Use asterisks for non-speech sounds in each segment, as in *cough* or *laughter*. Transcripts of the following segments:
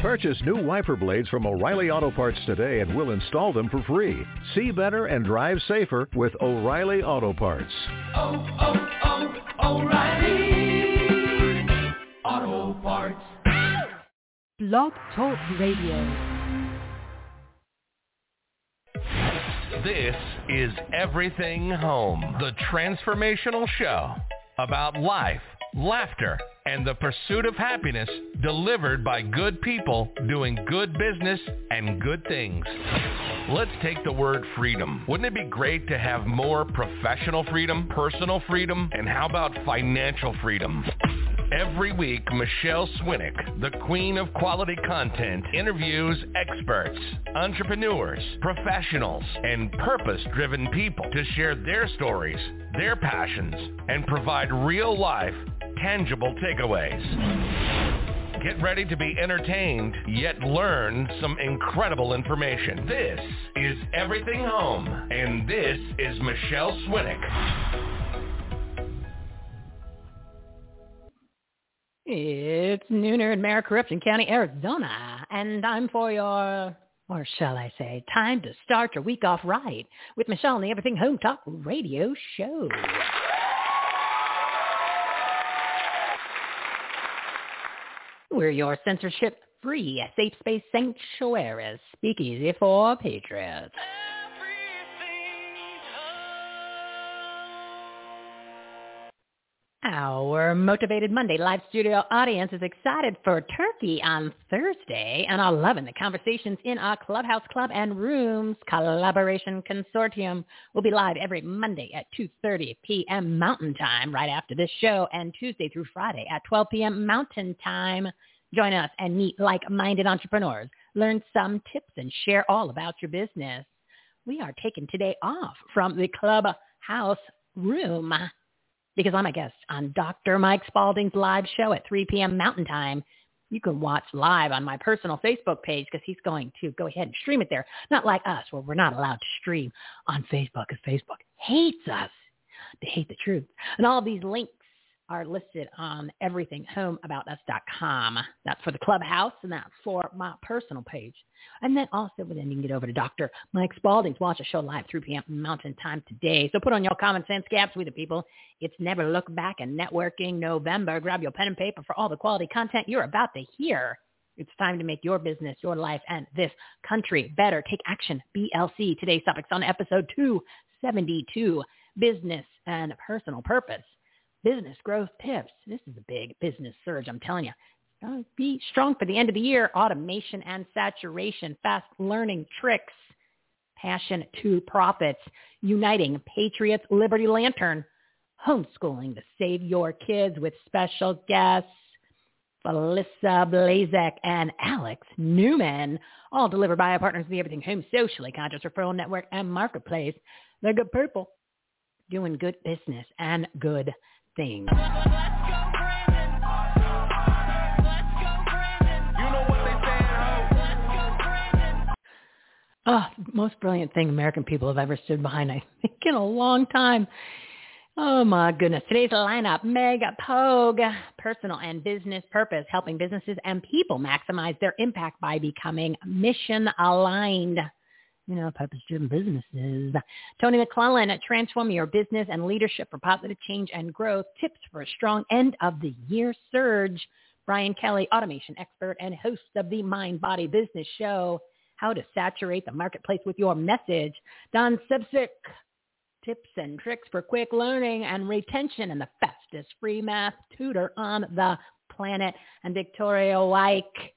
Purchase new wiper blades from O'Reilly Auto Parts today and we'll install them for free. See better and drive safer with O'Reilly Auto Parts. Oh, oh, oh, O'Reilly Auto Parts. Blog Talk Radio. This is Everything Home, the transformational show about life, laughter, and the pursuit of happiness delivered by good people doing good business and good things. Let's take the word freedom. Wouldn't it be great to have more professional freedom, personal freedom, and how about financial freedom? Every week, Michele Swinick, the queen of quality content, interviews experts, entrepreneurs, professionals, and purpose-driven people to share their stories, their passions, and provide real-life, tangible takeaways. Get ready to be entertained, yet learn some incredible information. This is Everything Home, and this is Michele Swinick. It's Nooner in Maricorruption County, Arizona, and I'm for your, or shall I say, time to start your week off right with Michele on the Everything Home Talk radio show. We're your censorship-free safe space sanctuary, speakeasy for patriots. Our Motivated Monday live studio audience is excited for Turkey on Thursday and are loving the conversations in our Clubhouse Club and Rooms Collaboration Consortium. We'll be live every Monday at 2.30 p.m. Mountain Time right after this show and Tuesday through Friday at 12 p.m. Mountain Time. Join us and meet like-minded entrepreneurs. Learn some tips and share all about your business. We are taking today off from the Clubhouse Room because I'm a guest on Dr. Mike Spalding's live show at 3 p.m. Mountain Time. You can watch live on my personal Facebook page because he's going to go ahead and stream it there. Not like us where we're not allowed to stream on Facebook because Facebook hates us. They hate the truth. And all these links are listed on everythinghomeaboutus.com. That's for the clubhouse and that's for my personal page. And then also then you can get over to Dr. Mike Spalding's Watch a Show Live 3 p.m. Mountain Time today. So put on your common sense caps with the people. It's Never Look Back and Networking November. Grab your pen and paper for all the quality content you're about to hear. It's time to make your business, your life, and this country better. Take action. BLC. Today's topics on episode 272, business and personal purpose business growth tips. This is a big business surge, I'm telling you. Uh, be strong for the end of the year. Automation and saturation, fast learning tricks, passion to profits, uniting Patriots Liberty Lantern, homeschooling to save your kids with special guests. Felisa Blazek and Alex Newman, all delivered by our partners in the Everything Home Socially Conscious Referral Network and Marketplace. They're good people, doing good business and good things. Oh, most brilliant thing American people have ever stood behind, I think, in a long time. Oh my goodness. Today's lineup, Meg Poag, personal and business purpose, helping businesses and people maximize their impact by becoming mission aligned you know, purpose-driven businesses. Toni McLelland, Transform Your Business and Leadership for Positive Change and Growth, tips for a strong end of the year surge. Brian Kelly, automation expert and host of the Mind Body Business Show, how to saturate the marketplace with your message. Don Sevcik, tips and tricks for quick learning and retention and the fastest free math tutor on the planet. And Victoria Wieck,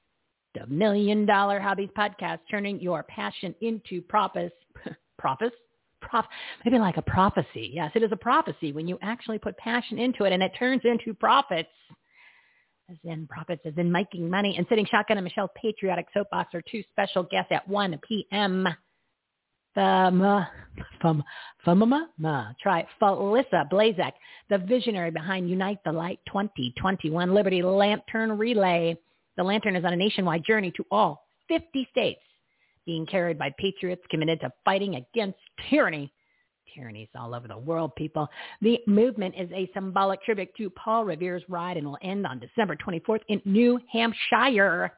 the Million Dollar Hobbies podcast, turning your passion into profits. *laughs* profits? Prof- maybe like a prophecy. Yes, it is a prophecy when you actually put passion into it and it turns into profits. As in profits, as in making money. And sitting shotgun and Michele's patriotic soapbox are two special guests at 1 p.m. Fama, fama, fama, ma, try Felisa Blazek, the visionary behind Unite the Light 2021 Liberty Lantern Relay. The lantern is on a nationwide journey to all 50 states, being carried by patriots committed to fighting against tyranny. Tyrannies all over the world, people. The movement is a symbolic tribute to Paul Revere's ride and will end on December 24th in New Hampshire.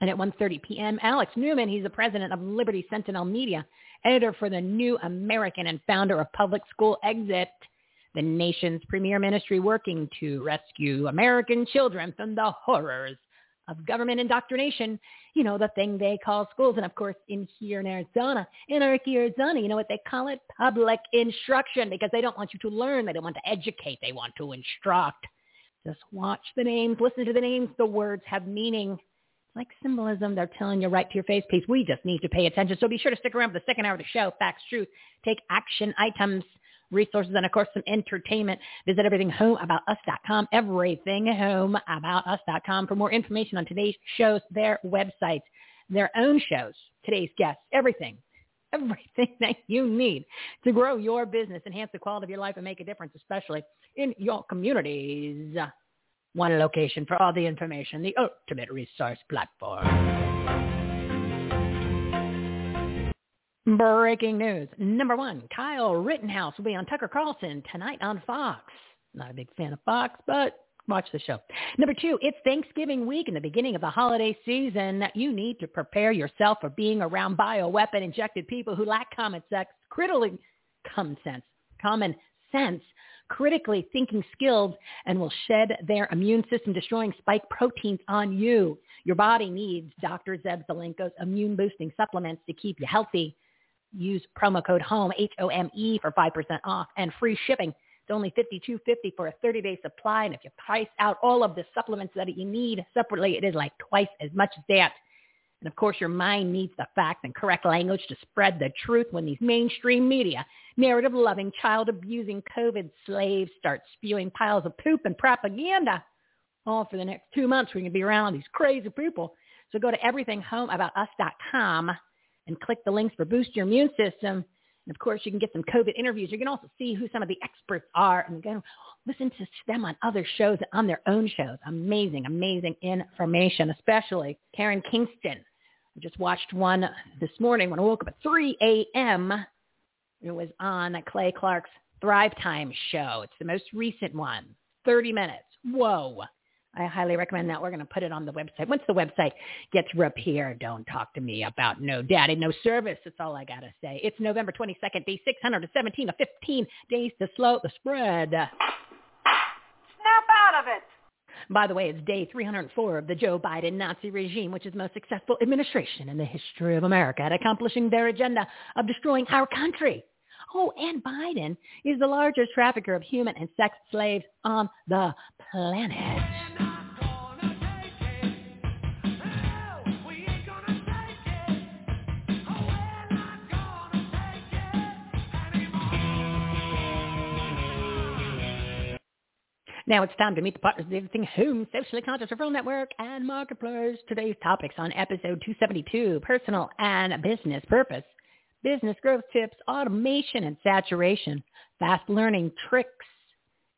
And at 1.30 p.m., Alex Newman, he's the president of Liberty Sentinel Media, editor for the New American and founder of Public School Exit, the nation's premier ministry working to rescue American children from the horrors of government indoctrination, you know, the thing they call schools. And of course, in here in Arizona, in Arizona, you know what they call it? Public instruction because they don't want you to learn. They don't want to educate. They want to instruct. Just watch the names, listen to the names. The words have meaning. Like symbolism, they're telling you right to your face, please. We just need to pay attention. So be sure to stick around for the second hour of the show. Facts, truth, take action items resources, and of course some entertainment. Visit everythinghomeaboutus.com, everythinghomeaboutus.com for more information on today's shows, their websites, their own shows, today's guests, everything, *laughs* everything that you need to grow your business, enhance the quality of your life, and make a difference, especially in your communities. One location for all the information, the ultimate resource platform. Breaking news. Number one, Kyle Rittenhouse will be on Tucker Carlson tonight on Fox. Not a big fan of Fox, but watch the show. Number two, it's Thanksgiving week and the beginning of the holiday season. That you need to prepare yourself for being around bioweapon injected people who lack common sense, critically common sense, common sense, critically thinking skills, and will shed their immune system destroying spike proteins on you. Your body needs Dr. Zev Zelenko's immune boosting supplements to keep you healthy use promo code HOME, H-O-M-E, for 5% off and free shipping. It's only $52.50 for a 30-day supply. And if you price out all of the supplements that you need separately, it is like twice as much as that. And of course, your mind needs the facts and correct language to spread the truth when these mainstream media, narrative-loving, child-abusing COVID slaves start spewing piles of poop and propaganda. All for the next two months, we're going to be around these crazy people. So go to everythinghomeaboutus.com and click the links for Boost Your Immune System. And of course, you can get some COVID interviews. You can also see who some of the experts are and go listen to them on other shows, on their own shows. Amazing, amazing information, especially Karen Kingston. I just watched one this morning when I woke up at 3 a.m. It was on Clay Clark's Thrive Time show. It's the most recent one, 30 minutes. Whoa. I highly recommend that. We're going to put it on the website. Once the website gets repaired, don't talk to me about no daddy, no service. That's all I got to say. It's November 22nd, day 617 of 15 days to slow the spread. Snap out of it. By the way, it's day 304 of the Joe Biden Nazi regime, which is the most successful administration in the history of America at accomplishing their agenda of destroying our country. Oh, and Biden is the largest trafficker of human and sex slaves on the planet. Now it's time to meet the partners of Everything Home Socially Conscious Referral Network and Marketplace. Today's topics on episode 272, personal and business purpose, business growth tips, automation and saturation, fast learning tricks,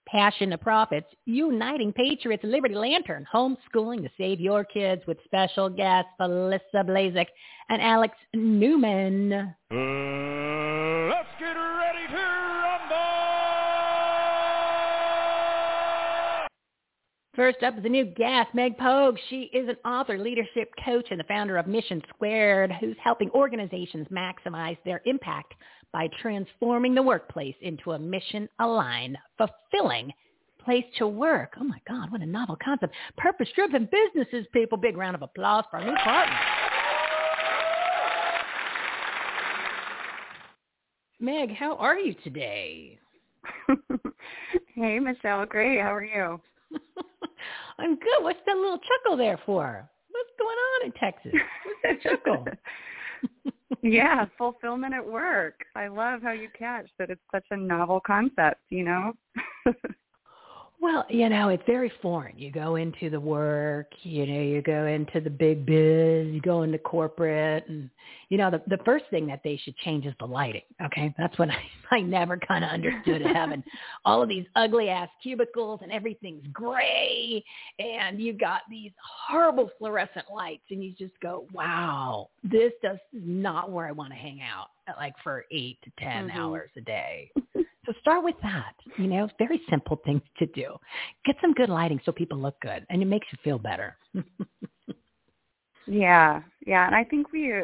passion to profits, uniting patriots, Liberty Lantern, homeschooling to save your kids with special guests Felisa Blazek and Alex Newman. Uh, let's get ready First up is a new guest, Meg Poag. She is an author, leadership coach, and the founder of Mission Squared, who's helping organizations maximize their impact by transforming the workplace into a mission-aligned, fulfilling place to work. Oh my God, what a novel concept. Purpose-driven businesses, people. Big round of applause for our new partner. Meg, how are you today? *laughs* hey, Michelle. Great. How are you? *laughs* I'm good. What's that little chuckle there for? What's going on in Texas? What's that chuckle? *laughs* *laughs* yeah, fulfillment at work. I love how you catch that it's such a novel concept, you know? *laughs* Well, you know, it's very foreign. You go into the work, you know, you go into the big biz, you go into corporate, and you know, the the first thing that they should change is the lighting. Okay, that's what *laughs* I I never kind of understood having *laughs* all of these ugly ass cubicles and everything's gray, and you got these horrible fluorescent lights, and you just go, wow, this does not where I want to hang out like for eight to 10 mm-hmm. hours a day. So start with that. You know, very simple things to do. Get some good lighting so people look good and it makes you feel better. *laughs* Yeah, yeah, and I think we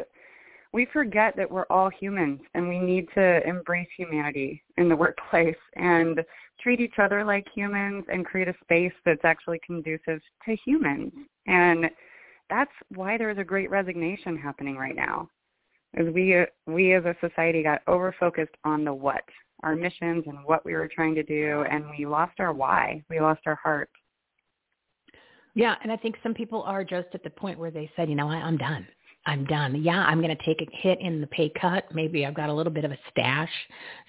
we forget that we're all humans and we need to embrace humanity in the workplace and treat each other like humans and create a space that's actually conducive to humans. And that's why there's a great resignation happening right now. Is we we as a society got over focused on the what, our missions and what we were trying to do and we lost our why. We lost our heart. Yeah, and I think some people are just at the point where they said, you know, I, I'm done. I'm done. Yeah, I'm going to take a hit in the pay cut. Maybe I've got a little bit of a stash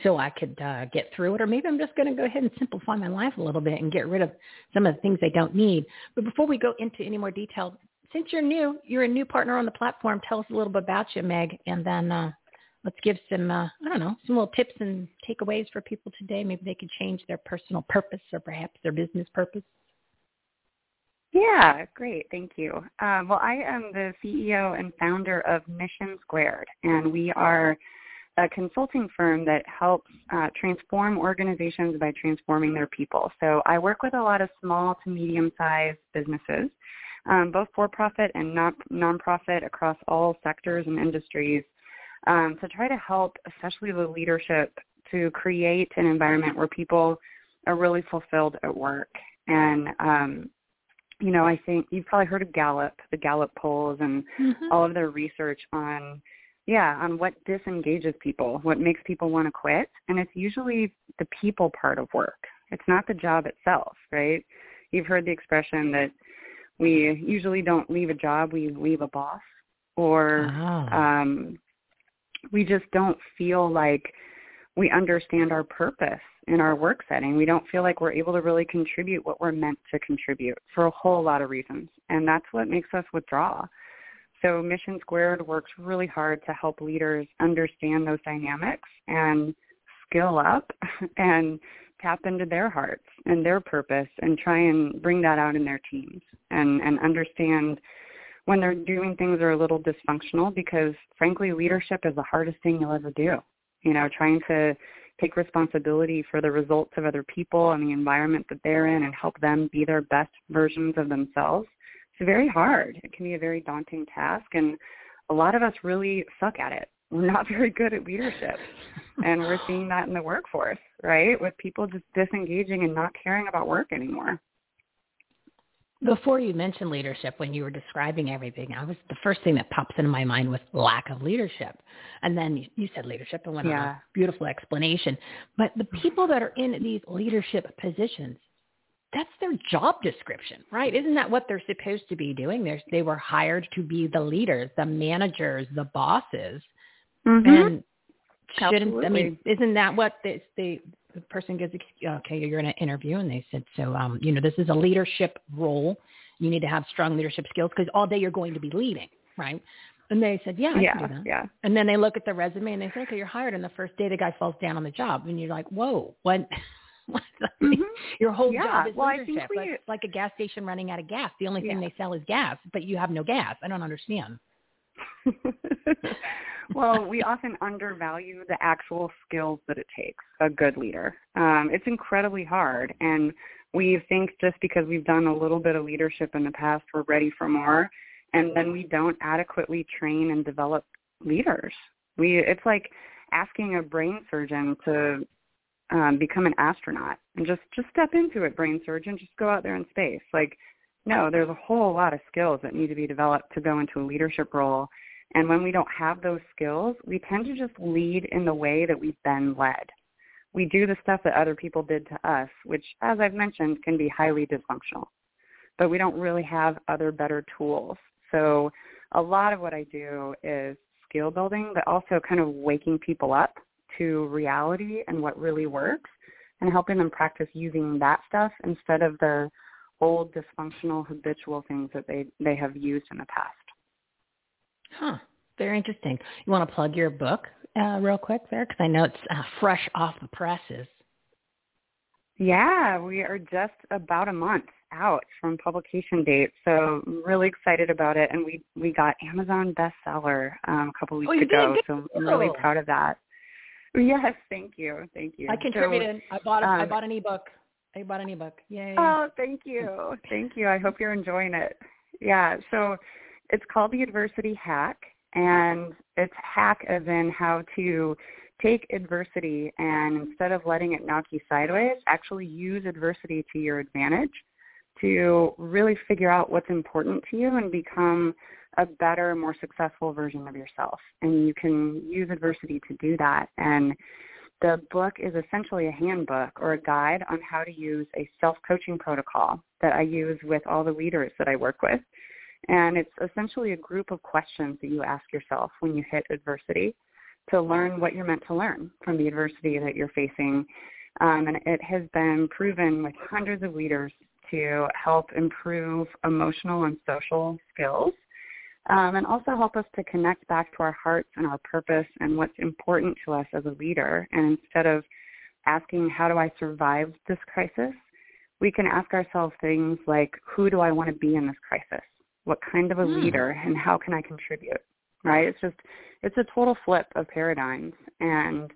so I could uh, get through it. Or maybe I'm just going to go ahead and simplify my life a little bit and get rid of some of the things I don't need. But before we go into any more detail, since you're new, you're a new partner on the platform. Tell us a little bit about you, Meg, and then uh, let's give some, uh, I don't know, some little tips and takeaways for people today. Maybe they could change their personal purpose or perhaps their business purpose. Yeah, great. Thank you. Uh, well, I am the CEO and founder of Mission Squared, and we are a consulting firm that helps uh, transform organizations by transforming their people. So I work with a lot of small to medium-sized businesses, um, both for-profit and non- nonprofit across all sectors and industries, um, to try to help, especially the leadership, to create an environment where people are really fulfilled at work and um, you know, I think you've probably heard of Gallup, the Gallup polls and mm-hmm. all of their research on yeah, on what disengages people, what makes people want to quit, and it's usually the people part of work. It's not the job itself, right? You've heard the expression that we usually don't leave a job, we leave a boss or oh. um we just don't feel like we understand our purpose in our work setting. We don't feel like we're able to really contribute what we're meant to contribute for a whole lot of reasons. And that's what makes us withdraw. So Mission Squared works really hard to help leaders understand those dynamics and skill up *laughs* and tap into their hearts and their purpose and try and bring that out in their teams and, and understand when they're doing things that are a little dysfunctional because frankly leadership is the hardest thing you'll ever do. You know, trying to take responsibility for the results of other people and the environment that they're in and help them be their best versions of themselves. It's very hard. It can be a very daunting task and a lot of us really suck at it. We're not *laughs* very good at leadership. and we're seeing that in the workforce, right? With people just disengaging and not caring about work anymore. Before you mentioned leadership, when you were describing everything, I was the first thing that pops into my mind was lack of leadership, and then you, you said leadership and went Yeah. on a beautiful explanation. But the people that are in these leadership positions, that's their job description, right? Isn't that what they're supposed to be doing? They're, they were hired to be the leaders, the managers, the bosses, Mm-hmm. and shouldn't I mean isn't that what the the, the person gives ex- okay you're in an interview and they said so um you know this is a leadership role. You need to have strong leadership skills because all day you're going to be leading right? And they said yeah I yeah, can do that. yeah. and then they look at the resume and they say okay you're hired and the first day the guy falls down on the job and you're like whoa what? *laughs* What Mhm. your whole Yeah, job is well, leadership. we- like, like a gas station running out of gas. The only thing Yeah. they sell is gas but you have no gas. I don't understand *laughs* well, we often undervalue the actual skills that it takes a good leader. Um, it's incredibly hard, and we think just because we've done a little bit of leadership in the past, we're ready for more, and then we don't adequately train and develop leaders. We it's like asking a brain surgeon to um, become an astronaut and just just step into it, brain surgeon. Just go out there in space. Like, no, there's a whole lot of skills that need to be developed to go into a leadership role. And when we don't have those skills, we tend to just lead in the way that we've been led. We do the stuff that other people did to us, which, as I've mentioned, can be highly dysfunctional. But we don't really have other better tools. So a lot of what I do is skill building, but also kind of waking people up to reality and what really works and helping them practice using that stuff instead of the old dysfunctional habitual things that they, they have used in the past. Huh. Very interesting. You want to plug your book uh, real quick there? Because I know it's uh, fresh off the presses. Yeah, we are just about a month out from publication date, so I'm really excited about it. And we we got Amazon bestseller um, a couple weeks Oh, you did? ago, Good so I'm really proud of that. Yes, thank you, thank you. I contributed. I bought. A, I um, bought an ebook. I bought an ebook. Yay. So, oh, thank you, thank you. I hope you're enjoying it. Yeah, so it's called the Adversity Hack, and it's hack as in how to take adversity and instead of letting it knock you sideways, actually use adversity to your advantage to really figure out what's important to you and become a better, more successful version of yourself. And you can use adversity to do that. And the book is essentially a handbook or a guide on how to use a self-coaching protocol that I use with all the leaders that I work with. And it's essentially a group of questions that you ask yourself when you hit adversity to learn what you're meant to learn from the adversity that you're facing. Um, and it has been proven with hundreds of leaders to help improve emotional and social skills um, and also help us to connect back to our hearts and our purpose and what's important to us as a leader. And instead of asking, how do I survive this crisis, we can ask ourselves things like, who do I want to be in this crisis? What kind of a mm. leader and how can I contribute? Right? It's just, it's a total flip of paradigms. And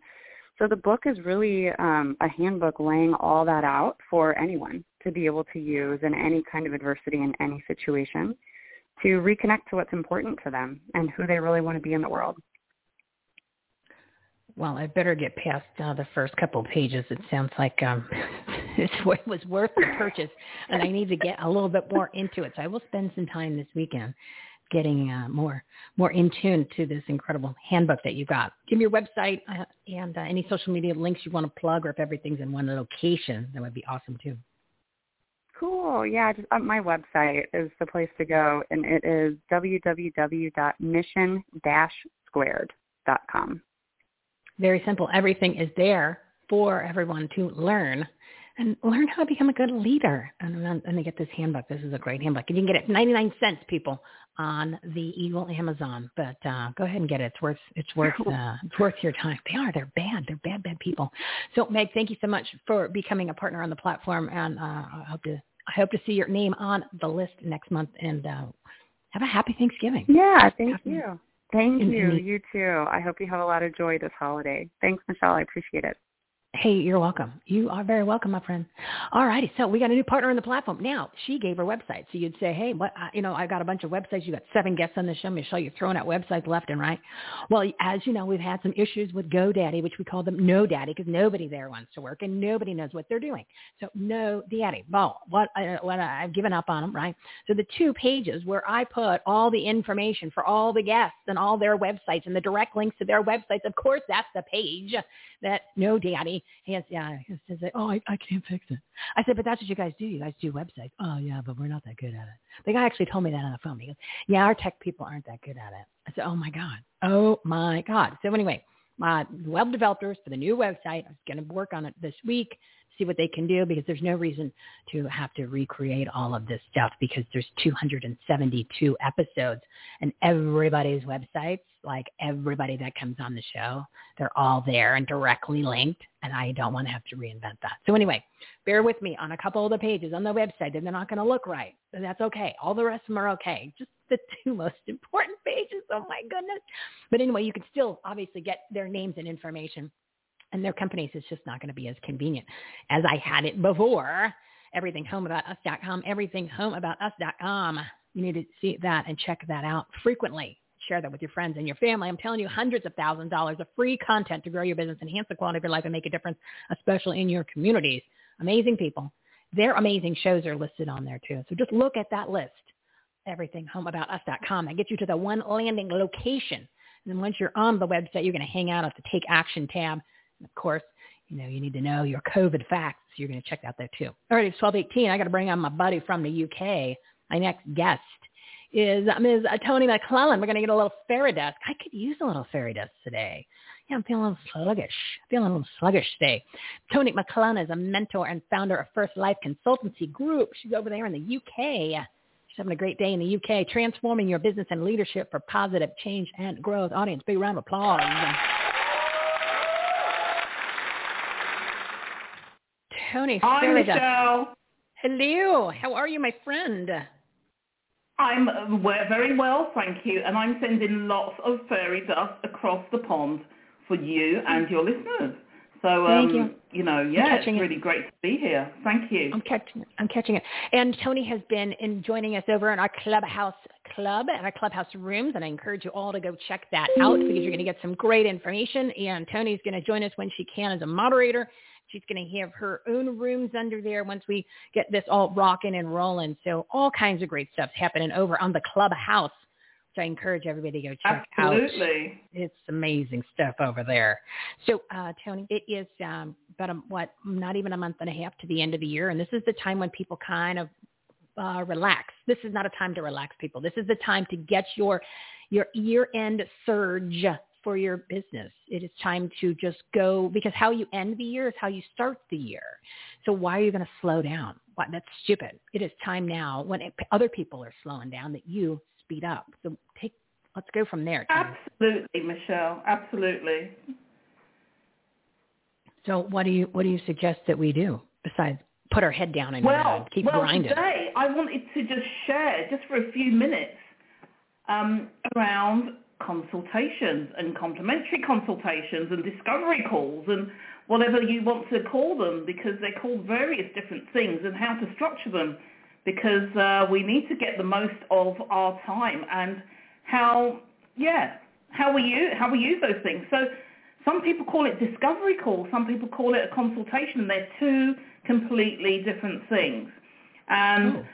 so the book is really um, a handbook laying all that out for anyone to be able to use in any kind of adversity in any situation to reconnect to what's important to them and who they really want to be in the world. Well, I better get past uh, the first couple of pages. It sounds like um, *laughs* *laughs* it was worth the purchase, and I need to get a little bit more into it. So I will spend some time this weekend getting uh, more more in tune to this incredible handbook that you got. Give me your website uh, and uh, any social media links you want to plug, or if everything's in one location, that would be awesome too. Cool. Yeah, just, uh, my website is the place to go, and it is www.mission-squared.com. Very simple. Everything is there for everyone to learn and learn how to become a good leader. And they get this handbook. This is a great handbook. And you can get it 99 cents, people, on the Eagle Amazon. But uh, go ahead and get it. It's worth it's worth uh, it's worth your time. They are. They're bad. They're bad, bad people. So Meg, thank you so much for becoming a partner on the platform. And uh, I hope to I hope to see your name on the list next month. And uh, have a happy Thanksgiving. Yeah, thank happy, you. Thank you. You too. I hope you have a lot of joy this holiday. Thanks, Michelle. I appreciate it. Hey, you're welcome. You are very welcome, my friend. All righty. So we got a new partner on the platform. Now, she gave her website. So you'd say, hey, what, you know, I got a bunch of websites. You got seven guests on the show. Michelle, you're throwing out websites left and right. Well, as you know, we've had some issues with GoDaddy, which we call them No Daddy because nobody there wants to work and nobody knows what they're doing. So No Daddy. Well, what, uh, what I've given up on them, right? So the two pages where I put all the information for all the guests and all their websites and the direct links to their websites, of course, that's the page that No Daddy has. Yeah, he says, oh, I, I can't fix it. I said, but that's what you guys do. You guys do websites. Oh, yeah, but we're not that good at it. The guy actually told me that on the phone. He goes, yeah, our tech people aren't that good at it. I said, oh, my God. Oh, my God. So anyway, my web developers for the new website, I was going to work on it this week see what they can do because there's no reason to have to recreate all of this stuff because there's 272 episodes and everybody's websites, like everybody that comes on the show, they're all there and directly linked and I don't want to have to reinvent that. So anyway, bear with me on a couple of the pages on the website and they're not going to look right. But that's okay. All the rest of them are okay. Just the *laughs* two most important pages. Oh my goodness. But anyway, you can still obviously get their names and information and their companies It's just not going to be as convenient as I had it before. Everythinghomeaboutus.com, everythinghomeaboutus.com. You need to see that and check that out frequently. Share that with your friends and your family. I'm telling you, hundreds of thousands of dollars of free content to grow your business, enhance the quality of your life, and make a difference, especially in your communities. Amazing people. Their amazing shows are listed on there too. So just look at that list, everythinghomeaboutus.com. That gets you to the one landing location. And then once you're on the website, you're going to hang out at the Take Action tab and of course, you know, you need to know your COVID facts. You're going to check out there too. All right, it's 1218. I got to bring on my buddy from the UK. My next guest is Ms. Toni McLelland. We're going to get a little fairy dust. I could use a little fairy dust today. Yeah, I'm feeling a little sluggish. Feeling a little sluggish today. Toni McLelland is a mentor and founder of First Life Consultancy Group. She's over there in the UK. She's having a great day in the UK, transforming your business and leadership for positive change and growth. Audience, big round of applause. Toni Hi, Michelle. Hello. How are you, my friend? I'm uh, very well, thank you. And I'm sending lots of fairy dust across the pond for you and your listeners. So, Thank um, you. you know, yeah, it's catching it. really great to be here. Thank you. I'm catching it. I'm catching it. And Toni has been in joining us over in our Clubhouse Club and our Clubhouse rooms, and I encourage you all to go check that out because you're going to get some great information. And Toni's going to join us when she can as a moderator. She's going to have her own rooms under there once we get this all rocking and rolling. So all kinds of great stuff's happening over on the Clubhouse, which I encourage everybody to go check out. Absolutely. It's amazing stuff over there. So, uh, Toni, it is um, about a, what, not even a month and a half to the end of the year, and this is the time when people kind of uh, relax. This is not a time to relax, people. This is the time to get your your year-end surge for your business. It is time to just go because how you end the year is how you start the year. So why are you going to slow down? Why, that's stupid. It is time now when it, other people are slowing down that you speed up. So take let's go from there. Toni. Absolutely, Michelle. Absolutely. So what do you what do you suggest that we do besides put our head down and uh, Well, keep well, grinding? today I wanted to just share, just for a few minutes, um, around consultations and complimentary consultations and discovery calls and whatever you want to call them, because they're called various different things, and how to structure them, because uh, we need to get the most of our time and how, yeah, how we use how we use those things. So some people call it discovery call, some people call it a consultation, they're two completely different things. And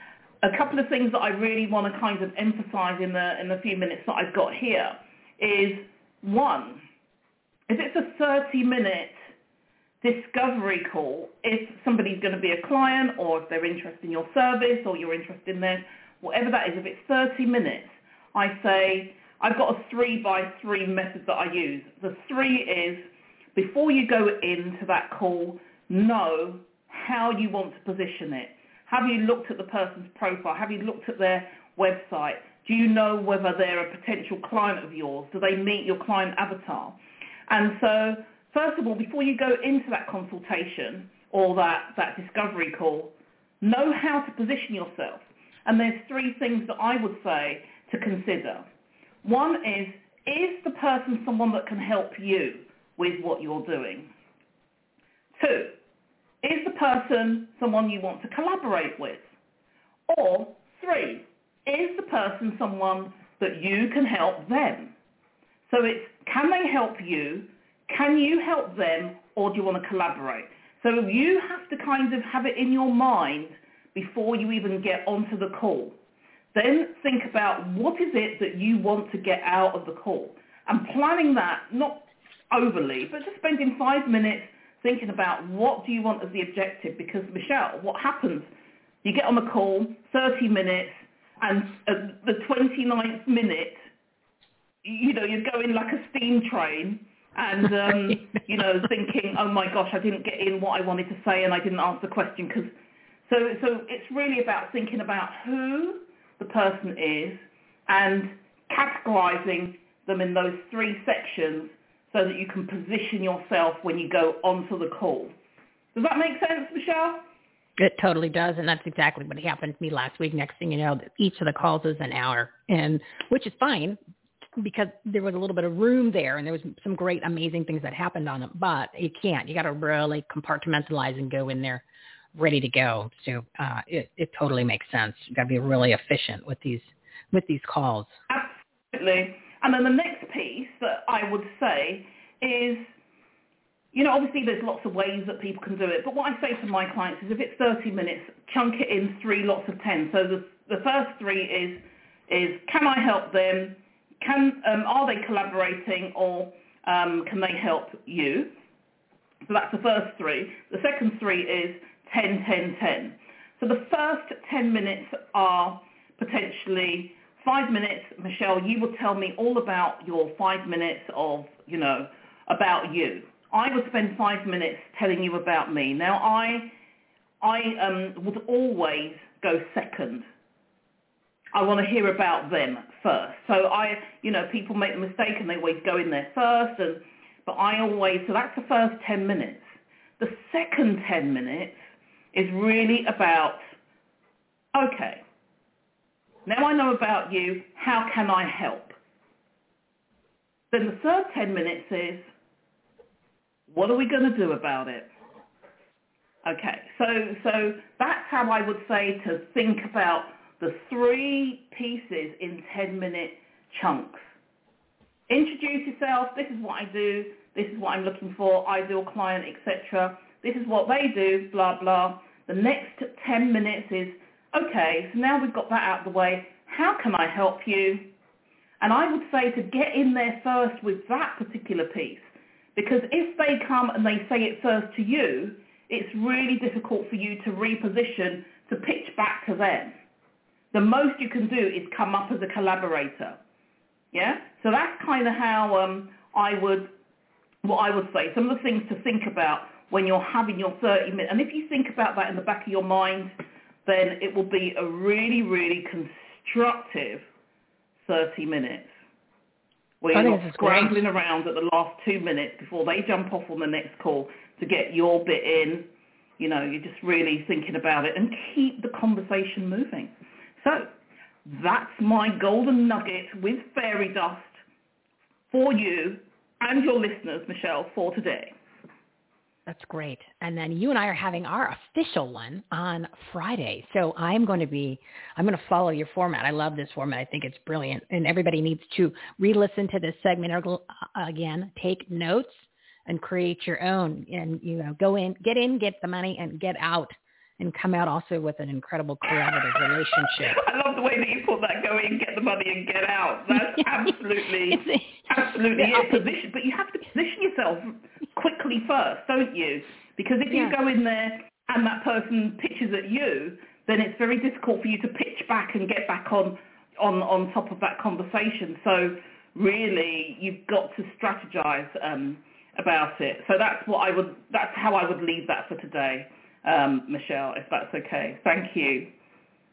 a couple of things that I really want to kind of emphasize in the in the few minutes that I've got here is one, if it's a 30 minute discovery call, if somebody's going to be a client or if they're interested in your service or you're interested in theirs, whatever that is, if it's 30 minutes, I say I've got a three by three method that I use. The three is before you go into that call, know how you want to position it. Have you looked at the person's profile? Have you looked at their website? Do you know whether they're a potential client of yours? Do they meet your client avatar? And so, first of all, before you go into that consultation or that, that discovery call, know how to position yourself. And there's three things that I would say to consider. One is, is the person someone that can help you with what you're doing? Two, person someone you want to collaborate with? Or three, is the person someone that you can help them? So it's can they help you? Can you help them? Or do you want to collaborate? So you have to kind of have it in your mind before you even get onto the call. Then think about what is it that you want to get out of the call and planning that, not overly, but just spending five minutes thinking about what do you want as the objective because Michelle, what happens? You get on the call, 30 minutes, and at the 29th minute, you know, you're going like a steam train and, um, *laughs* you know, thinking, oh my gosh, I didn't get in what I wanted to say and I didn't answer the question because, so, so it's really about thinking about who the person is and categorizing them in those three sections so that you can position yourself when you go onto the call. Does that make sense, Michelle? It totally does, and that's exactly what happened to me last week. Next thing you know, each of the calls is an hour, and which is fine because there was a little bit of room there, and there was some great, amazing things that happened on it. But you can't. You got to really compartmentalize and go in there ready to go. So uh, it it totally makes sense. You got to be really efficient with these with these calls. Absolutely. And then the next piece that I would say is, you know, obviously there's lots of ways that people can do it, but what I say to my clients is if it's 30 minutes, chunk it in three lots of 10. So the, the first three is, is can I help them? Can, um, are they collaborating or um, can they help you? So that's the first three. The second three is 10, 10, 10. So the first 10 minutes are potentially five minutes, Michelle, you will tell me all about your five minutes of, you know, about you. I would spend five minutes telling you about me. Now, I, I um, would always go second. I want to hear about them first. So I, you know, people make the mistake and they always go in there first, and but I always. So that's the first ten minutes. The second ten minutes is really about, okay, now I know about you. How can I help? Then the third 10 minutes is, What are we going to do about it? Okay, so so that's how I would say to think about the three pieces in 10 minute chunks. Introduce yourself. This is what I do. This is what I'm looking for. Ideal client, etc. This is what they do. Blah blah. The next 10 minutes is okay. So now we've got that out of the way. How can I help you? And I would say to get in there first with that particular piece. Because if they come and they say it first to you, it's really difficult for you to reposition to pitch back to them. The most you can do is come up as a collaborator. Yeah? So that's kind of how um, I would, what I would say. Some of the things to think about when you're having your 30 minutes. And if you think about that in the back of your mind, then it will be a really, really constructive 30 minutes where you're not scrambling around at the last two minutes before they jump off on the next call to get your bit in. You know, you're just really thinking about it and keep the conversation moving. So that's my golden nugget with fairy dust for you and your listeners, Michelle, for today. That's great. And then you and I are having our official one on Friday. So I'm going to be, I'm going to follow your format. I love this format. I think it's brilliant. And everybody needs to re-listen to this segment uh, again, take notes and create your own and, you know, go in, get in, get the money and get out and come out also with an incredible collaborative relationship. *laughs* I love the way that you put that go in, get the money and get out. *laughs* That's absolutely, absolutely it. Position, but you have to position yourself quickly first, don't you? Because if you go in there and that person pitches at you, then it's very difficult for you to pitch back and get back on, on, on top of that conversation. So really, you've got to strategize um, about it. So that's what I would, that's how I would leave that for today um, Michelle, if that's okay. Thank you.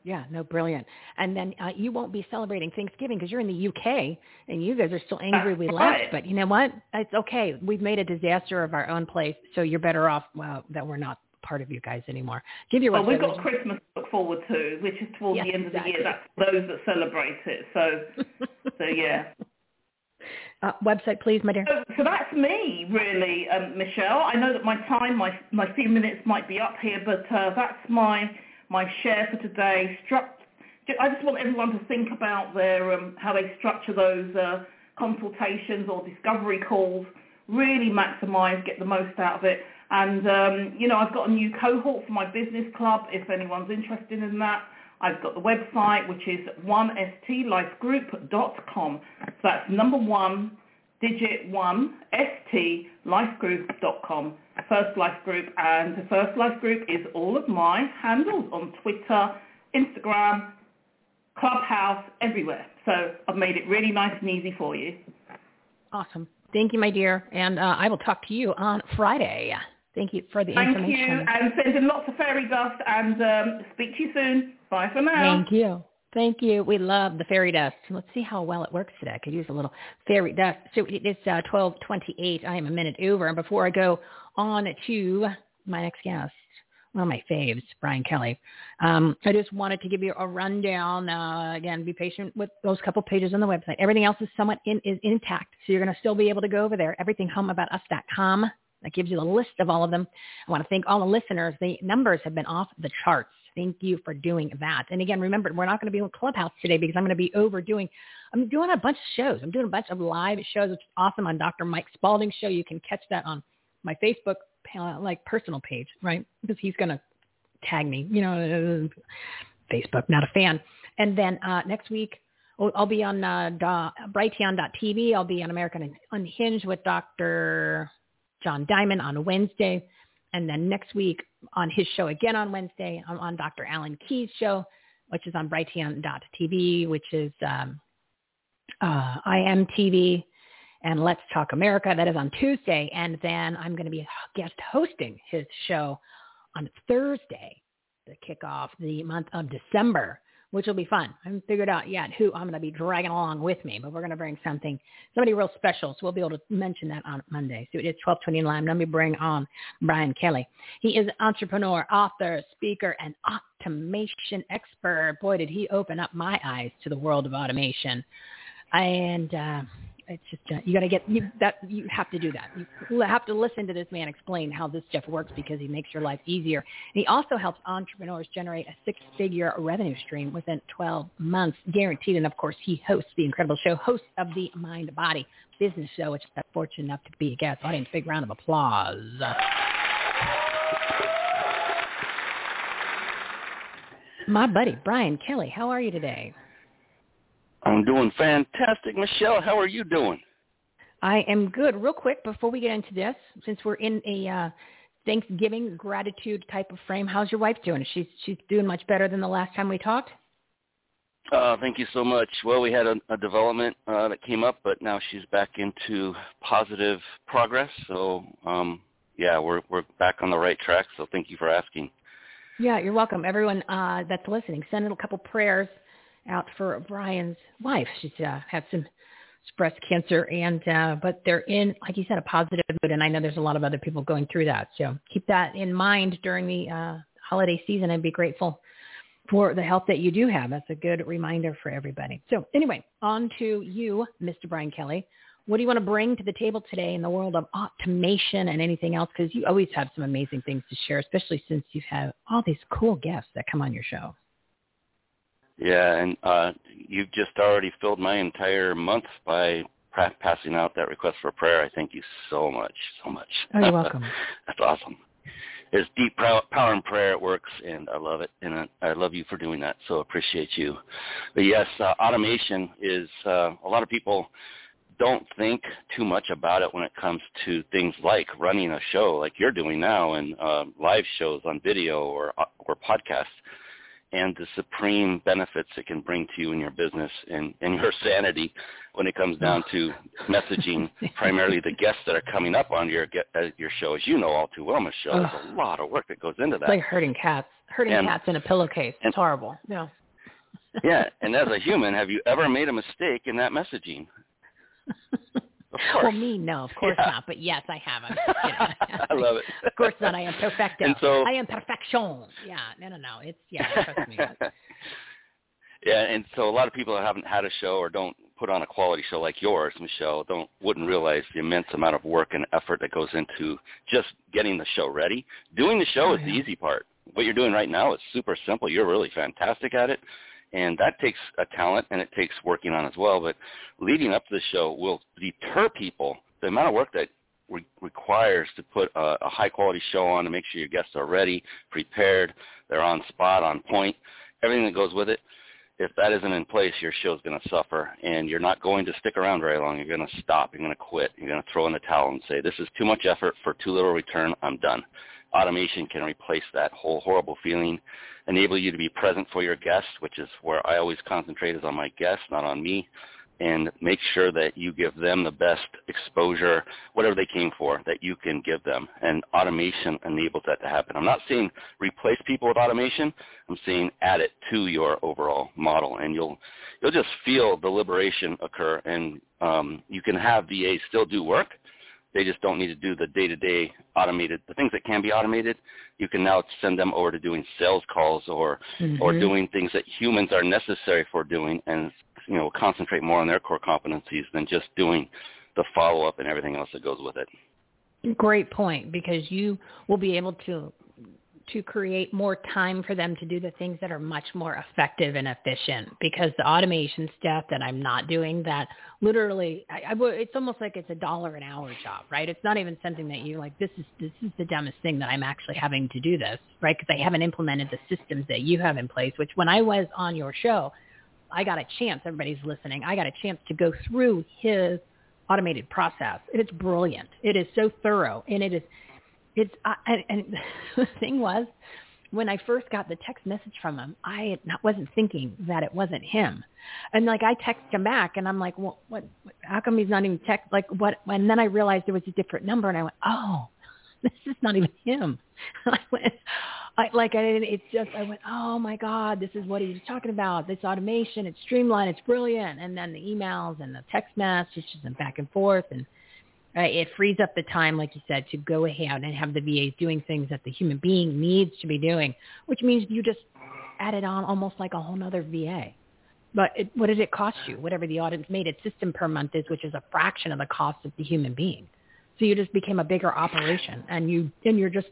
Yeah, no, brilliant. And then uh, you won't be celebrating Thanksgiving because you're in the UK and you guys are still angry we left. But you know what? It's okay. We've made a disaster of our own place, so you're better off well, that we're not part of you guys anymore. Give your well, we've got Christmas to look forward to, which is towards yes, the end of exactly. the year. That's those that celebrate it. So, *laughs* so yeah. Uh, website, please, my dear. So, so that's me, really, um, Michelle. I know that my time, my my few minutes might be up here, but uh, that's my my share for today. I just want everyone to think about their um, how they structure those uh, consultations or discovery calls. Really maximise, get the most out of it. And um, you know, I've got a new cohort for my business club. If anyone's interested in that, I've got the website, which is 1stlifegroup.com. So that's number one, digit one, stlifegroup.com. First Life Group. And the First Life Group is all of my handles on Twitter, Instagram, Clubhouse, everywhere. So I've made it really nice and easy for you. Awesome. Thank you, my dear. And uh, I will talk to you on Friday. Thank you for the Thank information. Thank you, and sending lots of fairy dust, and um, speak to you soon. Bye for now. Thank you. Thank you. We love the fairy dust. Let's see how well it works today. I could use a little fairy dust. So it's uh, 1228. I am a minute over. And before I go on to my next guest, one of my faves, Brian Kelly, um, I just wanted to give you a rundown. Uh, again, be patient with those couple pages on the website. Everything else is somewhat in, is intact. So you're going to still be able to go over there. Everythinghomeaboutus.com. That gives you the list of all of them. I want to thank all the listeners. The numbers have been off the charts. Thank you for doing that. And again, remember, we're not going to be in Clubhouse today because I'm going to be overdoing, I'm doing a bunch of shows. I'm doing a bunch of live shows, which is awesome on Dr. Mike Spalding's show. You can catch that on my Facebook, like personal page, right? Because he's going to tag me, you know, Facebook, not a fan. And then uh, next week, I'll be on uh, Brighteon.tv. I'll be on American Unhinged with Dr. John Diamond on Wednesday. And then next week on his show again on Wednesday, I'm on Dr. Alan Keyes' show, which is on Brighteon.tv, which is um, uh, IMTV and Let's Talk America. That is on Tuesday. And then I'm going to be guest hosting his show on Thursday to kick off the month of December which will be fun. I haven't figured out yet who I'm going to be dragging along with me, but we're going to bring something, somebody real special. So we'll be able to mention that on Monday. So it is 1229. Let me bring on Brian Kelly. He is an entrepreneur, author, speaker, and automation expert. Boy, did he open up my eyes to the world of automation. And uh, it's just uh, you got to get you that you have to do that. You have to listen to this man explain how this stuff works because he makes your life easier. And he also helps entrepreneurs generate a six-figure revenue stream within 12 months, guaranteed. And of course, he hosts the incredible show, host of the Mind Body Business Show, which I'm fortunate enough to be a guest. Audience, big round of applause. My buddy Brian Kelly, how are you today? I'm doing fantastic, Michele. How are you doing? I am good. Real quick before we get into this, since we're in a uh, Thanksgiving gratitude type of frame, how's your wife doing? She's she's doing much better than the last time we talked. Uh, thank you so much. Well, we had a, a development uh, that came up, but now she's back into positive progress. So, um, yeah, we're we're back on the right track. So, thank you for asking. Yeah, you're welcome. Everyone uh, that's listening, send in a couple prayers out for Brian's wife. She's uh, had some breast cancer, and uh, but they're in, like you said, a positive mood. And I know there's a lot of other people going through that. So keep that in mind during the uh, holiday season, and be grateful for the help that you do have. That's a good reminder for everybody. So anyway, on to you, Mr. Brian Kelly. What do you want to bring to the table today in the world of automation and anything else? Because you always have some amazing things to share, especially since you have all these cool guests that come on your show. Yeah, and uh, you've just already filled my entire month by pra- passing out that request for prayer. I thank you so much, so much. Oh, you're *laughs* welcome. That's awesome. There's deep power in prayer. It works, and I love it, and I love you for doing that. So appreciate you. But yes, uh, automation is uh, a lot of people don't think too much about it when it comes to things like running a show like you're doing now and uh, live shows on video or or podcasts and the supreme benefits it can bring to you in your business and, and your sanity when it comes down to messaging *laughs* primarily the guests that are coming up on your uh, your show. As you know all too well, Michele, there's a lot of work that goes into that. It's like herding cats, herding And- cats in a pillowcase. and- It's horrible. Yeah. yeah, and as a human, have you ever made a mistake in that messaging? *laughs* Of *laughs* course. Well, me, no, of course Yeah. not. But yes, I have. Know. *laughs* I love it. of course not. I am perfecto. And so- I am perfection. Yeah. No, no, no. It's yeah. Trust me. *laughs* yeah, and so a lot of people that haven't had a show or don't put on a quality show like yours, Michele, don't wouldn't realize the immense amount of work and effort that goes into just getting the show ready. Doing the show Oh, is the easy part. What you're doing right now is super simple. You're really fantastic at it. And that takes a talent and it takes working on as well. But leading up to the show will deter people. The amount of work that re- requires to put a, a high quality show on to make sure your guests are ready, prepared, they're on spot, on point, everything that goes with it. If that isn't in place, your show's going to suffer, and you're not going to stick around very long. You're going to stop. You're going to quit. You're going to throw in the towel and say, "This is too much effort for too little return. I'm done." Automation can replace that whole horrible feeling, enable you to be present for your guests, which is where I always concentrate is on my guests, not on me, and make sure that you give them the best exposure, whatever they came for, that you can give them. And automation enables that to happen. I'm not saying replace people with automation. I'm saying add it to your overall model, and you'll you'll just feel the liberation occur. And um, you can have VAs still do work. They just don't need to do the day-to-day automated, the things that can be automated. You can now send them over to doing sales calls or or Mhm. doing things that humans are necessary for doing and you know concentrate more on their core competencies than just doing the follow-up and everything else that goes with it. Great point because you will be able to to create more time for them to do the things that are much more effective and efficient because the automation stuff that I'm not doing that literally I, I it's almost like it's a dollar an hour job right it's not even something that you like this is this is the dumbest thing that I'm actually having to do this right because I haven't implemented the systems that you have in place which when I was on your show I got a chance everybody's listening I got a chance to go through his automated process. And it's brilliant. It is so thorough, and it is. It's uh, and, and *laughs* the thing was, when I first got the text message from him, I not, wasn't thinking that it wasn't him, and like I texted him back, and I'm like, well, what? what how come he's not even text? Like what? And then I realized it was a different number, and I went, oh, *laughs* this is not even him. *laughs* I went, I like I didn't. It's just I went, oh my god, this is what he was talking about. This automation, it's streamlined, it's brilliant. And then the emails and the text messages and back and forth, and uh, it frees up the time, like you said, to go ahead and have the VAs doing things that the human being needs to be doing, which means you just added on almost like a whole nother VA. but it, what did it cost you? Whatever the automated system per month is, which is a fraction of the cost of the human being. So you just became a bigger operation, and you and you're just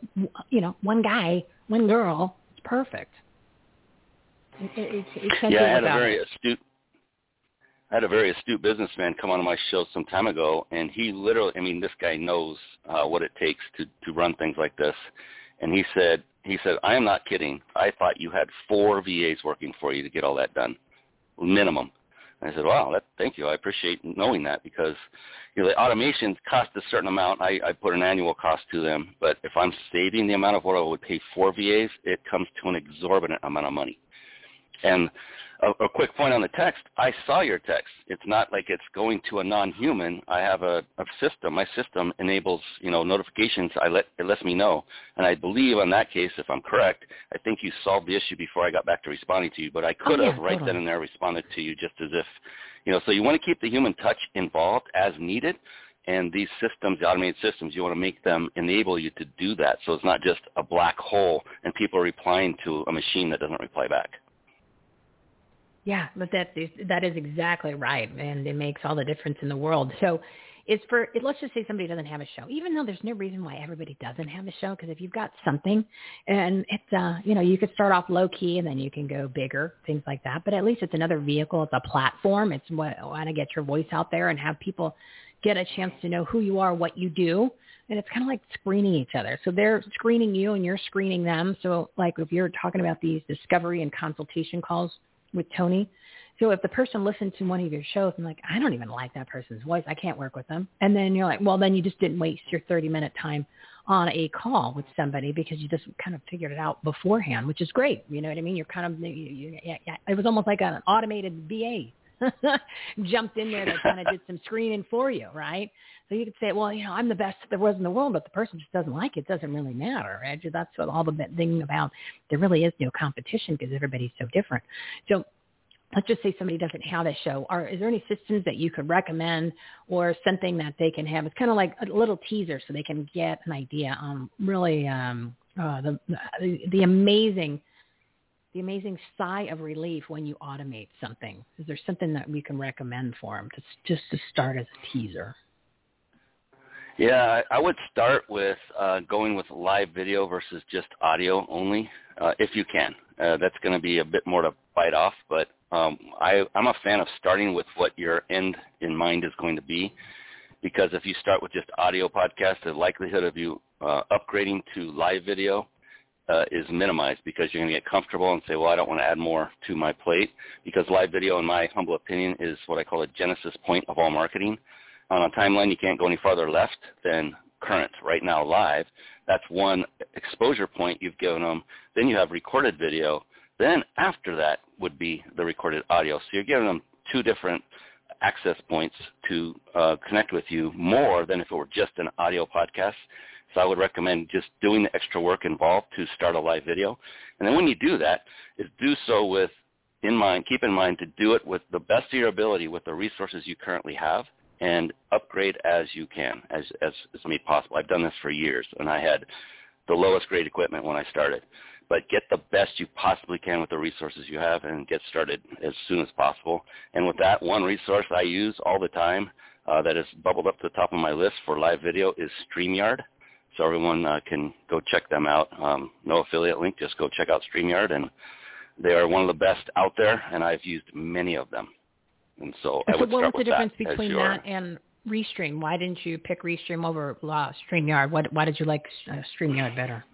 you know one guy, one girl. It's perfect. It, it, it, yeah, I had a very astute. I had a very astute businessman come on my show some time ago, and he literally, I mean, this guy knows uh, what it takes to to run things like this, and he said, he said, I am not kidding. I thought you had four VAs working for you to get all that done, minimum. And I said, wow, that, thank you. I appreciate knowing that because you know, the automations cost a certain amount. I, I put an annual cost to them, but if I'm saving the amount of what I would pay for VAs, it comes to an exorbitant amount of money. And a, a quick point on the text, I saw your text. It's not like it's going to a non-human. I have a, a system. My system enables, you know, notifications. I let it lets me know. And I believe on that case, if I'm correct, I think you solved the issue before I got back to responding to you. But I oh, could oh, yeah, have right totally. then and there responded to you just as if, you know. So you want to keep the human touch involved as needed. And these systems, the automated systems, you want to make them enable you to do that. So it's not just a black hole and people replying to a machine that doesn't reply back. Yeah, but that is that is exactly right, and it makes all the difference in the world. So, it's for let's just say somebody doesn't have a show, even though there's no reason why everybody doesn't have a show. Because if you've got something, and it's uh, you know, you could start off low key and then you can go bigger, things like that. But at least it's another vehicle, it's a platform. It's what want to get your voice out there and have people get a chance to know who you are, what you do, and it's kind of like screening each other. So they're screening you and you're screening them. So like if you're talking about these discovery and consultation calls with Toni. So if the person listened to one of your shows and like, I don't even like that person's voice, I can't work with them. And then you're like, well, then you just didn't waste your 30 minute time on a call with somebody because you just kind of figured it out beforehand, which is great. You know what I mean? You're kind of, you, you, it was almost like an automated VA *laughs* jumped in there that kind of did some screening for you, right? So you could say, well, you know, I'm the best there was in the world, but the person just doesn't like it. doesn't really matter. Right? That's what all the thing about there really is no competition because everybody's so different. So let's just say somebody doesn't have a show. Are is there any systems that you could recommend or something that they can have? It's kind of like a little teaser so they can get an idea on really um, uh, the the amazing the amazing sigh of relief when you automate something. Is there something that we can recommend for them to just to start as a teaser? Yeah, I would start with uh, going with live video versus just audio only, uh, if you can. Uh, that's going to be a bit more to bite off, but um, I, I'm a fan of starting with what your end in mind is going to be, because if you start with just audio podcast, the likelihood of you uh, upgrading to live video uh, is minimized because you're going to get comfortable and say, well, I don't want to add more to my plate because live video, in my humble opinion, is what I call a genesis point of all marketing on a timeline, you can't go any farther left than current right now live. That's one exposure point you've given them. Then you have recorded video. Then after that would be the recorded audio. So you're giving them two different access points to uh, connect with you more than if it were just an audio podcast. So I would recommend just doing the extra work involved to start a live video. And then when you do that, is do so with in mind, keep in mind to do it with the best of your ability with the resources you currently have and upgrade as you can, as, as, as made possible. I've done this for years, and I had the lowest grade equipment when I started. But get the best you possibly can with the resources you have and get started as soon as possible. And with that, one resource I use all the time uh, that has bubbled up to the top of my list for live video is StreamYard. So everyone uh, can go check them out. Um, no affiliate link, just go check out StreamYard. And they are one of the best out there, and I've used many of them. And so, so I would what was the difference that between your- that and Restream? Why didn't you pick Restream over uh, StreamYard? What, why did you like uh, StreamYard better?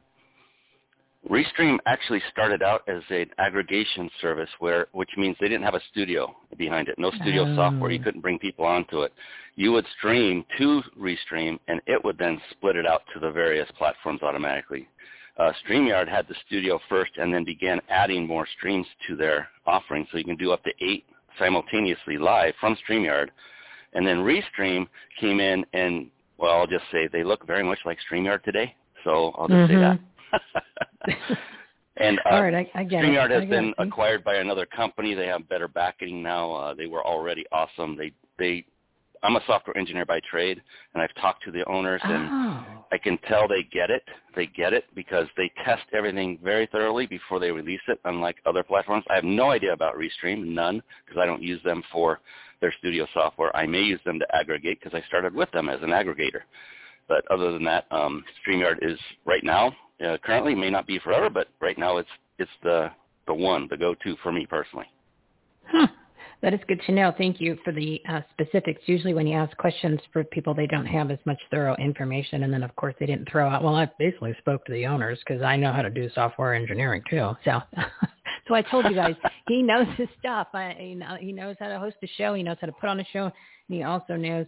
Restream actually started out as an aggregation service where, which means they didn't have a studio behind it, no studio Oh. software. You couldn't bring people onto it. You would stream to Restream, and it would then split it out to the various platforms automatically. Uh, StreamYard had the studio first, and then began adding more streams to their offering, so you can do up to eight simultaneously live from StreamYard. And then Restream came in, and well, I'll just say they look very much like StreamYard today. So I'll just say that. *laughs* and uh, All right, I, I get StreamYard it. Has been it. acquired by another company. They have better backing now. Uh, they were already awesome. They they I'm a software engineer by trade, and I've talked to the owners, and Oh. I can tell they get it. They get it because they test everything very thoroughly before they release it, unlike other platforms. I have no idea about Restream, none, because I don't use them for their studio software. I may use them to aggregate because I started with them as an aggregator. But other than that, um, StreamYard is right now, uh, currently, may not be forever, but right now it's it's the the one, the go-to for me personally. Huh. That is good to know. Thank you for the uh, specifics. Usually when you ask questions for people, they don't have as much thorough information. And then, of course, they didn't throw out, well, I basically spoke to the owners because I know how to do software engineering too. So *laughs* so I told you guys, *laughs* he knows his stuff. I, you know, he knows how to host a show. He knows how to put on a show. And he also knows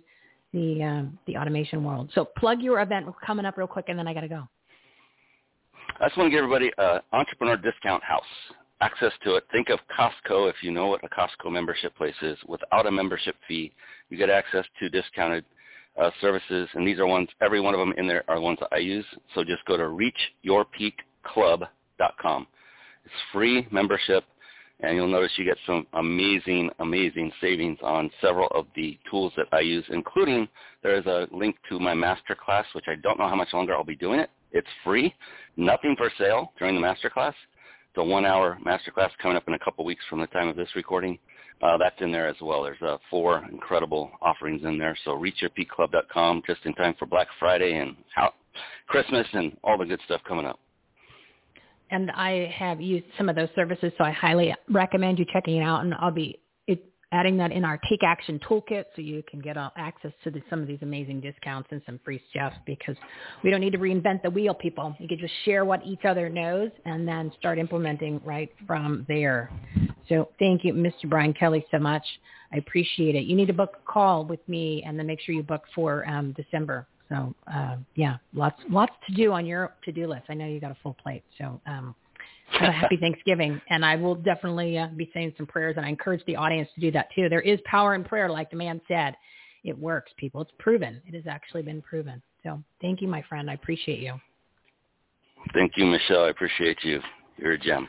the um, the automation world. So plug your event coming up real quick, and then I got to go. I just want to give everybody uh, Entrepreneur Discount House access to it. Think of Costco if you know what a Costco membership place is. Without a membership fee, you get access to discounted uh, services, and these are ones. Every one of them in there are ones that I use. So just go to reachyourpeakclub.com. It's free membership, and you'll notice you get some amazing, amazing savings on several of the tools that I use, including there is a link to my master class, which I don't know how much longer I'll be doing it. It's free, nothing for sale during the master class. It's a one-hour masterclass coming up in a couple weeks from the time of this recording. Uh, that's in there as well. There's uh, four incredible offerings in there. So reachyourpeakclub.com just in time for Black Friday and Christmas and all the good stuff coming up. and I have used some of those services, so I highly recommend you checking it out. And I'll be adding that in our Take Action Toolkit, so you can get access to the, some of these amazing discounts and some free stuff. Because we don't need to reinvent the wheel, people. You can just share what each other knows, and then start implementing right from there. So thank you, Mr. Brian Kelly, so much. I appreciate it. You need to book a call with me, and then make sure you book for um, December. So uh, yeah, lots lots to do on your to do list. I know you got a full plate, so um, have a *laughs* happy Thanksgiving, and I will definitely uh, be saying some prayers, and I encourage the audience to do that too. There is power in prayer, like the man said. It works, people. It's proven. It has actually been proven. So thank you, my friend. I appreciate you. Thank you, Michele. I appreciate you. You're a gem.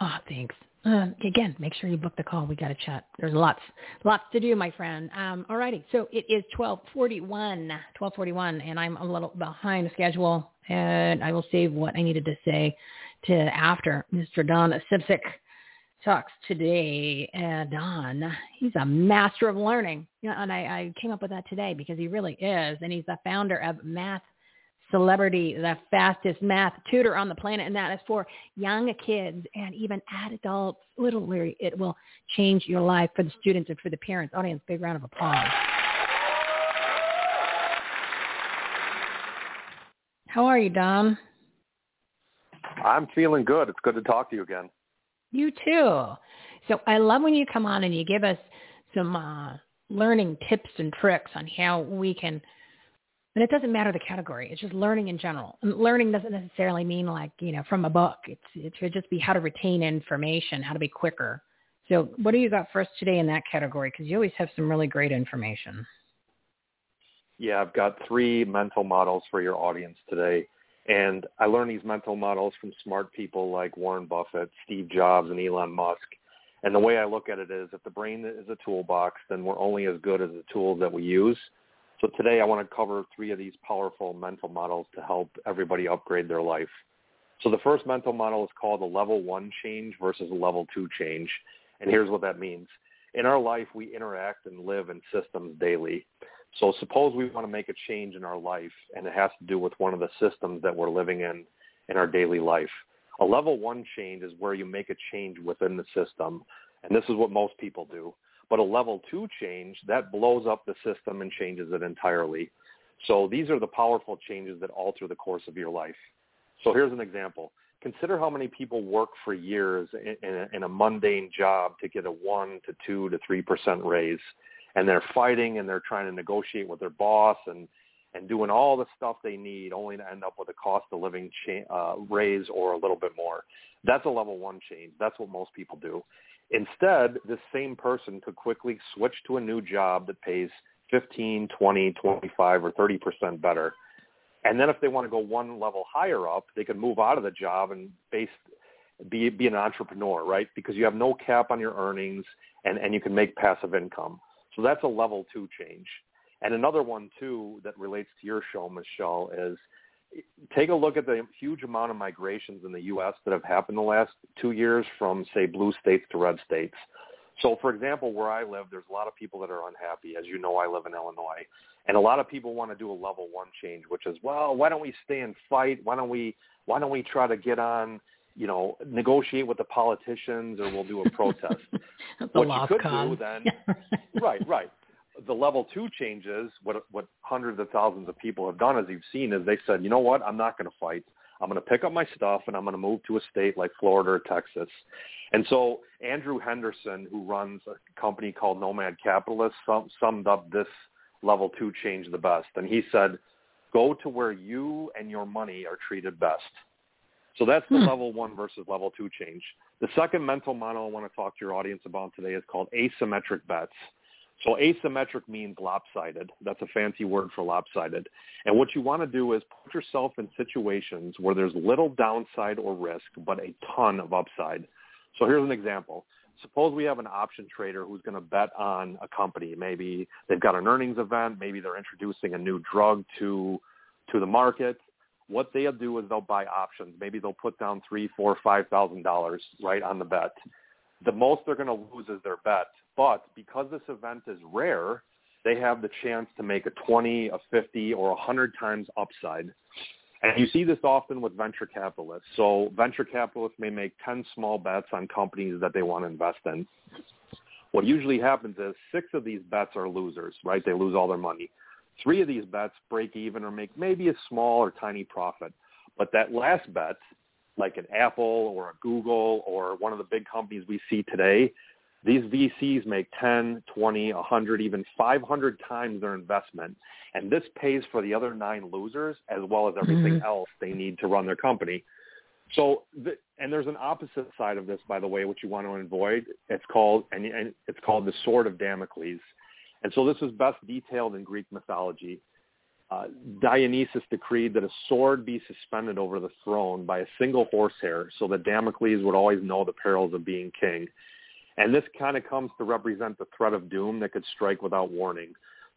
Oh, thanks. Uh, again, make sure you book the call. We got to chat. There's lots, lots to do, my friend. Um, all righty. So it is 1241, 1241, and I'm a little behind schedule, and I will save what I needed to say to after Mr. Don Sevcik talks today. Uh, Don, he's a master of learning. You know, and I, I came up with that today because he really is, and he's the founder of Math celebrity, the fastest math tutor on the planet, and that is for young kids and even adults. Literally, it will change your life for the students and for the parents. Audience, big round of applause. How are you, Don? I'm feeling good. It's good to talk to you again. You too. So I love when you come on and you give us some uh, learning tips and tricks on how we can and it doesn't matter the category. It's just learning in general. And learning doesn't necessarily mean like, you know, from a book. It's it should just be how to retain information, how to be quicker. So what do you got for us today in that category? Because you always have some really great information. Yeah, I've got three mental models for your audience today. And I learned these mental models from smart people like Warren Buffett, Steve Jobs, and Elon Musk. And the way I look at it is if the brain is a toolbox, then we're only as good as the tools that we use. So today I want to cover three of these powerful mental models to help everybody upgrade their life. So the first mental model is called a level one change versus a level two change. And here's what that means. In our life, we interact and live in systems daily. So suppose we want to make a change in our life and it has to do with one of the systems that we're living in in our daily life. A level one change is where you make a change within the system. And this is what most people do. But a level two change, that blows up the system and changes it entirely. So these are the powerful changes that alter the course of your life. So here's an example. Consider how many people work for years in, a, a mundane job to get a 1 to 2 to 3% raise. And they're fighting and they're trying to negotiate with their boss and, and doing all the stuff they need only to end up with a cost of living cha- uh, raise or a little bit more. That's a level one change. That's what most people do. Instead, this same person could quickly switch to a new job that pays 15, 20, 25, or 30% better. And then if they want to go one level higher up, they could move out of the job and base, be, be an entrepreneur, right? Because you have no cap on your earnings and, and you can make passive income. So that's a level two change. And another one too that relates to your show, Michele, is take a look at the huge amount of migrations in the U.S. that have happened the last two years from, say, blue states to red states. So, for example, where I live, there's a lot of people that are unhappy. As you know, I live in Illinois. And a lot of people want to do a level one change, which is, well, why don't we stay and fight? Why don't we, why don't we try to get on, you know, negotiate with the politicians or we'll do a protest? *laughs* what you could con. do then, *laughs* right, right. The level two changes, what, what hundreds of thousands of people have done, as you've seen, is they said, you know what, I'm not going to fight. I'm going to pick up my stuff and I'm going to move to a state like Florida or Texas. And so Andrew Henderson, who runs a company called Nomad Capitalist, sum, summed up this level two change the best. And he said, go to where you and your money are treated best. So that's the Hmm. level one versus level two change. The second mental model I want to talk to your audience about today is called asymmetric bets. So asymmetric means lopsided. That's a fancy word for lopsided. And what you want to do is put yourself in situations where there's little downside or risk, but a ton of upside. So here's an example. Suppose we have an option trader who's going to bet on a company. Maybe they've got an earnings event. Maybe they're introducing a new drug to to the market. What they'll do is they'll buy options. Maybe they'll put down three, four, five thousand dollars right on the bet. The most they're going to lose is their bet. But because this event is rare, they have the chance to make a 20, a 50, or a 100 times upside. And you see this often with venture capitalists. So venture capitalists may make 10 small bets on companies that they want to invest in. What usually happens is six of these bets are losers, right? They lose all their money. Three of these bets break even or make maybe a small or tiny profit. But that last bet, like an Apple or a Google or one of the big companies we see today, these VCs make 10, 20, 100, even 500 times their investment. And this pays for the other nine losers as well as everything Mhm. else they need to run their company. So, the, and there's an opposite side of this, by the way, which you want to avoid. It's called, and, and it's called the sword of Damocles. And so this is best detailed in Greek mythology. Uh, Dionysus decreed that a sword be suspended over the throne by a single horsehair so that Damocles would always know the perils of being king. And this kind of comes to represent the threat of doom that could strike without warning.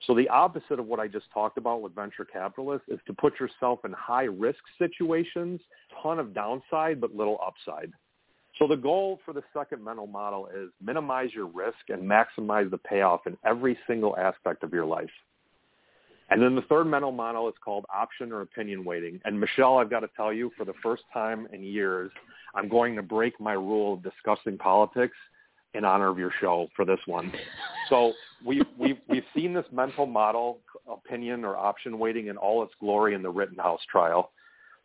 So the opposite of what I just talked about with venture capitalists is to put yourself in high risk situations, ton of downside but little upside. So the goal for the second mental model is minimize your risk and maximize the payoff in every single aspect of your life. And then the third mental model is called option or opinion weighting. And Michele, I've got to tell you, for the first time in years, I'm going to break my rule of discussing politics in honor of your show for this one. So we, we've, we've seen this mental model, opinion or option weighting in all its glory in the Rittenhouse trial.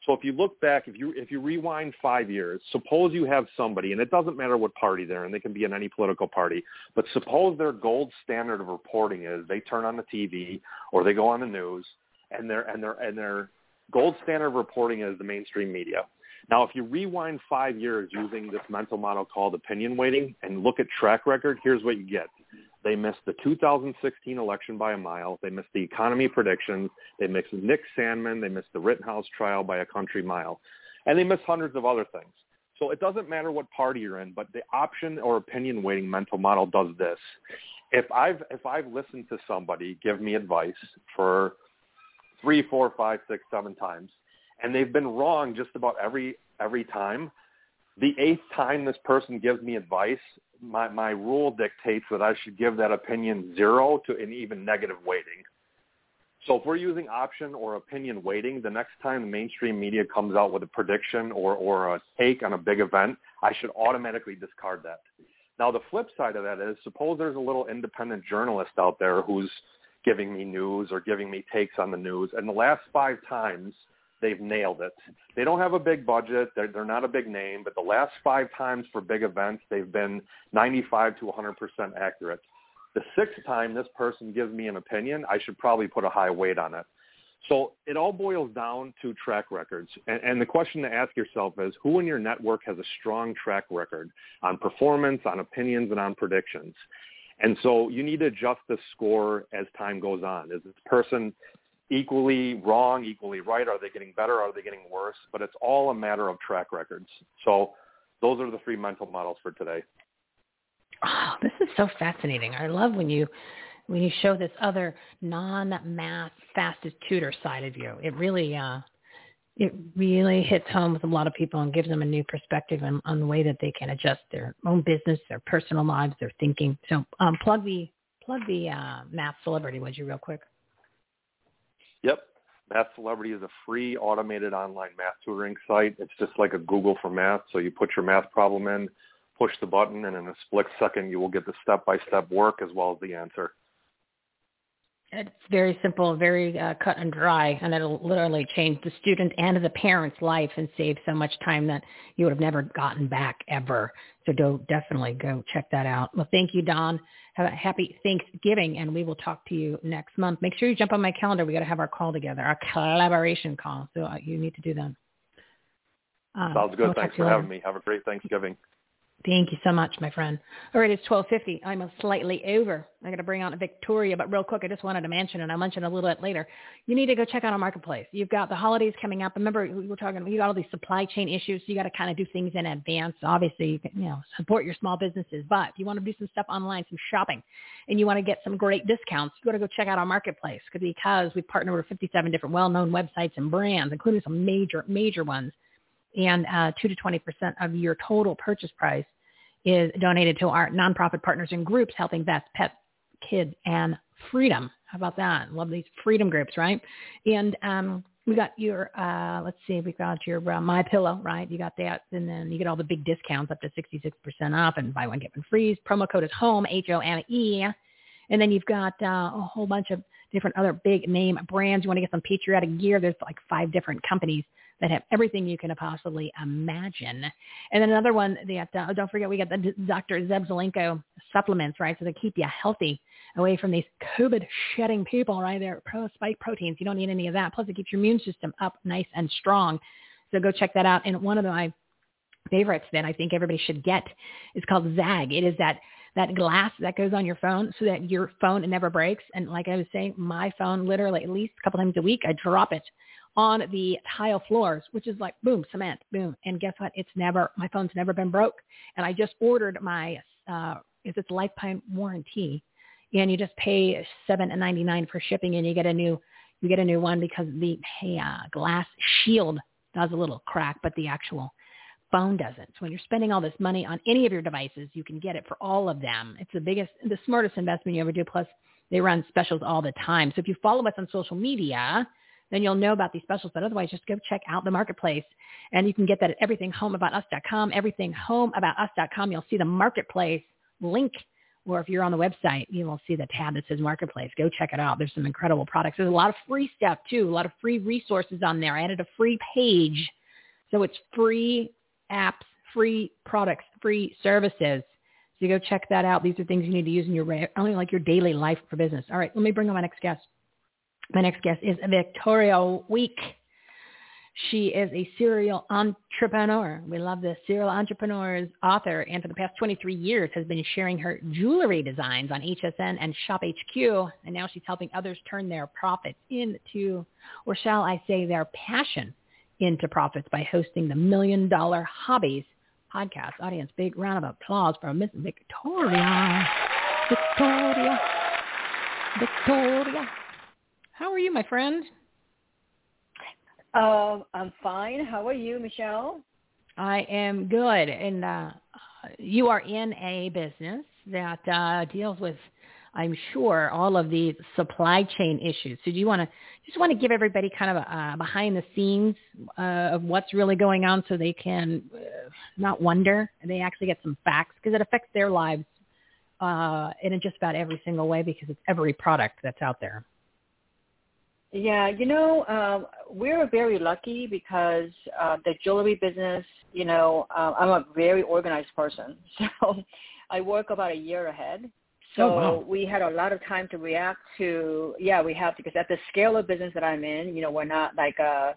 So if you look back, if you if you rewind five years, suppose you have somebody, and it doesn't matter what party they're in, they can be in any political party, but suppose their gold standard of reporting is they turn on the TV or they go on the news, and their and their and their gold standard of reporting is the mainstream media. Now, if you rewind five years using this mental model called opinion weighting and look at track record, here's what you get. They missed the 2016 election by a mile. They missed the economy predictions. They missed Nick Sandmann. They missed the Rittenhouse trial by a country mile. And they missed hundreds of other things. So it doesn't matter what party you're in, but the option or opinion weighting mental model does this. If I've if I've listened to somebody give me advice for three, four, five, six, seven times, and they've been wrong just about every every time, the eighth time this person gives me advice, my, my rule dictates that I should give that opinion zero to an even negative weighting. So if we're using option or opinion weighting, the next time the mainstream media comes out with a prediction or, or a take on a big event, I should automatically discard that. Now the flip side of that is suppose there's a little independent journalist out there who's giving me news or giving me takes on the news, and the last five times they've nailed it. They don't have a big budget. They're, they're not a big name, but the last five times for big events, they've been 95 to 100% accurate. The sixth time this person gives me an opinion, I should probably put a high weight on it. So it all boils down to track records. And, and the question to ask yourself is, who in your network has a strong track record on performance, on opinions, and on predictions? And so you need to adjust the score as time goes on. Is this person equally wrong, equally right? Are they getting better? Are they getting worse? But it's all a matter of track records. So those are the three mental models for today. Oh, this is so fascinating. I love when you when you show this other non-math fastest tutor side of you. It really, uh, it really hits home with a lot of people and gives them a new perspective on, on the way that they can adjust their own business, their personal lives, their thinking. So um, plug the plug the uh, Math Celebrity, would you, real quick? Yep. Math Celebrity is a free automated online math tutoring site. It's just like a Google for math. So you put your math problem in, push the button, and in a split second you will get the step-by-step work as well as the answer. It's very simple, very uh, cut and dry, and it'll literally change the student and the parent's life and save so much time that you would have never gotten back ever. So do definitely go check that out. Well, thank you, Don. Have a happy Thanksgiving, and we will talk to you next month. Make sure you jump on my calendar. We got to have our call together, our collaboration call. So uh, you need to do that. Um, Sounds good. We'll Thanks for having me. Have a great Thanksgiving. Thank you so much, my friend. All right, it's 1250. I'm a slightly over. I got to bring on Victoria, but real quick, I just wanted to mention, and I'll mention a little bit later. You need to go check out our marketplace. You've got the holidays coming up. Remember, we were talking, you got all these supply chain issues. So you got to kind of do things in advance. Obviously, you can, you know, support your small businesses. But if you want to do some stuff online, some shopping, and you want to get some great discounts, you got to go check out our marketplace because we partner with 57 different well-known websites and brands, including some major, major ones and uh, 2 to 20% of your total purchase price is donated to our nonprofit partners and groups helping vets, pets, kids, and freedom. How about that? Love these freedom groups, right? And um, we got your, uh, let's see, we got your uh, My Pillow, right? You got that, and then you get all the big discounts up to 66% off and buy one, get one free. Promo code is HOME, H-O-M-E. And then you've got uh, a whole bunch of different other big name brands. You want to get some patriotic gear. There's like five different companies that have everything you can possibly imagine. And then another one that, uh, don't forget, we got the Dr. Zev Zelenko supplements, right? So they keep you healthy away from these COVID shedding people, right? They're pro spike proteins. You don't need any of that. Plus it keeps your immune system up nice and strong. So go check that out. And one of my favorites that I think everybody should get is called ZAGG. It is that that glass that goes on your phone so that your phone never breaks. And like I was saying, my phone literally at least a couple times a week, I drop it on the tile floors, which is like boom, cement, boom. And guess what? It's never, my phone's never been broke. And I just ordered my, uh, it's its lifetime warranty and you just pay seven ninety nine for shipping and you get a new, you get a new one because the hey, uh, glass shield does a little crack, but the actual phone doesn't. So when you're spending all this money on any of your devices, you can get it for all of them. It's the biggest, the smartest investment you ever do. Plus, they run specials all the time. So if you follow us on social media, then you'll know about these specials. But otherwise, just go check out the marketplace. And you can get that at everythinghomeaboutus.com, everythinghomeaboutus.com. You'll see the marketplace link. Or if you're on the website, you will see the tab that says marketplace. Go check it out. There's some incredible products. There's a lot of free stuff too, a lot of free resources on there. I added a free page. So it's free apps, free products, free services. So go check that out. These are things you need to use in your only like your daily life for business. All right, let me bring on my next guest. My next guest is Victoria Wieck. She is a serial entrepreneur. We love this serial entrepreneur's author, and for the past 23 years has been sharing her jewelry designs on HSN and ShopHQ. And now she's helping others turn their profits into, or shall I say, their passion into profits by hosting the Million Dollar Hobbies podcast. Audience, big round of applause for Miss Victoria. Victoria. Victoria. How are you, my friend? Uh, I'm fine. How are you, Michele? I am good. And uh, you are in a business that uh, deals with, I'm sure, all of the supply chain issues. So do you want to just want to give everybody kind of a uh, behind the scenes uh, of what's really going on so they can uh, not wonder and they actually get some facts because it affects their lives uh, in just about every single way because it's every product that's out there. Yeah, you know, uh, we're very lucky because uh, the jewelry business, you know, uh, I'm a very organized person. *laughs* So I work about a year ahead. So oh, wow. we had a lot of time to react to, yeah, we have to, because at the scale of business that I'm in, you know, we're not like a,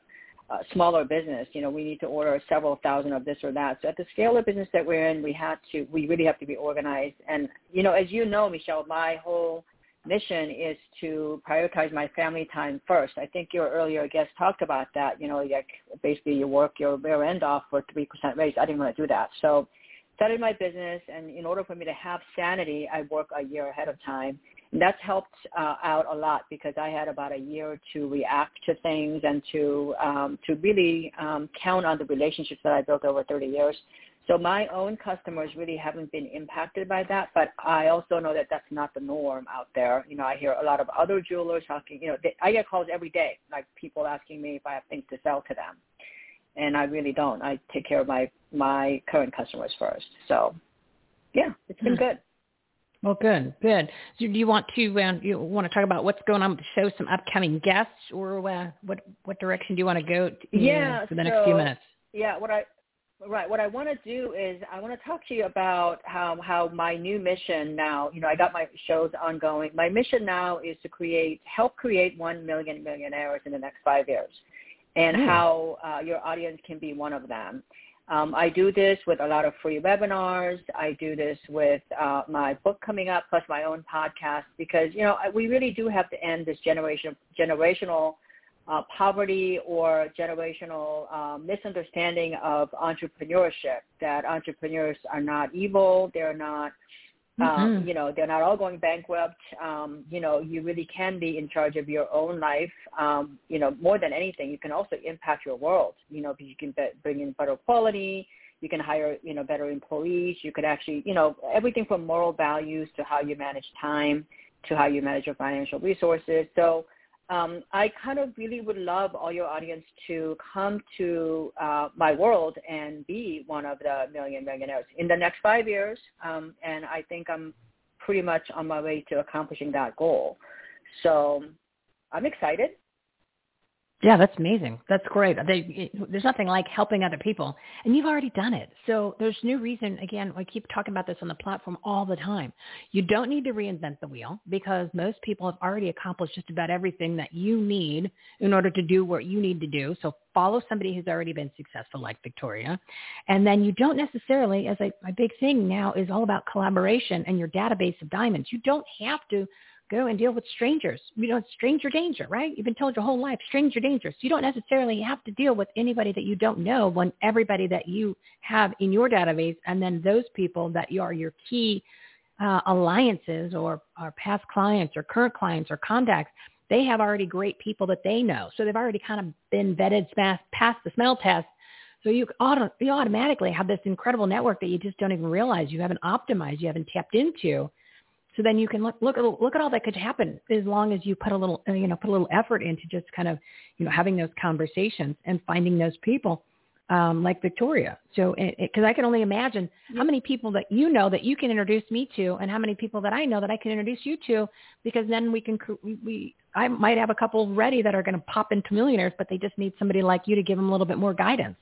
a smaller business. You know, we need to order several thousand of this or that. So at the scale of business that we're in, we had to, we really have to be organized. And, you know, as you know, Michele, my whole mission is to prioritize my family time first. I think your earlier guest talked about that. You know, like basically you work your rear end off for three percent raise. I didn't want to do that, so started my business. And in order for me to have sanity, I work a year ahead of time. And that's helped uh, out a lot because I had about a year to react to things and to um, to really um, count on the relationships that I built over 30 years. So my own customers really haven't been impacted by that, but I also know that that's not the norm out there. You know, I hear a lot of other jewelers talking. You know, they, I get calls every day, like people asking me if I have things to sell to them, and I really don't. I take care of my my current customers first. So, yeah, it's been hmm. good. Well, good, good. So do you want to um, you want to talk about what's going on with the show, some upcoming guests, or uh, what what direction do you want to go? To, yeah, for the so, next few minutes. Yeah, what I right what i want to do is i want to talk to you about how how my new mission now you know i got my shows ongoing my mission now is to create help create 1 million millionaires in the next five years and mm. how uh, your audience can be one of them um, I do this with a lot of free webinars. I do this with uh, my book coming up, plus my own podcast, because you know we really do have to end this generation generational uh, poverty or generational uh, misunderstanding of entrepreneurship. That entrepreneurs are not evil. They're not um, mm-hmm. you know, they're not all going bankrupt. Um, you know, you really can be in charge of your own life. Um, you know, more than anything, you can also impact your world. You know, because you can be- bring in better quality. You can hire, you know, better employees. You could actually, you know, everything from moral values to how you manage time to how you manage your financial resources. So um, I kind of really would love all your audience to come to uh, my world and be one of the million millionaires in the next five years. Um, and I think I'm pretty much on my way to accomplishing that goal. So I'm excited. Yeah, that's amazing. That's great. They, there's nothing like helping other people, and you've already done it. So there's no reason. Again, I keep talking about this on the platform all the time. You don't need to reinvent the wheel because most people have already accomplished just about everything that you need in order to do what you need to do. So follow somebody who's already been successful, like Victoria, and then you don't necessarily, as I, my big thing now is all about collaboration and your database of diamonds. You don't have to go and deal with strangers. You know, stranger danger, right? You've been told your whole life, stranger danger. So you don't necessarily have to deal with anybody that you don't know when everybody that you have in your database and then those people that are your key uh, alliances or, or past clients or current clients or contacts, they have already great people that they know. So they've already kind of been vetted, passed the smell test. So you, auto, you automatically have this incredible network that you just don't even realize you haven't optimized, you haven't tapped into so then you can look look look at all that could happen as long as you put a little you know put a little effort into just kind of you know having those conversations and finding those people um, like Victoria. So because I can only imagine how many people that you know that you can introduce me to, and how many people that I know that I can introduce you to, because then we can we I might have a couple ready that are going to pop into millionaires, but they just need somebody like you to give them a little bit more guidance.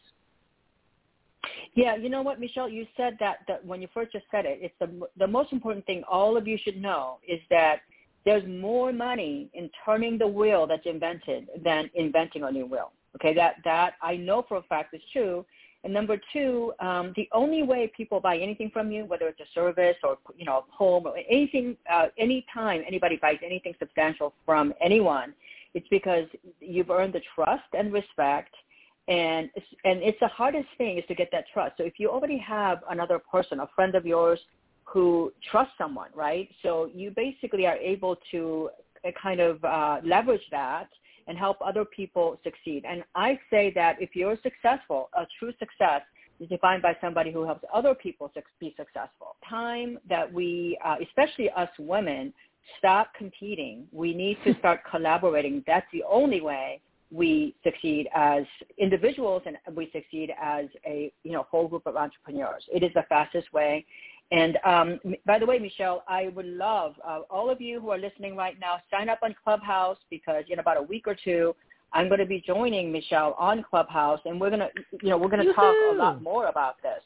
Yeah, you know what, Michele, you said that, that when you first just said it, it's the, the most important thing all of you should know is that there's more money in turning the wheel that's invented than inventing a new wheel. Okay, that, that I know for a fact is true. And number two, um, the only way people buy anything from you, whether it's a service or you know a home or anything, uh, any time anybody buys anything substantial from anyone, it's because you've earned the trust and respect – and and it's the hardest thing is to get that trust. So if you already have another person, a friend of yours who trusts someone, right? So you basically are able to uh, kind of uh, leverage that and help other people succeed. And I say that if you're successful, a true success is defined by somebody who helps other people be successful. Time that we, uh, especially us women, stop competing. We need to start collaborating. That's the only way we succeed as individuals and we succeed as a you know whole group of entrepreneurs. It is the fastest way. And um, by the way, Michele, I would love uh, all of you who are listening right now sign up on Clubhouse because in about a week or two, I'm going to be joining Michele on Clubhouse, and we're going to you know we're going to talk a lot more about this.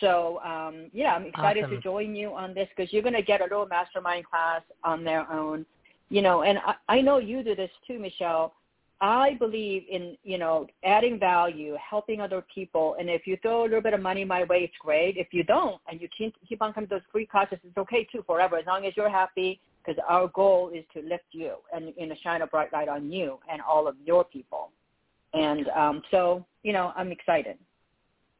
So um, yeah, I'm excited awesome. to join you on this because you're going to get a little mastermind class on their own. You know, and I, I know you do this too, Michele I believe in, you know, adding value, helping other people. And if you throw a little bit of money my way, it's great. If you don't and you keep, keep on coming to those free classes, it's okay too forever as long as you're happy because our goal is to lift you and, and shine a bright light on you and all of your people. And um, so, you know, I'm excited.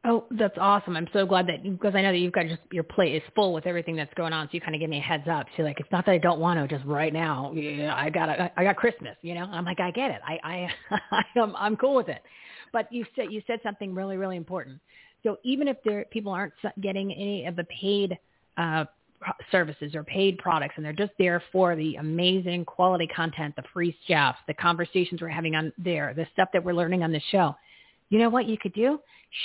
Oh, that's awesome. I'm so glad that because I know that you've got just your plate is full with everything that's going on. So you kind of give me a heads up. So like, it's not that I don't want to just right now. Yeah, I got I got Christmas, you know. I'm like, I get it. I I *laughs* I'm I'm cool with it. But you said you said something really really important. So even if there people aren't getting any of the paid uh, services or paid products and they're just there for the amazing quality content, the free stuff, the conversations we're having on there, the stuff that we're learning on the show. You know what you could do?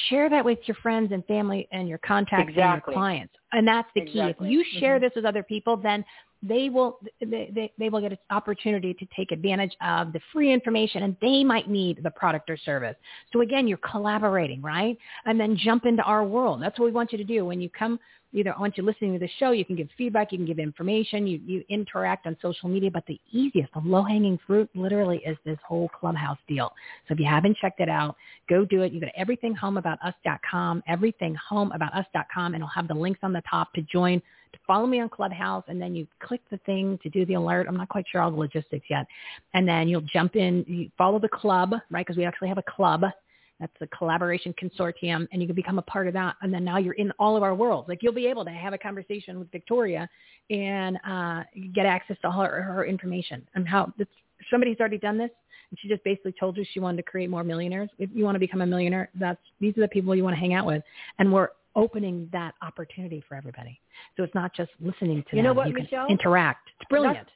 Share that with your friends and family and your contacts exactly. and your clients. And that's the exactly. key. If you share mm-hmm. this with other people, then they will they, they, they will get an opportunity to take advantage of the free information and they might need the product or service. So again, you're collaborating, right? And then jump into our world. That's what we want you to do. When you come either once you're listening to the show, you can give feedback, you can give information, you, you interact on social media, but the easiest, the low-hanging fruit literally is this whole clubhouse deal. So if you haven't checked it out, go do it. You go to everythinghomeaboutus.com, everythinghomeaboutus.com, and it'll have the links on the top to join to follow me on Clubhouse, and then you click the thing to do the alert. I'm not quite sure all the logistics yet. And then you'll jump in, you follow the club, right? Because we actually have a club. That's a collaboration consortium, and you can become a part of that. And then now you're in all of our worlds. Like you'll be able to have a conversation with Victoria and uh, get access to all her, her information and how this, somebody's already done this. And she just basically told you she wanted to create more millionaires. If you want to become a millionaire, that's these are the people you want to hang out with. And we're opening that opportunity for everybody. So it's not just listening to you them. know what, you Michele? interact. It's brilliant. Not,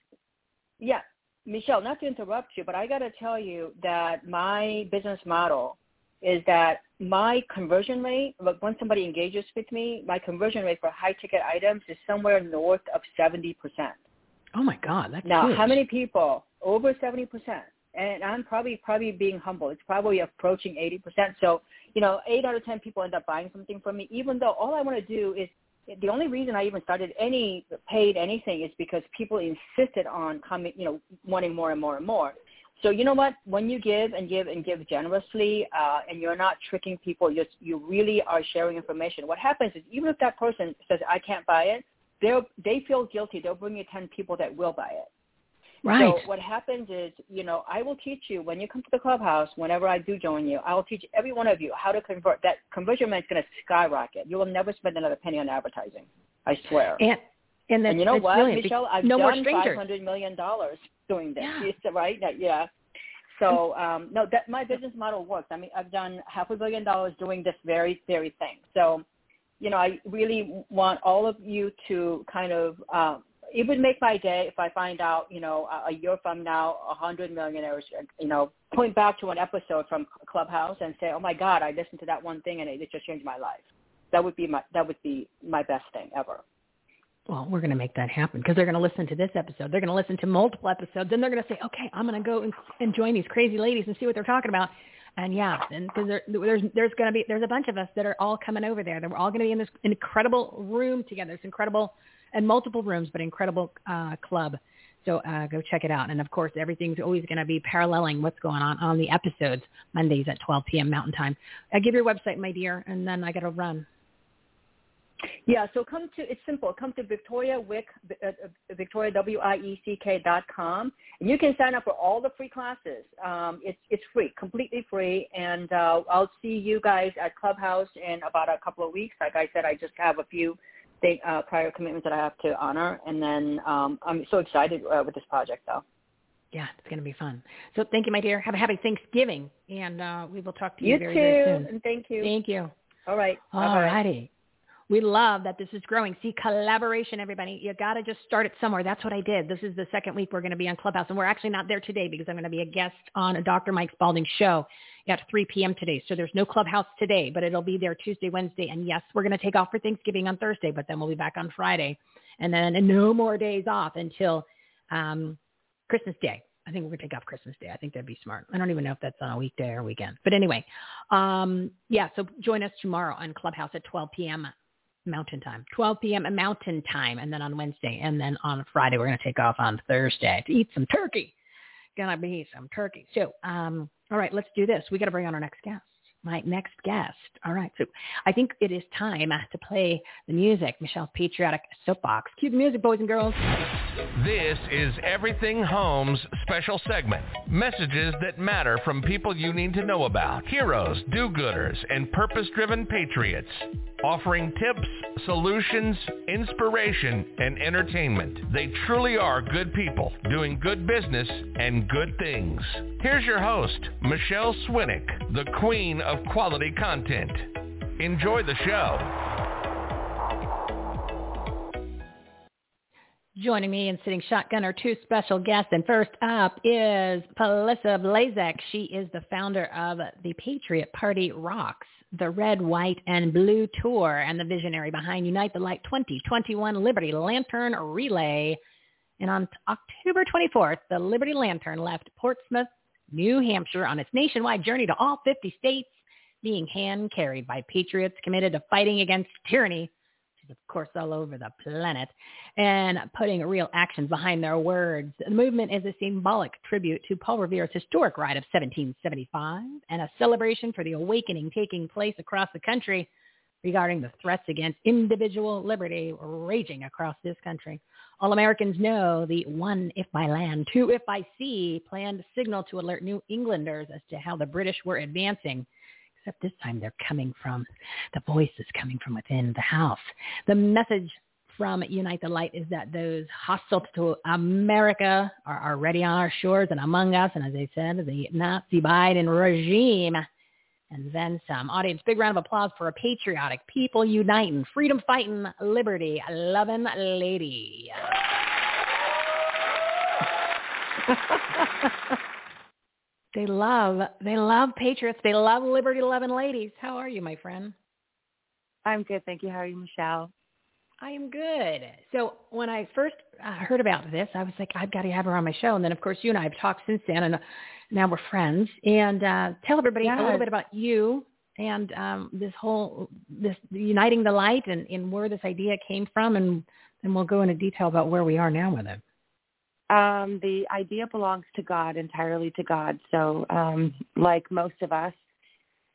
yeah, Michele, not to interrupt you, but I got to tell you that my business model is that my conversion rate, when somebody engages with me, my conversion rate for high ticket items is somewhere north of 70%. Oh my God, that's now huge. how many people? Over 70%. And I'm probably probably being humble. It's probably approaching 80%. So you know, eight out of 10 people end up buying something from me, even though all I want to do is the only reason I even started any paid anything is because people insisted on coming, you know, wanting more and more and more. So you know what? When you give and give and give generously, uh, and you're not tricking people, you you really are sharing information. What happens is even if that person says I can't buy it, they they feel guilty. They'll bring you ten people that will buy it. Right. So what happens is, you know, I will teach you when you come to the clubhouse, whenever I do join you, I will teach every one of you how to convert. That conversion rate is going to skyrocket. You will never spend another penny on advertising. I swear. And and, and you know what, brilliant. Michele? I've no done five hundred million dollars doing this. Yeah. Right? Yeah. So um, no, that my business model works. I mean, I've done half a billion dollars doing this very very thing. So, you know, I really want all of you to kind of um, it would make my day if I find out, you know, a year from now, a hundred millionaires, you know, point back to an episode from Clubhouse and say, "Oh my God, I listened to that one thing and it just changed my life." That would be my that would be my best thing ever. Well, we're going to make that happen because they're going to listen to this episode. They're going to listen to multiple episodes. Then they're going to say, "Okay, I'm going to go and, and join these crazy ladies and see what they're talking about." And yeah, because there, there's there's going to be there's a bunch of us that are all coming over there. That we're all going to be in this incredible room together. It's incredible and multiple rooms, but incredible uh, club. So uh, go check it out. And of course, everything's always going to be paralleling what's going on on the episodes Mondays at 12 p.m. Mountain Time. I uh, give your website, my dear, and then I got to run. Yeah, so come to it's simple. Come to Victoria Wieck, uh, uh, Victoria W I E C K dot com, and you can sign up for all the free classes. Um, it's it's free, completely free, and uh, I'll see you guys at Clubhouse in about a couple of weeks. Like I said, I just have a few state uh, prior commitments that I have to honor. And then um, I'm so excited uh, with this project, though. Yeah, it's going to be fun. So thank you, my dear. Have a happy Thanksgiving, and uh, we will talk to you, you very, too, very soon. and thank you. Thank you. All right. All righty. We love that this is growing. See, collaboration, everybody. You got to just start it somewhere. That's what I did. This is the second week we're going to be on Clubhouse, and we're actually not there today because I'm going to be a guest on a Dr. Mike Spalding show at 3 p.m. today. So there's no Clubhouse today, but it'll be there Tuesday, Wednesday, and yes, we're going to take off for Thanksgiving on Thursday, but then we'll be back on Friday, and then and no more days off until um, Christmas Day. I think we're gonna take off Christmas Day. I think that'd be smart. I don't even know if that's on a weekday or weekend. But anyway, um, yeah. So join us tomorrow on Clubhouse at 12 p.m. Mountain Time, 12 p.m. Mountain Time, and then on Wednesday, and then on Friday we're going to take off on Thursday to eat some turkey. Gonna be some turkey. So, um, all right, let's do this. We got to bring on our next guest. My next guest. All right, so I think it is time uh, to play the music, Michele's Patriotic Soapbox. Cue the music, boys and girls. This is Everything Home's special segment. Messages that matter from people you need to know about. Heroes, do-gooders, and purpose-driven patriots. Offering tips, solutions, inspiration, and entertainment. They truly are good people doing good business and good things. Here's your host, Michele Swinick, the queen of quality content. Enjoy the show. Joining me and sitting shotgun are two special guests. And first up is Felisa Blazek. She is the founder of the Patriot Party Rocks, the Red, White, and Blue Tour, and the visionary behind Unite the Light 2021 Liberty Lantern Relay. And on October 24th, the Liberty Lantern left Portsmouth, New Hampshire on its nationwide journey to all 50 states, being hand carried by patriots committed to fighting against tyranny which is of course, all over the planet, and putting real actions behind their words. The movement is a symbolic tribute to Paul Revere's historic ride of 1775 and a celebration for the awakening taking place across the country regarding the threats against individual liberty raging across this country. All Americans know the one if by land, two if by sea planned signal to alert New Englanders as to how the British were advancing except this time they're coming from, the voice is coming from within the house. The message from Unite the Light is that those hostile to America are already on our shores and among us. And as I said, the Nazi Biden regime and then some. Audience, big round of applause for a patriotic, people uniting, freedom fighting, liberty loving lady. *laughs* They love they love patriots. They love liberty loving ladies. How are you, my friend? I'm good, thank you. How are you, Michele? I am good. So when I first uh, heard about this, I was like, I've got to have her on my show. And then, of course, you and I have talked since then, and now we're friends. And uh, tell everybody yes. a little bit about you and um, this whole this uniting the light and, and where this idea came from, and then we'll go into detail about where we are now with it. Um, the idea belongs to God, entirely to God. So, um, like most of us,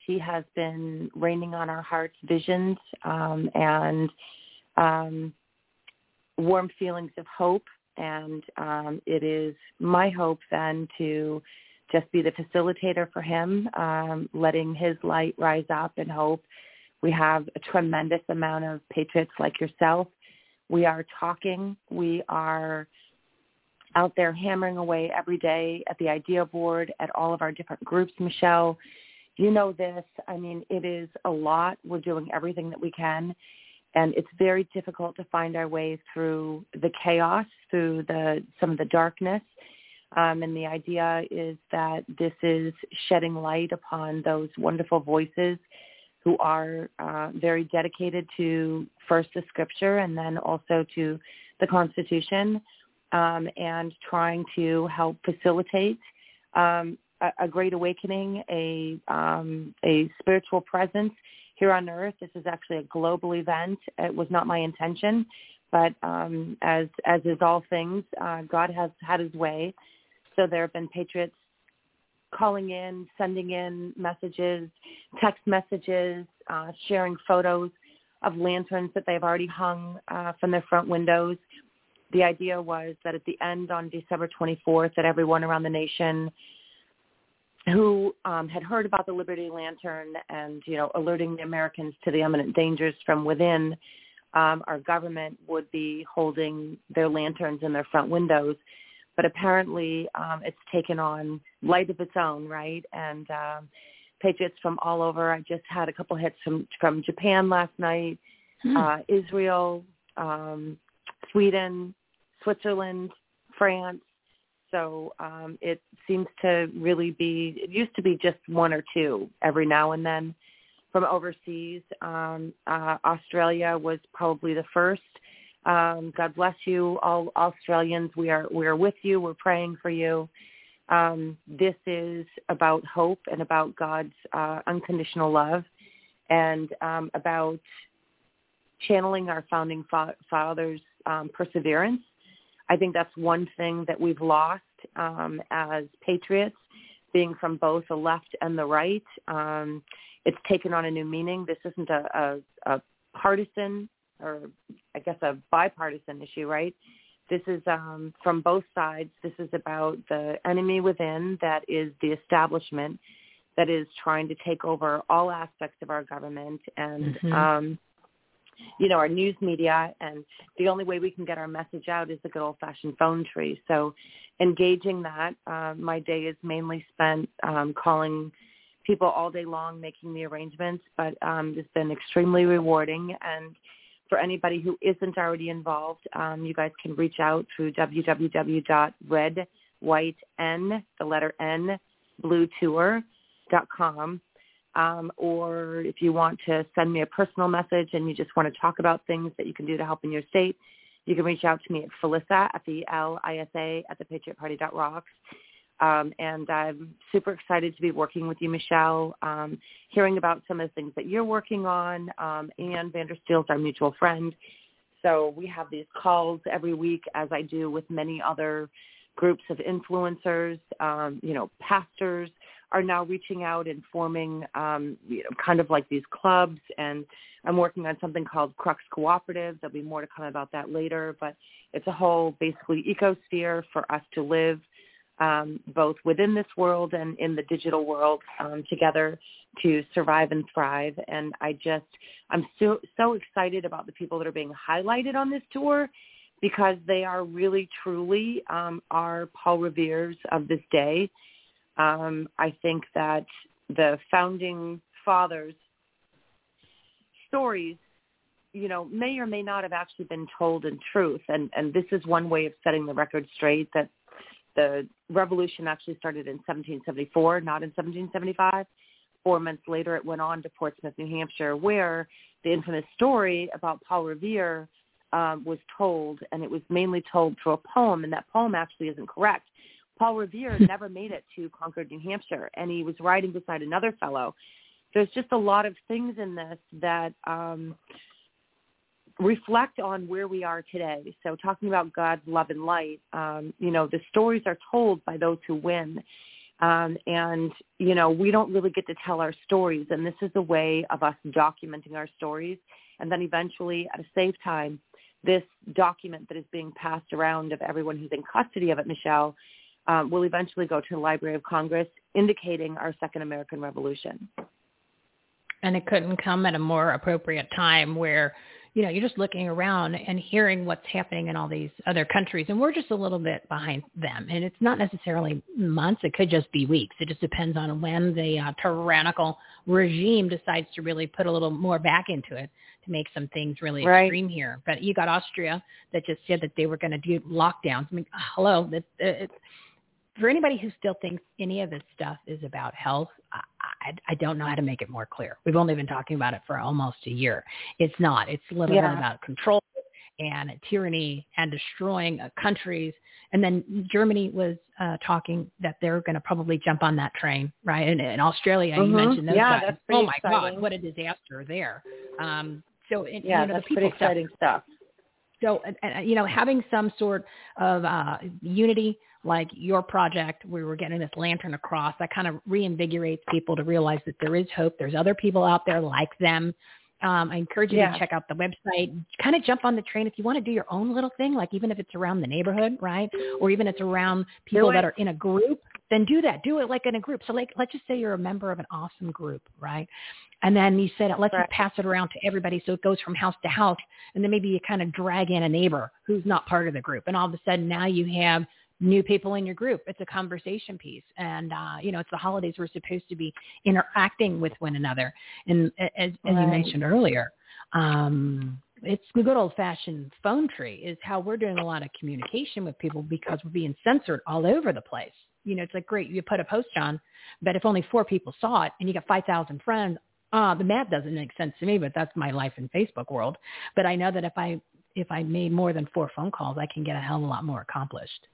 He has been raining on our hearts visions um, and um, warm feelings of hope. And um, it is my hope then to just be the facilitator for Him, um, letting His light rise up and hope. We have a tremendous amount of patriots like yourself. We are talking. We are out there hammering away every day at the idea board, at all of our different groups, Michele. You know this. I mean, it is a lot. We're doing everything that we can. And it's very difficult to find our way through the chaos, through the some of the darkness. Um, and the idea is that this is shedding light upon those wonderful voices who are uh, very dedicated to first the scripture and then also to the Constitution um, and trying to help facilitate um, a, a, great awakening, a um, a spiritual presence here on earth. This is actually a global event. It was not my intention, but um, as as is all things, uh, God has had His way. So there have been patriots calling in, sending in messages, text messages, uh, sharing photos of lanterns that they've already hung uh, from their front windows the idea was that at the end on December 24th, that everyone around the nation who um, had heard about the Liberty Lantern and you know alerting the Americans to the imminent dangers from within, um, our government would be holding their lanterns in their front windows. But apparently, um, it's taken on light of its own, right? And um, patriots from all over. I just had a couple hits from from Japan last night, hmm. uh, Israel, um, Sweden, Switzerland, France. So um, it seems to really be, it used to be just one or two every now and then from overseas. Um, uh, Australia was probably the first. Um, God bless you, all Australians. We are we are with you. We're praying for you. Um, this is about hope and about God's uh, unconditional love, and um, about channeling our founding fa- fathers' um, perseverance. I think that's one thing that we've lost um, as patriots. being from both the left and the right. Um, it's taken on a new meaning. This isn't a, a, a partisan or I guess a bipartisan issue, right? This is um, from both sides. This is about the enemy within that is the establishment that is trying to take over all aspects of our government and Mhm. um, you know our news media and the only way we can get our message out is the good old fashioned phone tree. So engaging that uh, my day is mainly spent um, calling people all day long making the arrangements but um, it's been extremely rewarding. And for anybody who isn't already involved um, you guys can reach out through www.redwhiten the letter n blue tour dot com um, or if you want to send me a personal message and you just want to talk about things that you can do to help in your state, you can reach out to me at Felisa, F-E-L-I-S-A, at thepatriotparty.rocks. Um, and I'm super excited to be working with you, Michele, um, hearing about some of the things that you're working on. Um, Ann Vandersteel's our mutual friend. So we have these calls every week, as I do with many other groups of influencers, um, you know, pastors, are now reaching out and forming um, you know, kind of like these clubs. And I'm working on something called Crux Cooperative. There'll be more to come about that later. But it's a whole basically ecosphere for us to live um, both within this world and in the digital world um, together to survive and thrive. And I just, I'm so, so excited about the people that are being highlighted on this tour because they are really, truly um, our Paul Revere's of this day. Um, I think that the founding fathers' stories, you know, may or may not have actually been told in truth. And, and this is one way of setting the record straight that the revolution actually started in 1774, not in 1775. Four months later, it went on to Portsmouth, New Hampshire, where the infamous story about Paul Revere um, was told, and it was mainly told through a poem, and that poem actually isn't correct. Paul Revere *laughs* never made it to Concord, New Hampshire, and he was riding beside another fellow. There's just a lot of things in this that um, reflect on where we are today. So talking about God's love and light, um, you know, the stories are told by those who win. Um, and, you know, we don't really get to tell our stories. And this is a way of us documenting our stories. And then eventually, at a safe time, this document that is being passed around of everyone who's in custody of it, Michele, um, will eventually go to the Library of Congress, indicating our Second American Revolution. And it couldn't come at a more appropriate time where, you know, you're just looking around and hearing what's happening in all these other countries. And we're just a little bit behind them. And it's not necessarily months. It could just be weeks. It just depends on when the uh, tyrannical regime decides to really put a little more back into it to make some things really Right. extreme here. But you got Austria that just said that they were going to do lockdowns. I mean, hello, that it, for anybody who still thinks any of this stuff is about health, I, I, I don't know how to make it more clear. We've only been talking about it for almost a year. It's not. It's literally Yeah. about control and tyranny and destroying uh, countries. And then Germany was uh, talking that they're going to probably jump on that train, right? And in Australia, you Mhm. mentioned those Yeah, guys. that's oh my exciting. God, what a disaster there. Um, so it, Yeah, you know, that's the people pretty stuff, exciting stuff. So, you know, having some sort of uh, unity, like your project, where we're getting this lantern across, that kind of reinvigorates people to realize that there is hope. There's other people out there like them. Um, I encourage you Yeah. to check out the website. Kind of jump on the train if you want to do your own little thing, like even if it's around the neighborhood, right? Or even it's around people that are in a group, then do that. Do it like in a group. So like, let's just say you're a member of an awesome group, right? And then you said, let's Right. just pass it around to everybody so it goes from house to house. And then maybe you kind of drag in a neighbor who's not part of the group. And all of a sudden now you have new people in your group. It's a conversation piece. And, uh, you know, it's the holidays. We're supposed to be interacting with one another. And as, as you mentioned earlier, um, it's the good old fashioned phone tree is how we're doing a lot of communication with people because we're being censored all over the place. You know, it's like, great, you put a post on, but if only four people saw it and you got 5,000 friends, uh, the math doesn't make sense to me, but that's my life in Facebook world. But I know that if I, if I made more than four phone calls, I can get a hell of a lot more accomplished.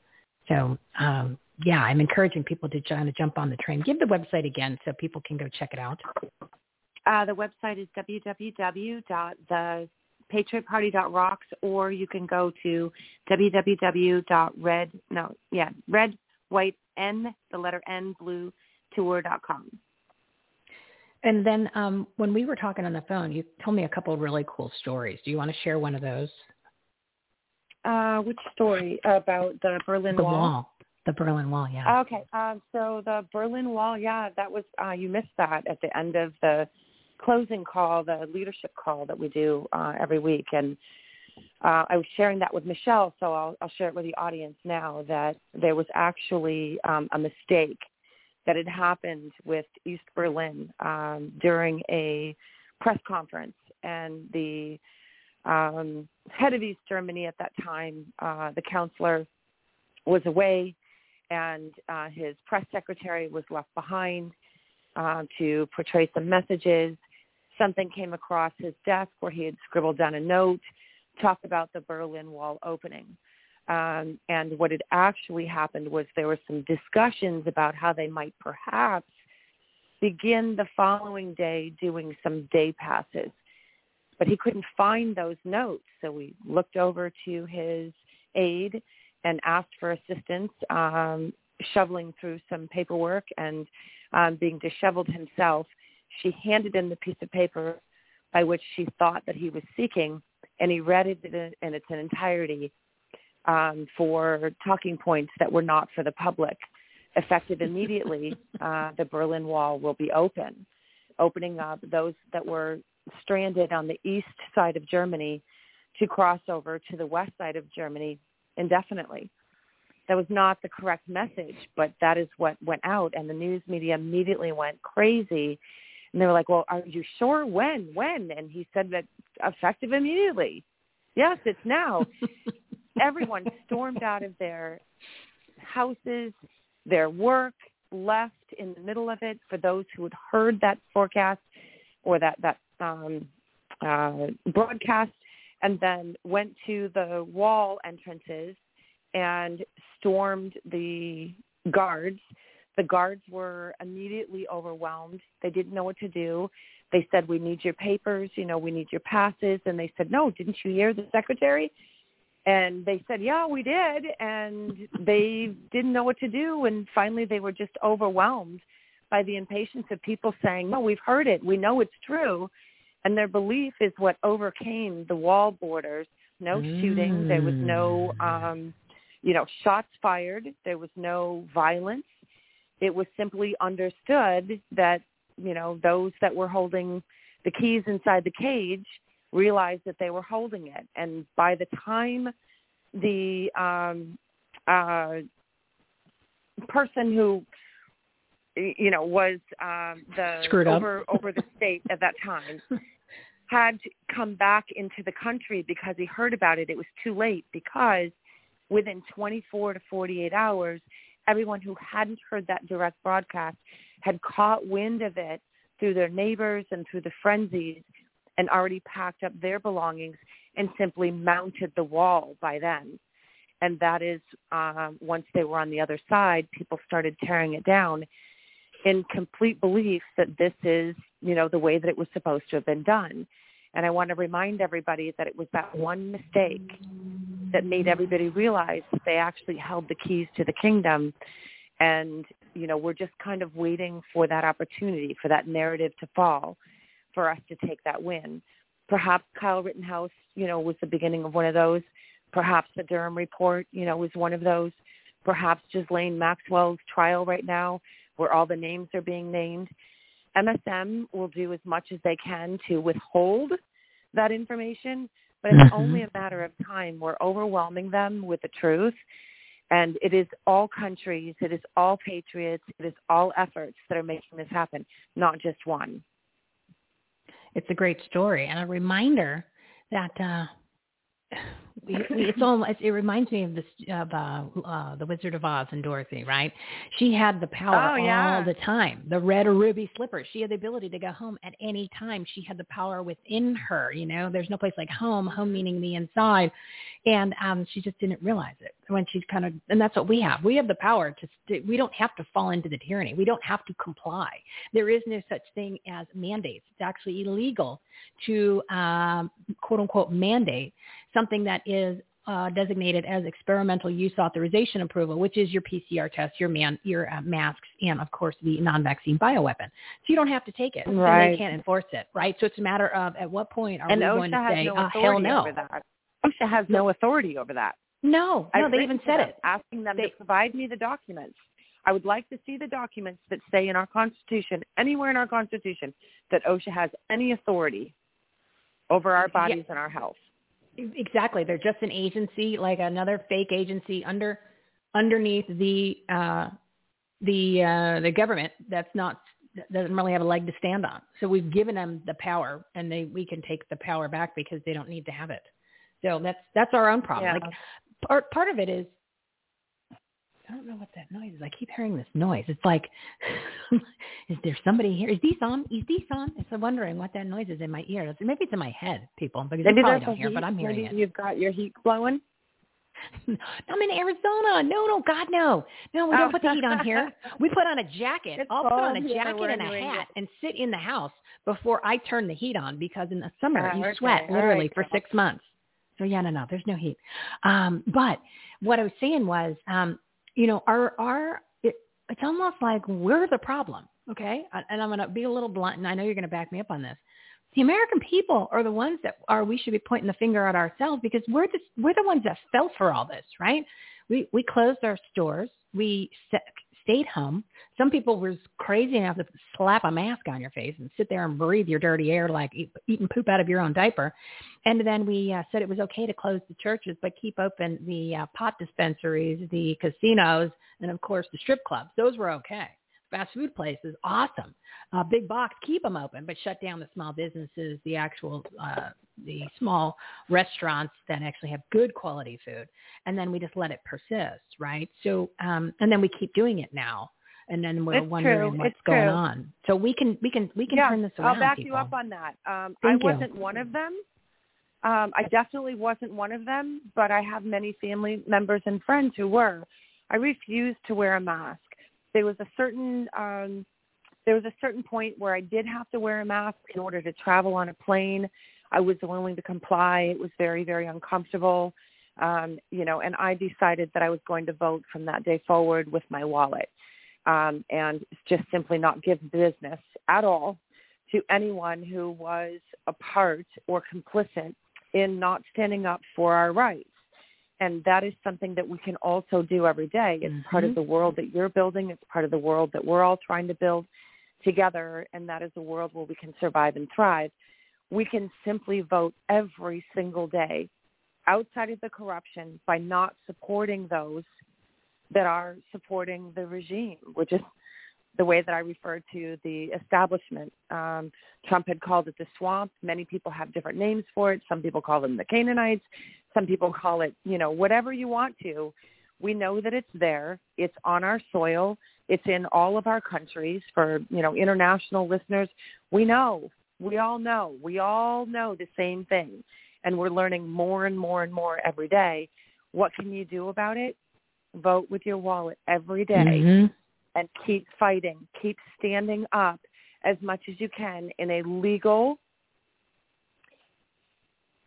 So, um, yeah, I'm encouraging people to try to jump on the train. Give the website again so people can go check it out. Uh, the website is www.thepatriotparty.rocks, or you can go to www.red no yeah red white n the letter n blue tour.com. And then um, when we were talking on the phone, you told me a couple of really cool stories. Do you want to share one of those? Uh, which story about the Berlin the Wall? wall. The Berlin Wall, yeah. Okay. Um, so the Berlin Wall, yeah, that was uh, you missed that at the end of the closing call, the leadership call that we do uh, every week, and uh, I was sharing that with Michele, so I'll, I'll share it with the audience now. That there was actually um, a mistake that had happened with East Berlin um, during a press conference, and the um, head of East Germany at that time, uh, the counselor, was away, and uh, his press secretary was left behind uh, to portray some messages. Something came across his desk where he had scribbled down a note, talked about the Berlin Wall opening. Um, and what had actually happened was there were some discussions about how they might perhaps begin the following day doing some day passes. But he couldn't find those notes, so we looked over to his aide and asked for assistance, um, shoveling through some paperwork and um, being disheveled himself. She handed him the piece of paper by which she thought that he was seeking, and he read it in its entirety um, for talking points that were not for the public. Effective *laughs* immediately, uh, the Berlin Wall will be open, opening up those that were stranded on the east side of Germany to cross over to the west side of Germany indefinitely. That was not the correct message, but that is what went out, and the news media immediately went crazy. And they were like, well, are you sure? When? When? And he said that effective immediately. Yes, it's now. *laughs* Everyone stormed out of their houses, their work, left in the middle of it for those who had heard that forecast or that, that um, uh, broadcast and then went to the wall entrances and stormed the guards. The guards were immediately overwhelmed. They didn't know what to do. They said, we need your papers, you know, we need your passes. And they said, no, didn't you hear the secretary? And they said, yeah, we did. And they didn't know what to do. And finally they were just overwhelmed by the impatience of people saying, no, we've heard it. We know it's true. And their belief is what overcame the wall borders. No mm. shooting. There was no, um, you know, shots fired. There was no violence. It was simply understood that, you know, those that were holding the keys inside the cage realized that they were holding it. And by the time the um, uh, person who you know was um, the Screwed over over the state at that time *laughs* had come back into the country because he heard about it. It was too late because within 24 to 48 hours, everyone who hadn't heard that direct broadcast had caught wind of it through their neighbors and through the frenzies and already packed up their belongings and simply mounted the wall by then. And that is, um, once they were on the other side, people started tearing it down in complete belief that this is, you know, the way that it was supposed to have been done. And I want to remind everybody that it was that one mistake that made everybody realize that they actually held the keys to the kingdom. And, you know, we're just kind of waiting for that opportunity, for that narrative to fall, for us to take that win. Perhaps Kyle Rittenhouse, you know, was the beginning of one of those. Perhaps the Durham report, you know, was one of those. Perhaps Ghislaine Maxwell's trial right now, where all the names are being named. MSM will do as much as they can to withhold that information, but it's Mm-hmm. only a matter of time. We're overwhelming them with the truth. And it is all countries, it is all patriots, it is all efforts that are making this happen, not just one. It's a great story and a reminder that uh, we, we, it's all. It reminds me of this of uh, uh, the Wizard of Oz and Dorothy, right? She had the power Oh, yeah. all the time. The red ruby slippers. She had the ability to go home at any time. She had the power within her. You know, there's no place like home. Home meaning the inside, and um, she just didn't realize it when she's kind of. And that's what we have. We have the power to. st- We don't have to fall into the tyranny. We don't have to comply. There is no such thing as mandates. It's actually illegal to um, quote unquote mandate something that is uh, designated as experimental use authorization approval, which is your PCR test, your man, your uh, masks, and of course the non-vaccine bioweapon. So you don't have to take it, right. and they can't enforce it, right? So it's a matter of at what point are and we OSHA going to say, no oh, authority hell no? over that. OSHA has no authority over that. No, no, I've they even said them it. asking them They- to provide me the documents. I would like to see the documents that say in our Constitution, anywhere in our Constitution, that OSHA has any authority over our bodies and our health. Exactly. They're just an agency, like another fake agency under underneath the uh, the uh, the government. That's not that doesn't really have a leg to stand on. So we've given them the power, and they we can take the power back because they don't need to have it. So that's that's our own problem. Yeah. Like part part of it is I don't know what that noise is. I keep hearing this noise. It's like, *laughs* is there somebody here? Is these on? Is these on? I'm wondering what that noise is in my ear. Maybe it's in my head, people, because Maybe you probably there's don't hear, heat. but I'm hearing Maybe it. you've got your heat blowing. *laughs* I'm in Arizona. No, no, God, no. No, we don't Oh. put the heat on here. We put on a jacket. *laughs* It's I'll put on a jacket and a hat and sit in the house before I turn the heat on because in the summer Ah, you okay. sweat All literally right, for six months. So yeah, no, no, there's no heat. Um, but what I was saying was, um, you know, our our it, it's almost like we're the problem. Okay, And- I'm going to be a little blunt, and I know you're going to back me up on this. The American people are the ones that are we should be pointing the finger at ourselves because we're the we're the ones that fell for all this, right? We we closed our stores. We st- stayed home. Some people were crazy enough to slap a mask on your face and sit there and breathe your dirty air like eat, eating poop out of your own diaper. And then we uh, said it was okay to close the churches, but keep open the uh, pot dispensaries, the casinos, and of course the strip clubs. Those were okay. Fast food places, awesome. Uh, big box, keep them open, but shut down the small businesses, the actual, uh, the small restaurants that actually have good quality food. And then we just let it persist, right? So, um, and then we keep doing it now. And then we're It's wondering true. what's It's going true. on. So we can, we can, we can yeah, turn this around. I'll back people. you up on that. Um, Thank I you. wasn't one of them. Um, I definitely wasn't one of them, but I have many family members and friends who were. I refused to wear a mask. There was a certain um, there was a certain point where I did have to wear a mask in order to travel on a plane. I was willing to comply. It was very very uncomfortable, um, you know, and I decided that I was going to vote from that day forward with my wallet um, and just simply not give business at all to anyone who was a part or complicit in not standing up for our rights. And that is something that we can also do every day. It's part of Mhm. the world that you're building. It's part of the world that we're all trying to build together. And that is a world where we can survive and thrive. We can simply vote every single day outside of the corruption by not supporting those that are supporting the regime, which is the way that I referred to the establishment. Um, Trump had called it the swamp. Many people have different names for it. Some people call them the Canaanites. Some people call it, you know, whatever you want to. We know that it's there. It's on our soil. It's in all of our countries. For you know, international listeners, we know. We all know. We all know the same thing, and we're learning more and more and more every day. What can you do about it? Vote with your wallet every day Mhm. And keep fighting. Keep standing up as much as you can in a legal,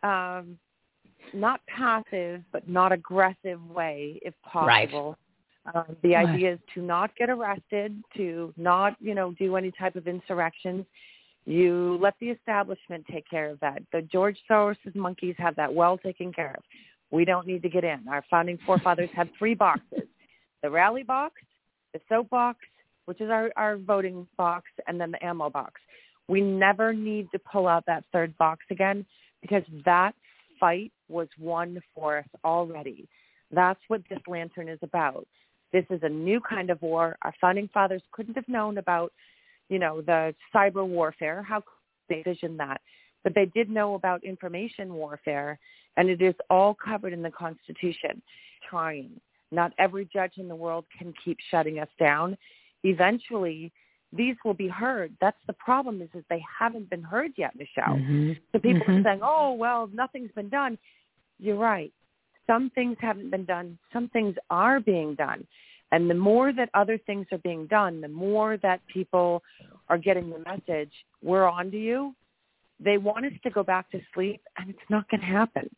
um, not passive, but not aggressive way, if Right. possible. Um, the Right. idea is to not get arrested, to not, you know, do any type of insurrection. You let the establishment take care of that. The George Soros' monkeys have that well taken care of. We don't need to get in. Our founding forefathers had three boxes: the rally box, the soap box, which is our, our voting box, and then the ammo box. We never need to pull out that third box again because that fight was won for us already. That's what this lantern is about. This is a new kind of war. Our founding fathers couldn't have known about, you know, the cyber warfare. How could they envision that? But they did know about information warfare, and it is all covered in the Constitution. Trying. Not every judge in the world can keep shutting us down. Eventually, these will be heard. That's the problem is, is they haven't been heard yet, Michele. Mhm. So people Mhm. are saying, oh, well, nothing's been done. You're right. Some things haven't been done. Some things are being done. And the more that other things are being done, the more that people are getting the message, we're on to you. They want us to go back to sleep, and it's not going to happen.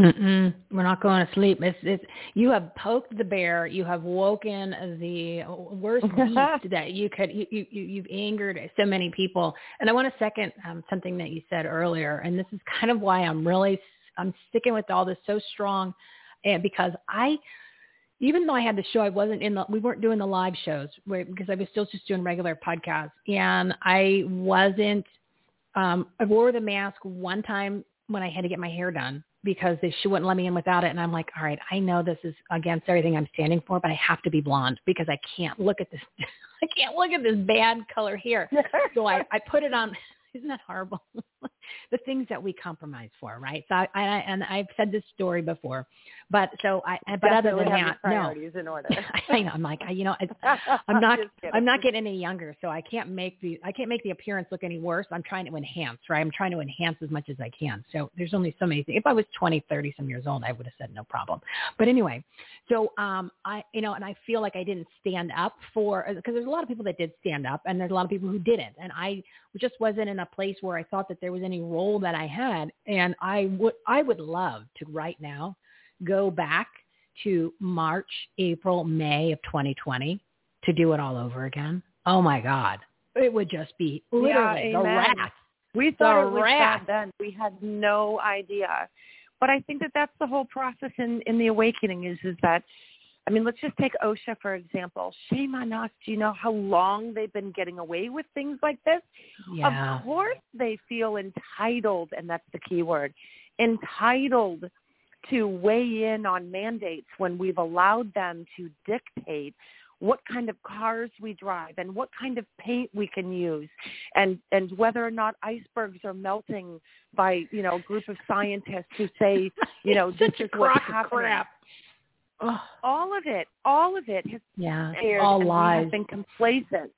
Mm-mm. We're not going to sleep. It's, it's you have poked the bear. You have woken the worst *laughs* beast that you could. You, you you've angered so many people. And I want to second um, something that you said earlier. And this is kind of why I'm really I'm sticking with all this so strong, and because I. Even though I had the show, I wasn't in the, we weren't doing the live shows because I was still just doing regular podcasts. And I wasn't, um, I wore the mask one time when I had to get my hair done because they she wouldn't let me in without it. And I'm like, all right, I know this is against everything I'm standing for, but I have to be blonde because I can't look at this. *laughs* I can't look at this bad color hair. *laughs* so I, I put it on. *laughs* Isn't that horrible? The things that we compromise for, right? So I, I and I've said this story before, but so I but other than that, no. In order. *laughs* I know. I'm like, I, you know, I, *laughs* I'm not I'm not getting any younger, so I can't make the I can't make the appearance look any worse. I'm trying to enhance, right? I'm trying to enhance as much as I can. So there's only so many things. If I was 20, 30 some years old, I would have said no problem. But anyway, so um I you know, and I feel like I didn't stand up for because there's a lot of people that did stand up, and there's a lot of people who didn't, and I just wasn't in a place where I thought that there was any role that I had, and I would I would love to right now go back to March, April, May of 2020 to do it all over again. Oh my God, it would just be literally yeah, the wrath. We thought the it was wrath. bad then. We had no idea. But I think that that's the whole process in in the awakening is is that I mean, let's just take OSHA for example. Shame on us. Do you know how long they've been getting away with things like this? Yeah. Of course they feel entitled, and that's the key word, entitled to weigh in on mandates when we've allowed them to dictate what kind of cars we drive and what kind of paint we can use and and whether or not icebergs are melting by you know a group of scientists who say you know *laughs* this is what's happening crap. Ugh. all of it all of it has Yeah, aired all lies. have been complacent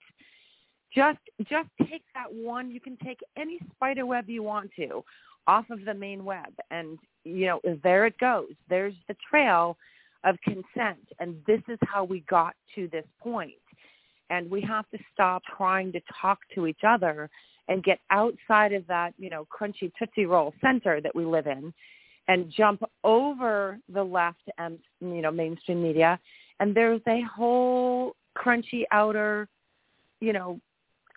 just just take that one you can take any spider web you want to off of the main web and you know there it goes there's the trail of consent and this is how we got to this point. point and we have to stop trying to talk to each other and get outside of that you know crunchy tootsie roll center that we live in and jump over the left and you know mainstream media. And there's a whole crunchy outer you know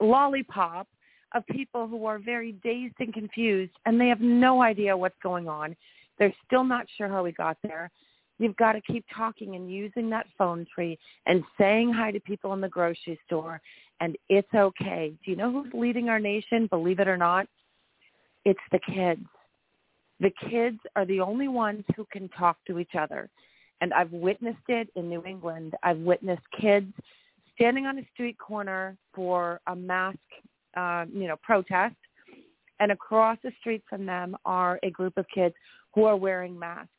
lollipop of people who are very dazed and confused and they have no idea what's going on. They're still not sure how we got there. You've got to keep talking and using that phone tree and saying hi to people in the grocery store and it's okay. Do you know who's leading our nation? Believe it or not it's the kids the kids are the only ones who can talk to each other. And I've witnessed it in New England. I've witnessed kids standing on a street corner for a mask, uh, you know, protest. And across the street from them are a group of kids who are wearing masks.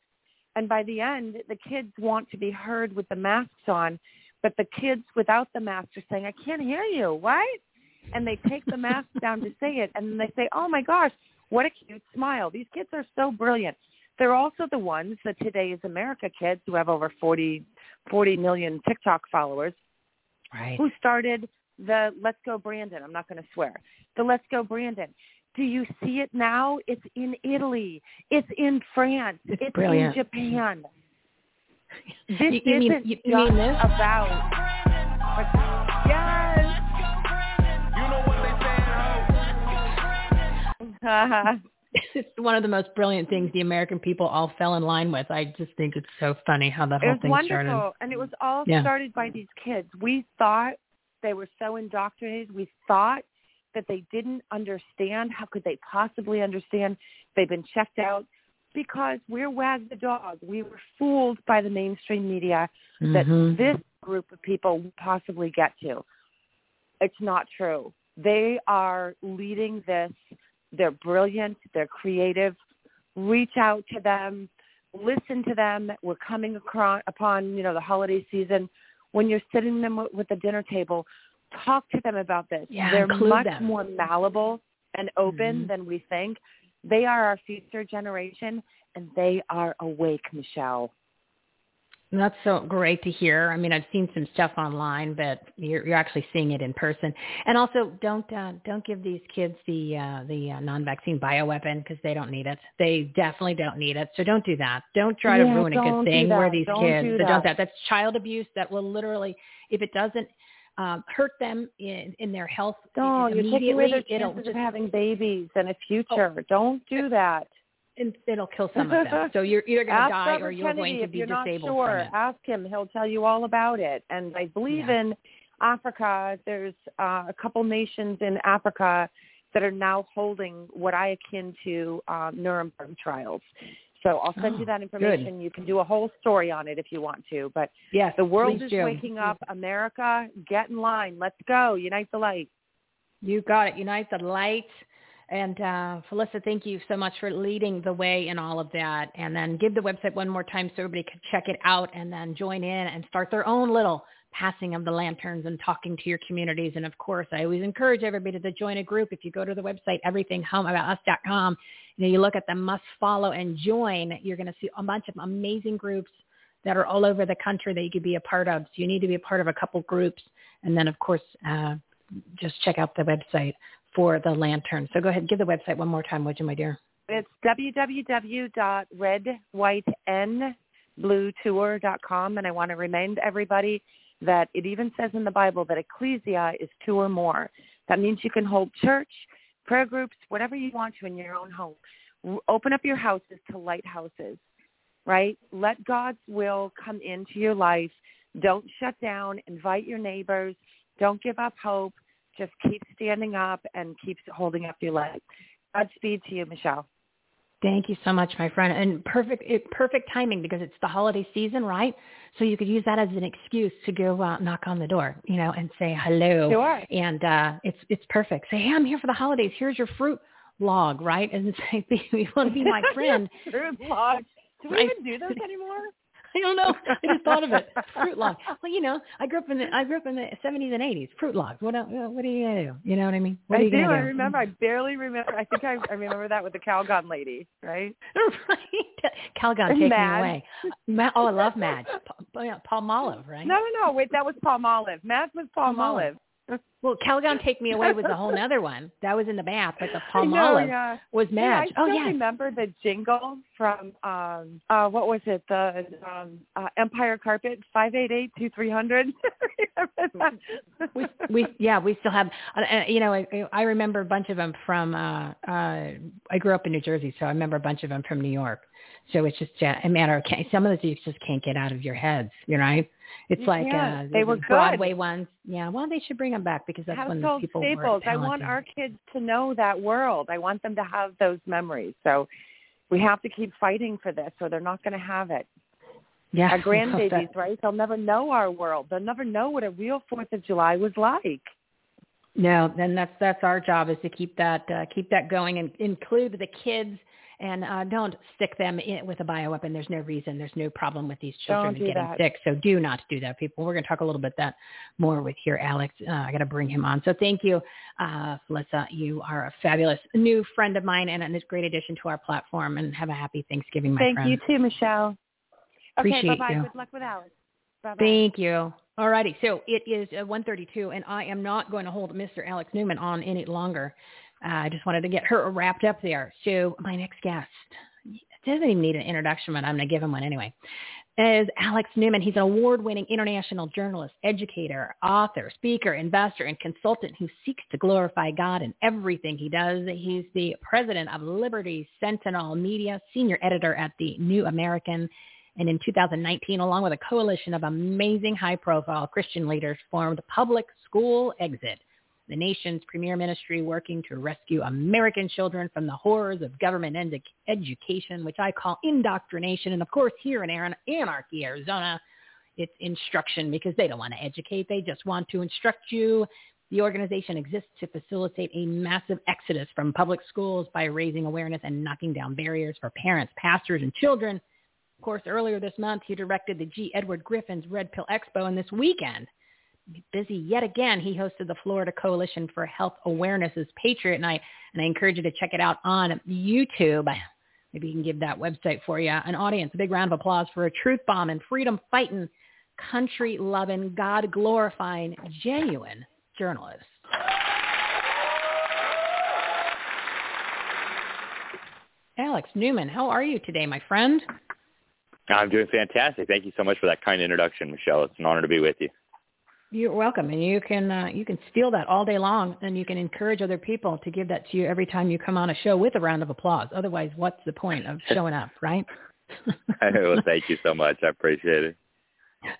And by the end, the kids want to be heard with the masks on, but the kids without the masks are saying, I can't hear you. What? And they take the mask down to say it. And then they say, oh my gosh, what a cute smile. These kids are so brilliant. They're also the ones, the Today's America kids who have over 40, 40 million TikTok followers, Right. who started the Let's Go Brandon. I'm not going to swear. The Let's Go Brandon. Do you see it now? It's in Italy. It's in France. It's in Japan. This You- you mean- isn't you- just you mean this? about. Saying, *laughs* it's one of the most brilliant things the American people all fell in line with. I just think it's so funny how that It whole was thing wonderful, started. and it was all Yeah. started by these kids. We thought they were so indoctrinated. We thought that they didn't understand. How could they possibly understand? They've been checked out because we're wag the dog. We were fooled by the mainstream media that Mhm. this group of people possibly get to. It's not true. They are leading this. They're brilliant. They're creative. Reach out to them. Listen to them. We're coming across, upon, you know, the holiday season. When you're sitting them with- with the dinner table, talk to them about this. Yeah, They're much them. more malleable and open Mhm. than we think. They are our future generation, and they are awake, Michele. That's so great to hear. I mean, I've seen some stuff online, but you're, you're actually seeing it in person. And also, don't uh, don't give these kids the uh, the uh, non-vaccine bioweapon because they don't need it. They definitely don't need it. So don't do that. Don't try yeah, to ruin a good thing where these don't kids. Do so don't that. That's child abuse. That will literally, if it doesn't um, hurt them in in their health No, you're immediately, taking away their it'll chances just of having babies and a future. Don't do that. And it'll kill some of them. *laughs* So you're either going to die Robert or you're Kennedy going to be you're not disabled sure. from it. Ask him; he'll tell you all about it. And I believe Yeah. in Africa. There's uh, a couple nations in Africa that are now holding what I akin to um, Nuremberg trials. So I'll send Oh, you that good. information. You can do a whole story on it if you want to. But Yes, the world is do. waking up. America, get in line. Let's go. Unite the light. You got it. Unite the light. And uh, Felisa, thank you so much for leading the way in all of that. And then give the website one more time so everybody can check it out and then join in and start their own little passing of the lanterns and talking to your communities. And of course, I always encourage everybody to join a group. If you go to the website, everythinghomeaboutus.com, you you look at the must follow and join, you're going to see a bunch of amazing groups that are all over the country that you could be a part of. So you need to be a part of a couple groups. And then, of course, uh, just check out the website for the lantern. So go ahead give the website one more time, would you, my dear? It's www.redwhitenbluetour.com. And I want to remind everybody that it even says in the Bible that ecclesia is two or more. That means you can hold church, prayer groups, whatever you want to in your own home. Open up your houses to lighthouses, right? Let God's will come into your life. Don't shut down. Invite your neighbors. Don't give up hope. Just keep standing up and keep holding up your light. Godspeed to you, Michele. Thank you so much, my friend. And perfect, it, perfect timing because it's the holiday season, right? So you could use that as an excuse to go uh, knock on the door, you know, and say hello. Sure. And uh, it's it's perfect. Say, hey, I'm here for the holidays. Here's your fruit log, right? And *laughs* say, you want to be my *laughs* friend? Fruit log. Do we Right. even do those anymore? *laughs* I don't know. I just thought of it. Fruit *laughs* log. Well, you know, I grew up in the I grew up in the 70s and 80s. Fruit logs. What what are you gonna do? You know what I mean? What I do. I remember. I barely remember. I think I, I remember that with the Calgon lady, right? *laughs* right. Calgon taking away. Ma- oh, I love Madge. Pa- yeah, Palmolive, right? No, no, no. Wait, that was Palmolive. Matt was Palm Palmolive. Olive. *laughs* Well, Calgon Take Me Away was a whole nother one. That was in the bath, but the *laughs* I know, Palmolive yeah. was Yeah, Madge. I oh, still yeah. remember the jingle from um uh what was it the um uh, Empire Carpet five eight eight two three hundred. *laughs* we we yeah we still have uh, uh, you know I, I remember a bunch of them from uh uh I grew up in New Jersey so I remember a bunch of them from New York so it's just a matter of some of those you just can't get out of your heads you know it's You like uh They the were good. Broadway ones yeah well they should bring them back because that's when the household people staples. I want our kids to know that world. I want them to have those memories. So we have to keep fighting for this, or they're not going to have it. yeah *laughs* Our grandbabies, right? They'll never know our world. They'll never know what a real Fourth of July was like. No, then that's that's our job is to keep that uh, keep that going and include the kids and uh, don't stick them in with a bioweapon. There's no reason. There's no problem with these children getting that. sick. So do not do that, people. We're going to talk a little bit that more with here, Alex. Uh, I got to bring him on. So thank you, uh, Felisa. You are a fabulous new friend of mine and a great addition to our platform. And have a happy Thanksgiving, my Thank friend. you too, Michele. Okay, Appreciate bye-bye. you. Good luck with Alex. Bye-bye. Thank you. All righty. So it is uh, 132, and I am not going to hold Mr. Alex Newman on any longer. Uh, I just wanted to get her wrapped up there. So my next guest doesn't even need an introduction, but I'm going to give him one anyway. Is Alex Newman. He's an award-winning international journalist, educator, author, speaker, investor, and consultant who seeks to glorify God in everything he does. He's the president of Liberty Sentinel Media, senior editor at the New American, and in 2019, along with a coalition of amazing high-profile Christian leaders, formed Public School Exit, the nation's premier ministry working to rescue American children from the horrors of government edu- education, which I call indoctrination. And of course, here in Ar- Anarchy, Arizona, it's instruction because they don't want to educate. They just want to instruct you. The organization exists to facilitate a massive exodus from public schools by raising awareness and knocking down barriers for parents, pastors, and children. Of course, earlier this month, he directed the G. Edward Griffin's Red Pill Expo, and this weekend, busy yet again, he hosted the Florida Coalition for Health Awareness's Patriot Night, and I encourage you to check it out on YouTube. maybe you can give that website for you an audience. A big round of applause for a truth bomb and freedom fighting, country loving, God glorifying, genuine journalist. Alex Newman, how are you today, my friend? I'm doing fantastic. Thank you so much for that kind introduction, Michele. It's an honor to be with you. You're welcome, and you can uh, you can steal that all day long, and you can encourage other people to give that to you every time you come on a show with a round of applause. Otherwise, what's the point of *laughs* showing up, right? *laughs* well, thank you so much. I appreciate it.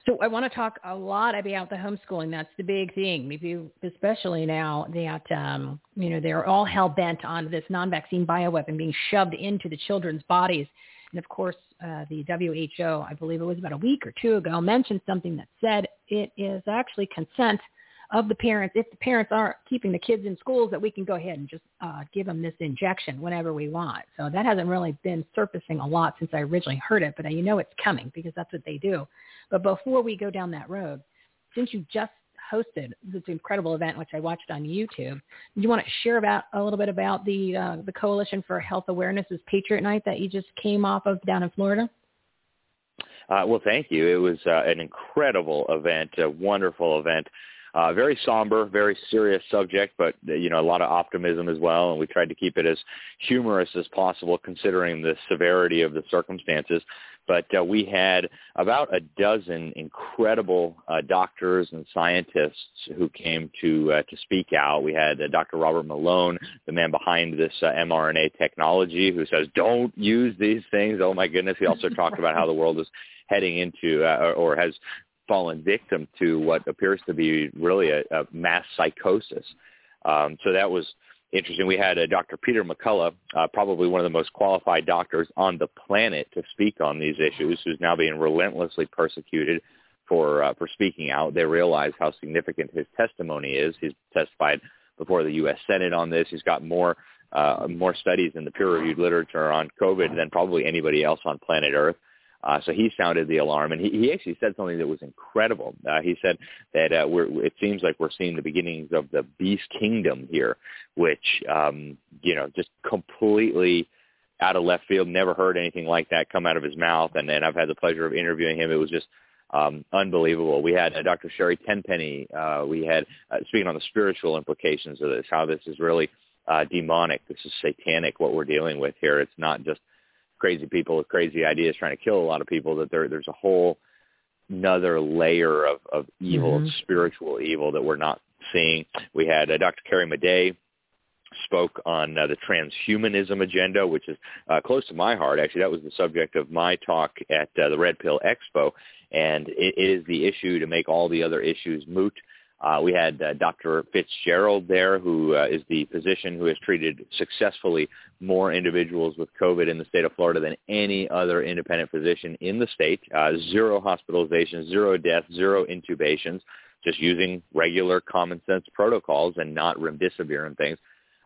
So I want to talk a lot about the homeschooling. That's the big thing. maybe especially now that um, you know they're all hell bent on this non-vaccine bioweapon being shoved into the children's bodies, and of course uh, the WHO, I believe it was about a week or two ago, mentioned something that said it is actually consent of the parents, if the parents aren't keeping the kids in schools, that we can go ahead and just uh, give them this injection whenever we want. So that hasn't really been surfacing a lot since I originally heard it, but you know it's coming because that's what they do. But before we go down that road, since you just hosted this incredible event, which I watched on YouTube, do you want to share about a little bit about the uh, the Coalition for Health Awareness's Patriot Night that you just came off of down in Florida? Uh, well, thank you. It was uh, an incredible event, a wonderful event. Uh, very somber, very serious subject, but you know a lot of optimism as well. And we tried to keep it as humorous as possible, considering the severity of the circumstances. But uh, we had about a dozen incredible uh, doctors and scientists who came to uh, to speak out. We had uh, Dr. Robert Malone, the man behind this uh, mRNA technology, who says, "Don't use these things." Oh my goodness! He also talked about how the world is heading into uh, or has fallen victim to what appears to be really a, a mass psychosis. Um, so that was interesting. We had uh, Dr. Peter McCullough, uh, probably one of the most qualified doctors on the planet to speak on these issues, who's now being relentlessly persecuted for uh, for speaking out. They realize how significant his testimony is. He's testified before the U.S. Senate on this. He's got more uh, more studies in the peer-reviewed literature on COVID than probably anybody else on planet Earth. Uh, so he sounded the alarm, and he, he actually said something that was incredible. Uh, he said that uh, we're, it seems like we're seeing the beginnings of the beast kingdom here, which um, you know just completely out of left field. Never heard anything like that come out of his mouth, and then I've had the pleasure of interviewing him. It was just um, unbelievable. We had uh, Dr. Sherry Tenpenny. Uh, we had uh, speaking on the spiritual implications of this, how this is really uh, demonic. This is satanic. What we're dealing with here. It's not just crazy people with crazy ideas trying to kill a lot of people that there there's a whole another layer of, of evil Mm-hmm. spiritual evil that we're not seeing. We had uh, Dr. Carrie Madej spoke on uh, the transhumanism agenda, which is uh, close to my heart. Actually, that was the subject of my talk at uh, the Red Pill Expo, and it is the issue to make all the other issues moot. Uh, we had uh, Dr. Fitzgerald there, who uh, is the physician who has treated successfully more individuals with COVID in the state of Florida than any other independent physician in the state. Uh, zero hospitalizations, zero deaths, zero intubations, just using regular common sense protocols and not remdesivir and things.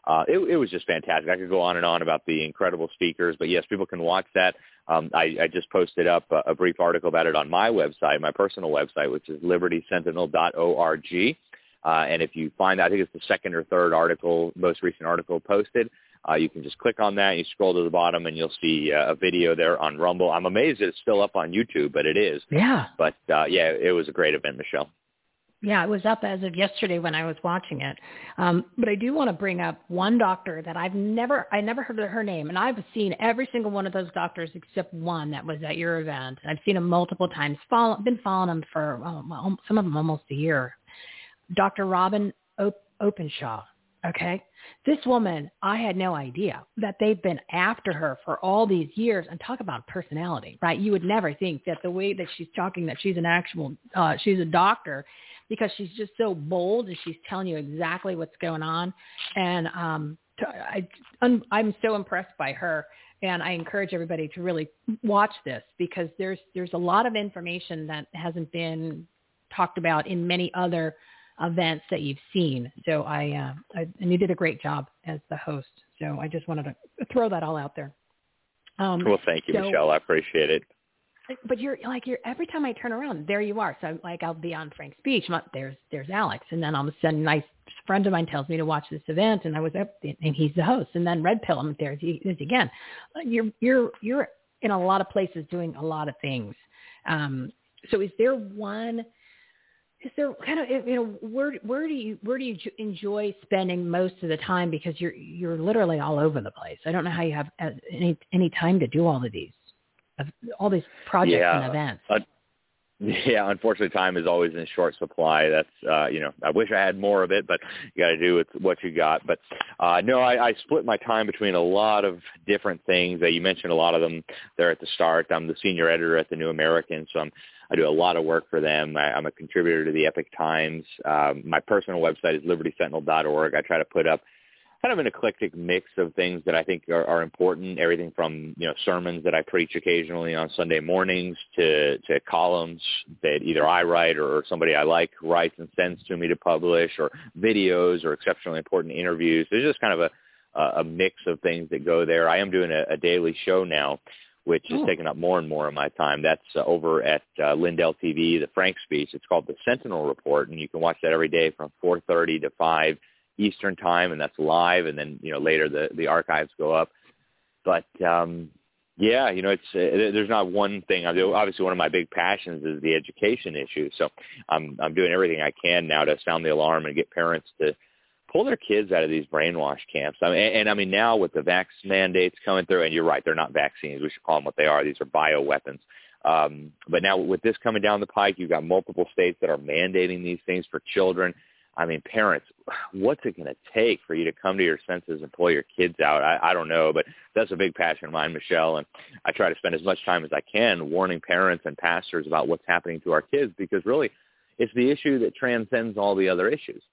Uh, it, it was just fantastic. I could go on and on about the incredible speakers, but yes, people can watch that. Um, I, I just posted up a, a brief article about it on my website, my personal website, which is libertysentinel.org. Uh, and if you find, that I think it's the second or third article, most recent article posted. Uh, you can just click on that. You scroll to the bottom, and you'll see uh, a video there on Rumble. I'm amazed it's still up on YouTube, but it is. Yeah. But uh, yeah, it was a great event, Michele. Yeah, it was up as of yesterday when I was watching it. Um, but I do want to bring up one doctor that I've never, I never heard of her name, and I've seen every single one of those doctors except one that was at your event. I've seen them multiple times. Follow, been following them for well, some of them almost a year. Dr. Robin Op- Openshaw. Okay, this woman, I had no idea that they've been after her for all these years. And talk about personality, right? You would never think that the way that she's talking, that she's an actual, uh, she's a doctor, because she's just so bold and she's telling you exactly what's going on. And um, I, I'm, I'm so impressed by her. And I encourage everybody to really watch this because there's there's a lot of information that hasn't been talked about in many other events that you've seen. So I, uh, I and you did a great job as the host. So I just wanted to throw that all out there. Um, well, thank you, so- Michele. I appreciate it. But you're like you're every time I turn around, there you are. So like I'll be on Frank Speech, like, there's there's Alex, and then all of a sudden, a nice friend of mine tells me to watch this event, and I was up, and he's the host. And then Red Pill, I'm there he is again. You're you're you're in a lot of places doing a lot of things. Um, so is there one? Is there kind of you know where where do you where do you enjoy spending most of the time because you're you're literally all over the place. I don't know how you have uh, any any time to do all of these all these projects yeah. and events. Uh, yeah, unfortunately, time is always in short supply. That's uh, you know, I wish I had more of it, but you got to do with what you got. But uh, no, I, I split my time between a lot of different things. Uh, you mentioned a lot of them there at the start. I'm the senior editor at the New American, so I'm, I do a lot of work for them. I, I'm a contributor to the Epoch Times. Um, my personal website is libertysentinel.org. I try to put up kind of an eclectic mix of things that I think are, are important. Everything from you know sermons that I preach occasionally on Sunday mornings to to columns that either I write or somebody I like writes and sends to me to publish, or videos or exceptionally important interviews. There's just kind of a a mix of things that go there. I am doing a, a daily show now, which is oh. taking up more and more of my time. That's uh, over at uh, Lindell TV, the Frank speech. It's called the Sentinel Report, and you can watch that every day from 4:30 to 5 Eastern time, and that's live. And then you know later the the archives go up. But um, yeah, you know it's uh, there's not one thing. I do. Obviously, one of my big passions is the education issue. So I'm I'm doing everything I can now to sound the alarm and get parents to pull their kids out of these brainwash camps. I mean, and, and I mean now with the vax mandates coming through, and you're right, they're not vaccines. We should call them what they are. These are bioweapons. Um, but now with this coming down the pike, you've got multiple states that are mandating these things for children. I mean, parents, *sighs* what's it going to take for you to come to your senses and pull your kids out? I, I don't know, but that's a big passion of mine, Michele. And I try to spend as much time as I can warning parents and pastors about what's happening to our kids because really it's the issue that transcends all the other issues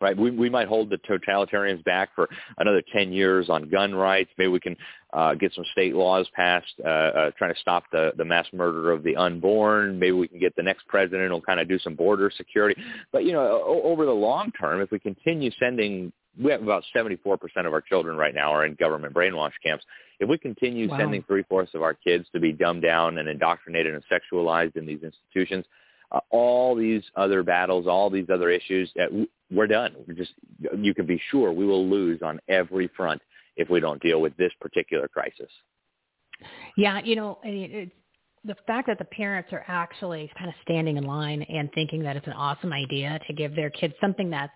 right? We we might hold the totalitarians back for another 10 years on gun rights. Maybe we can uh, get some state laws passed uh, uh, trying to stop the the mass murder of the unborn. Maybe we can get the next president will kind of do some border security. But you know, over the long term, if we continue sending we have about 74% of our children right now are in government brainwash camps. If we continue wow. sending three-fourths of our kids to be dumbed down and indoctrinated and sexualized in these institutions, uh, all these other battles, all these other issues, uh, we're done. We're just you can be sure we will lose on every front if we don't deal with this particular crisis. Yeah, you know, it's the fact that the parents are actually kind of standing in line and thinking that it's an awesome idea to give their kids something that's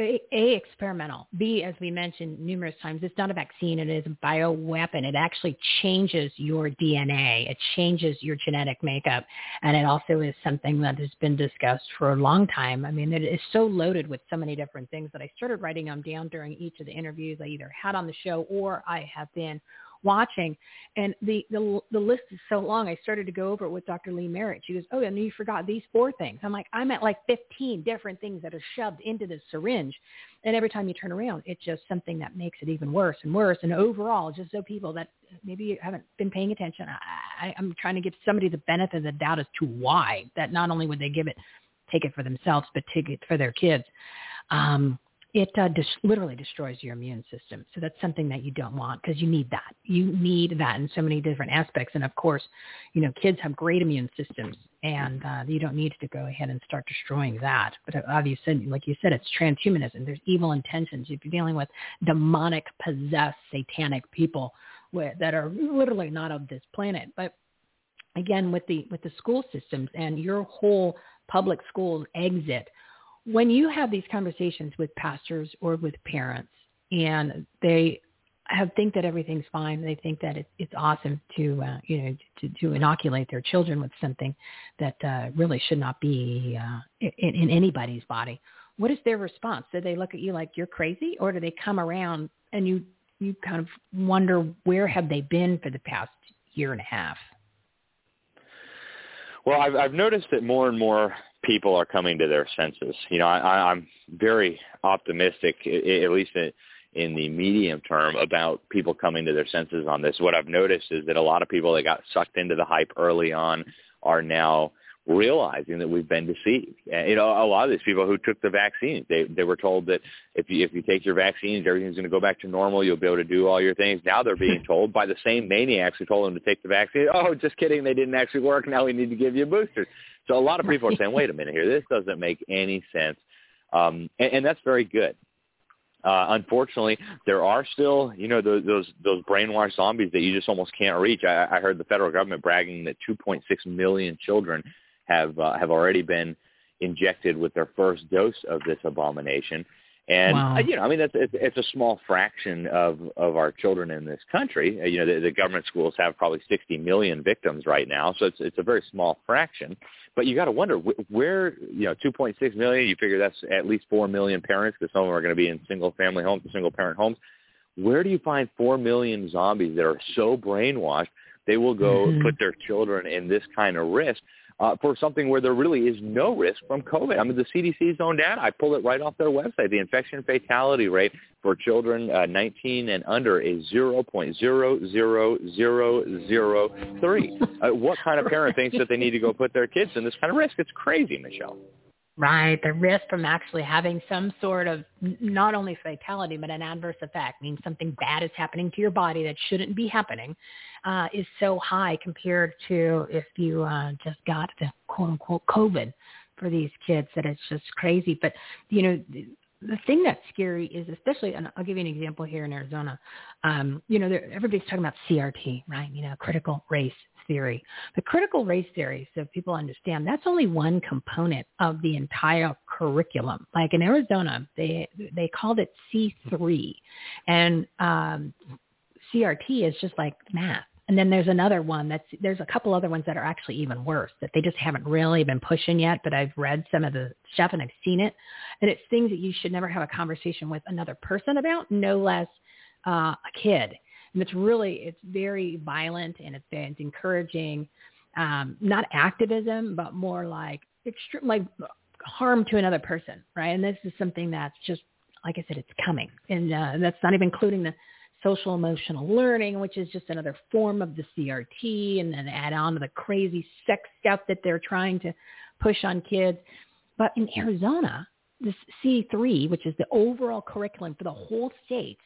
a, a, experimental. B, as we mentioned numerous times, it's not a vaccine. It is a bioweapon. It actually changes your DNA. It changes your genetic makeup. And it also is something that has been discussed for a long time. I mean, it is so loaded with so many different things that I started writing them down during each of the interviews I either had on the show or I have been watching. And the, the, the list is so long. I started to go over it with Dr. Lee Merritt. She goes, oh, and you forgot these four things. I'm like, I'm at like 15 different things that are shoved into this syringe. And every time you turn around, it's just something that makes it even worse and worse. And overall, just so people that maybe haven't been paying attention, I, I, I'm trying to give somebody the benefit of the doubt as to why that not only would they give it, take it for themselves, but take it for their kids. Um, it uh, dis- literally destroys your immune system. So that's something that you don't want because you need that. You need that in so many different aspects. And of course, you know, kids have great immune systems and uh, you don't need to go ahead and start destroying that. But uh, obviously, like you said, it's transhumanism. There's evil intentions. If you're dealing with demonic, possessed, satanic people with, that are literally not of this planet. But again, with the with the school systems and your whole public school exit – when you have these conversations with pastors or with parents and they have think that everything's fine, they think that it, it's awesome to uh, you know to, to inoculate their children with something that uh, really should not be uh, in, in anybody's body. What is their response? Do they look at you like you're crazy, or do they come around and you you kind of wonder where have they been for the past year and a half? Well, I've, I've noticed that more and more people are coming to their senses. You know, I, I'm very optimistic, at least in, in the medium term, about people coming to their senses on this. What I've noticed is that a lot of people that got sucked into the hype early on are now realizing that we've been deceived. And, you know, a lot of these people who took the vaccine, they they were told that if you if you take your vaccines, everything's going to go back to normal. You'll be able to do all your things. Now they're being *laughs* told by the same maniacs who told them to take the vaccine. Oh, just kidding, they didn't actually work. Now we need to give you boosters. So a lot of people are saying, wait a minute here, this doesn't make any sense. um, and, and that's very good. Uh, unfortunately, there are still, you know, those, those those brainwashed zombies that you just almost can't reach. I, I heard the federal government bragging that 2.6 million children have uh, have already been injected with their first dose of this abomination. And Wow. uh, you know, I mean, that's it's, it's a small fraction of of our children in this country. Uh, you know, the, the government schools have probably 60 million victims right now, so it's it's a very small fraction. But you got to wonder wh- where you know 2.6 million. You figure that's at least four million parents because some of them are going to be in single family homes, single parent homes. Where do you find four million zombies that are so brainwashed they will go Mhm. put their children in this kind of risk? Uh, for something where there really is no risk from COVID. I mean, the CDC's own data, I pulled it right off their website. The infection fatality rate for children uh, 19 and under is 0.00003. Uh, what kind of parent thinks that they need to go put their kids in this kind of risk? It's crazy, Michele. Right. The risk from actually having some sort of not only fatality but an adverse effect, means something bad is happening to your body that shouldn't be happening, uh, is so high compared to if you uh, just got the quote unquote COVID for these kids that it's just crazy. But you know, the thing that's scary is especially, and I'll give you an example here in Arizona. Um, you know, everybody's talking about CRT, right? You know, critical race theory. The critical race theory, so people understand, that's only one component of the entire curriculum. Like in Arizona, they they called it C3, and um, CRT is just like math. And then there's another one that's there's a couple other ones that are actually even worse that they just haven't really been pushing yet. But I've read some of the stuff and I've seen it, and it's things that you should never have a conversation with another person about, no less uh, a kid. And it's really it's very violent and it's, it's encouraging, um, not activism, but more like extreme like harm to another person, right? And this is something that's just like I said, it's coming, and uh, that's not even including the social emotional learning, which is just another form of the CRT, and then add on to the crazy sex stuff that they're trying to push on kids. But in Arizona, this C3, which is the overall curriculum for the whole state,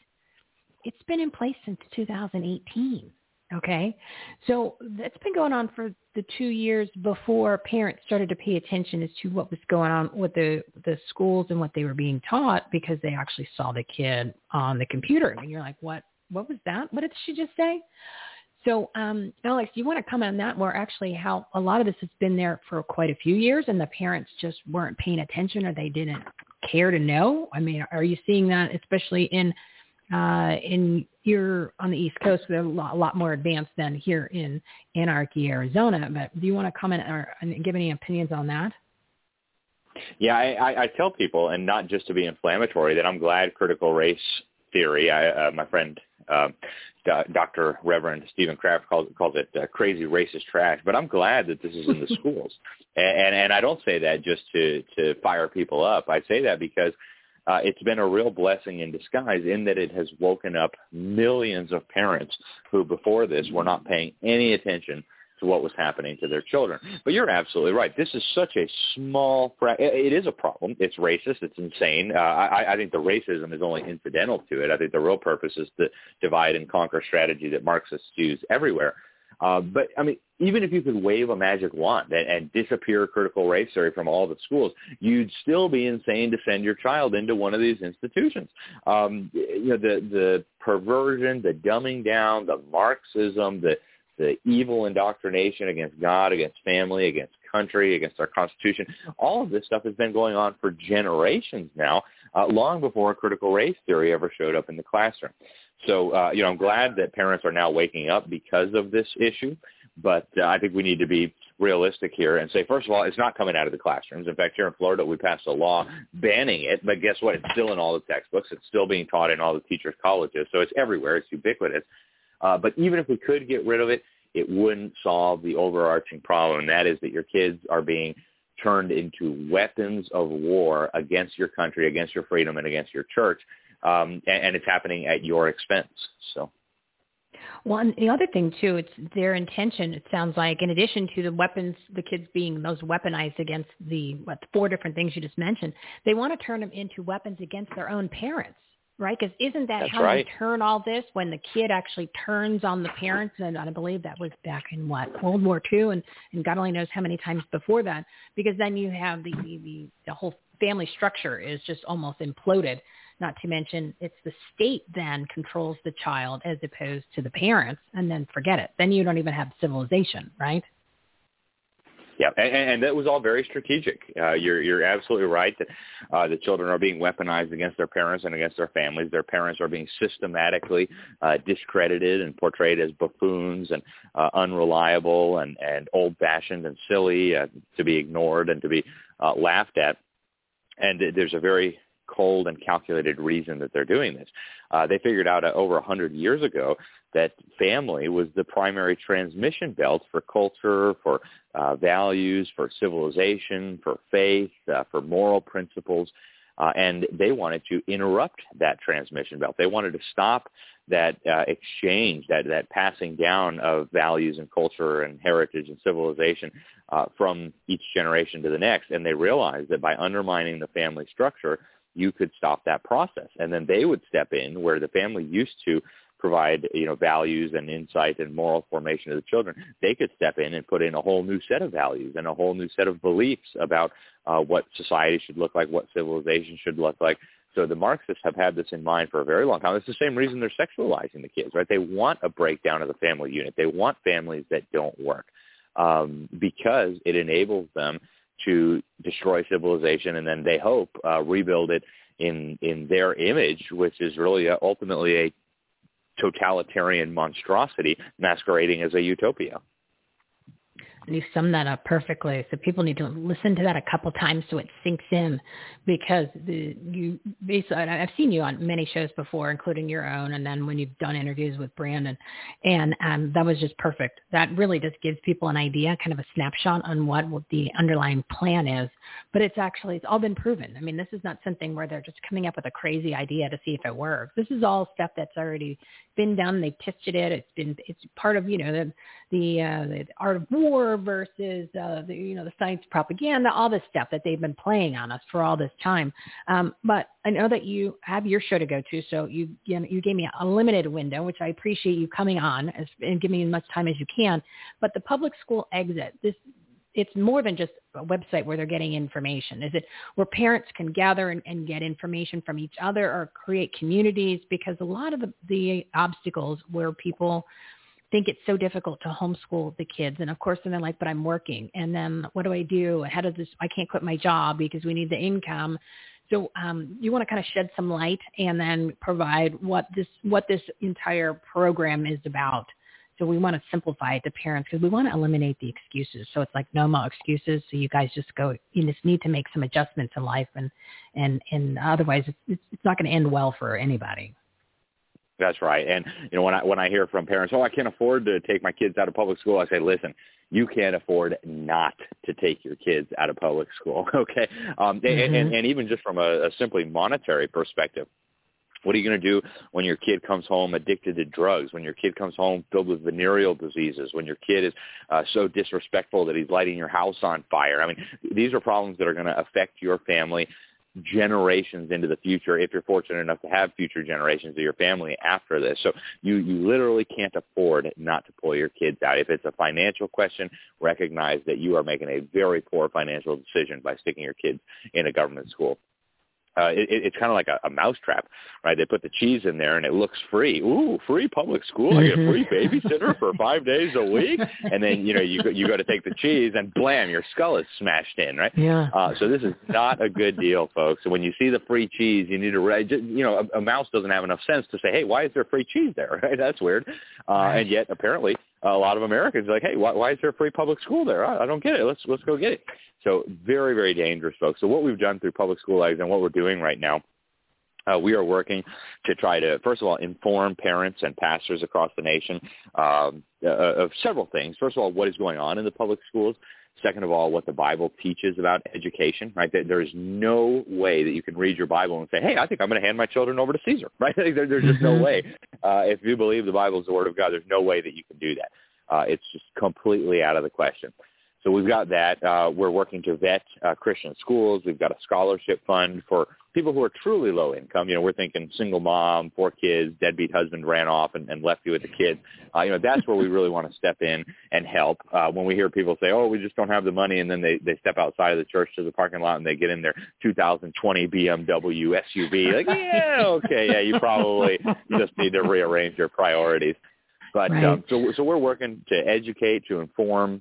it's been in place since 2018. Okay. So that's been going on for the two years before parents started to pay attention as to what was going on with the, the schools and what they were being taught because they actually saw the kid on the computer. And you're like, what, what was that? What did she just say? So, um, Alex, you want to comment on that more actually how a lot of this has been there for quite a few years and the parents just weren't paying attention or they didn't care to know? I mean, are you seeing that especially in uh, in you're on the East Coast, they're a lot, a lot more advanced than here in Anarchy, Arizona. But do you want to comment or give any opinions on that? Yeah, I, I, I tell people, and not just to be inflammatory, that I'm glad critical race theory. I, uh, my friend um, Do- Dr. Reverend Stephen Kraft calls, calls it uh, crazy racist trash. But I'm glad that this is in the *laughs* schools, and, and and I don't say that just to to fire people up. I say that because uh, it's been a real blessing in disguise in that it has woken up millions of parents who before this were not paying any attention to what was happening to their children. But you're absolutely right. This is such a small. It is a problem. It's racist. It's insane. Uh, I, I think the racism is only incidental to it. I think the real purpose is the divide and conquer strategy that Marxists use everywhere. Uh, but I mean, even if you could wave a magic wand and, and disappear critical race theory from all the schools, you'd still be insane to send your child into one of these institutions. Um, you know, the the perversion, the dumbing down, the Marxism, the the evil indoctrination against God, against family, against country, against our Constitution. All of this stuff has been going on for generations now, uh, long before critical race theory ever showed up in the classroom. So, uh, you know, I'm glad that parents are now waking up because of this issue, but uh, I think we need to be realistic here and say, first of all, it's not coming out of the classrooms. In fact, here in Florida, we passed a law banning it, but guess what? It's still in all the textbooks. It's still being taught in all the teachers' colleges, so it's everywhere. It's ubiquitous. Uh, but even if we could get rid of it, it wouldn't solve the overarching problem, and that is that your kids are being turned into weapons of war against your country, against your freedom, and against your church. Um, and, and it's happening at your expense. So. Well, and the other thing too, it's their intention. It sounds like, in addition to the weapons, the kids being those weaponized against the what four different things you just mentioned, they want to turn them into weapons against their own parents, right? Because isn't that That's how right. you turn all this when the kid actually turns on the parents? And I believe that was back in what World War II, and and God only knows how many times before that. Because then you have the the, the, the whole family structure is just almost imploded. Not to mention, it's the state then controls the child as opposed to the parents, and then forget it. Then you don't even have civilization, right? Yeah, and, and that was all very strategic. Uh, you're you're absolutely right that uh, the children are being weaponized against their parents and against their families. Their parents are being systematically uh, discredited and portrayed as buffoons and uh, unreliable and and old-fashioned and silly uh, to be ignored and to be uh, laughed at. And there's a very cold and calculated reason that they're doing this. Uh, they figured out uh, over hundred years ago that family was the primary transmission belt for culture, for uh, values, for civilization, for faith, uh, for moral principles. Uh, and they wanted to interrupt that transmission belt. They wanted to stop that uh, exchange, that, that passing down of values and culture and heritage and civilization uh, from each generation to the next. And they realized that by undermining the family structure, you could stop that process. And then they would step in where the family used to provide you know values and insight and moral formation to the children. They could step in and put in a whole new set of values and a whole new set of beliefs about uh, what society should look like what civilization should look like. So the marxists have had this in mind for a very long time. It's the same reason they're sexualizing the kids right? They want a breakdown of the family unit. They want families that don't work um, because it enables them to destroy civilization and then they hope uh, rebuild it in in their image, which is really uh, ultimately a totalitarian monstrosity masquerading as a utopia. You sum that up perfectly. So people need to listen to that a couple times so it sinks in, because the you basically I've seen you on many shows before, including your own, and then when you've done interviews with Brannon, and um, that was just perfect. That really just gives people an idea, kind of a snapshot on what, what the underlying plan is. But it's actually it's all been proven. I mean, this is not something where they're just coming up with a crazy idea to see if it works. This is all stuff that's already been done. They've tested it. It's been it's part of you know the the, uh, the art of war versus uh, the you know the science propaganda, all this stuff that they've been playing on us for all this time. Um, but I know that you have your show to go to, so you you, know, you gave me a limited window, which I appreciate you coming on as, and giving me as much time as you can. But the public school exit, this it's more than just a website where they're getting information? Is it where parents can gather and, and, get information from each other or create communities? Because a lot of the, the obstacles where people think it's so difficult to homeschool the kids. And of course, then they're like, but I'm working. And then what do I do? How does this, I can't quit my job because we need the income. So um, you want to kind of shed some light and then provide what this, what this entire program is about. So we want to simplify it to parents because we want to eliminate the excuses. So it's like no more excuses. So you guys just go, you just need to make some adjustments in life and, and, and otherwise it's, it's not going to end well for anybody. That's right. And you know, when I when I hear from parents, oh, I can't afford to take my kids out of public school, I say, listen, you can't afford not to take your kids out of public school. *laughs* Okay. Um, mm-hmm. and, and even just from a, a simply monetary perspective, what are you going to do when your kid comes home addicted to drugs? When your kid comes home filled with venereal diseases? When your kid is uh, so disrespectful that he's lighting your house on fire? I mean, these are problems that are going to affect your family generations into the future if you're fortunate enough to have future generations of your family after this. So you, you literally can't afford not to pull your kids out. If it's a financial question, recognize that you are making a very poor financial decision by sticking your kids in a government school uh, it, it's kind of like a, a mousetrap, right? They put the cheese in there and it looks free. Ooh, free public school. I get a free mm-hmm. babysitter for *laughs* five days a week. And then, you know, you go, you go to take the cheese and blam, your skull is smashed in, right? Yeah. Uh, so this is not a good deal, folks. So when you see the free cheese, you need to, you know, a, a mouse doesn't have enough sense to say, hey, why is there free cheese there, *laughs* right? That's weird. Uh, right. And yet apparently a lot of Americans are like, hey, why, why is there a free public school there? I, I don't get it. Let's let's go get it. So very very dangerous, folks. So what we've done through public school exit and what we're doing right now. Uh, we are working to try to, first of all, inform parents and pastors across the nation um, uh, of several things. First of all, what is going on in the public schools. Second of all, what the Bible teaches about education, right? There is no way that you can read your Bible and say, hey, I think I'm going to hand my children over to Caesar, *laughs* right? There, there's just no mm-hmm. way. Uh, if you believe the Bible is the Word of God, there's no way that you can do that. Uh, it's just completely out of the question. So we've got that. Uh, we're working to vet uh, Christian schools. We've got a scholarship fund for people who are truly low income. You know, we're thinking single mom, four kids, deadbeat husband ran off and, and left you with the kids. Uh, you know, that's where we really want to step in and help. Uh, when we hear people say, "Oh, we just don't have the money," and then they they step outside of the church to the parking lot and they get in their 2020 BMW SUV, like, yeah, okay, yeah, you probably just need to rearrange your priorities. But Right. um, so so we're working to educate, to inform,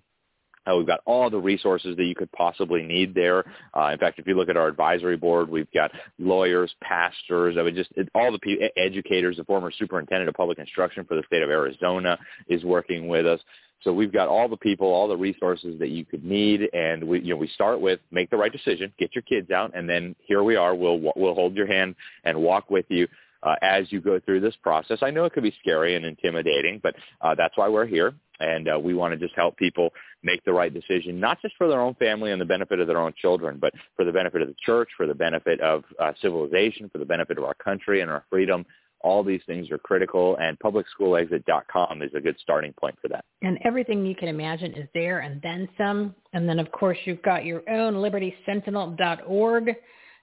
uh, we've got all the resources that you could possibly need there. Uh, in fact, if you look at our advisory board, we've got lawyers, pastors, I would just it, all the pe- educators. The former superintendent of public instruction for the state of Arizona is working with us. So we've got all the people, all the resources that you could need, and we, you know, we start with make the right decision, get your kids out, and then here we are. We'll we'll hold your hand and walk with you uh, as you go through this process. I know it could be scary and intimidating, but uh, that's why we're here, and uh, we want to just help people make the right decision, not just for their own family and the benefit of their own children, but for the benefit of the church, for the benefit of uh, civilization, for the benefit of our country and our freedom. All these things are critical, and publicschoolexit.com is a good starting point for that. And everything you can imagine is there and then some. And then, of course, you've got your own libertysentinel.org.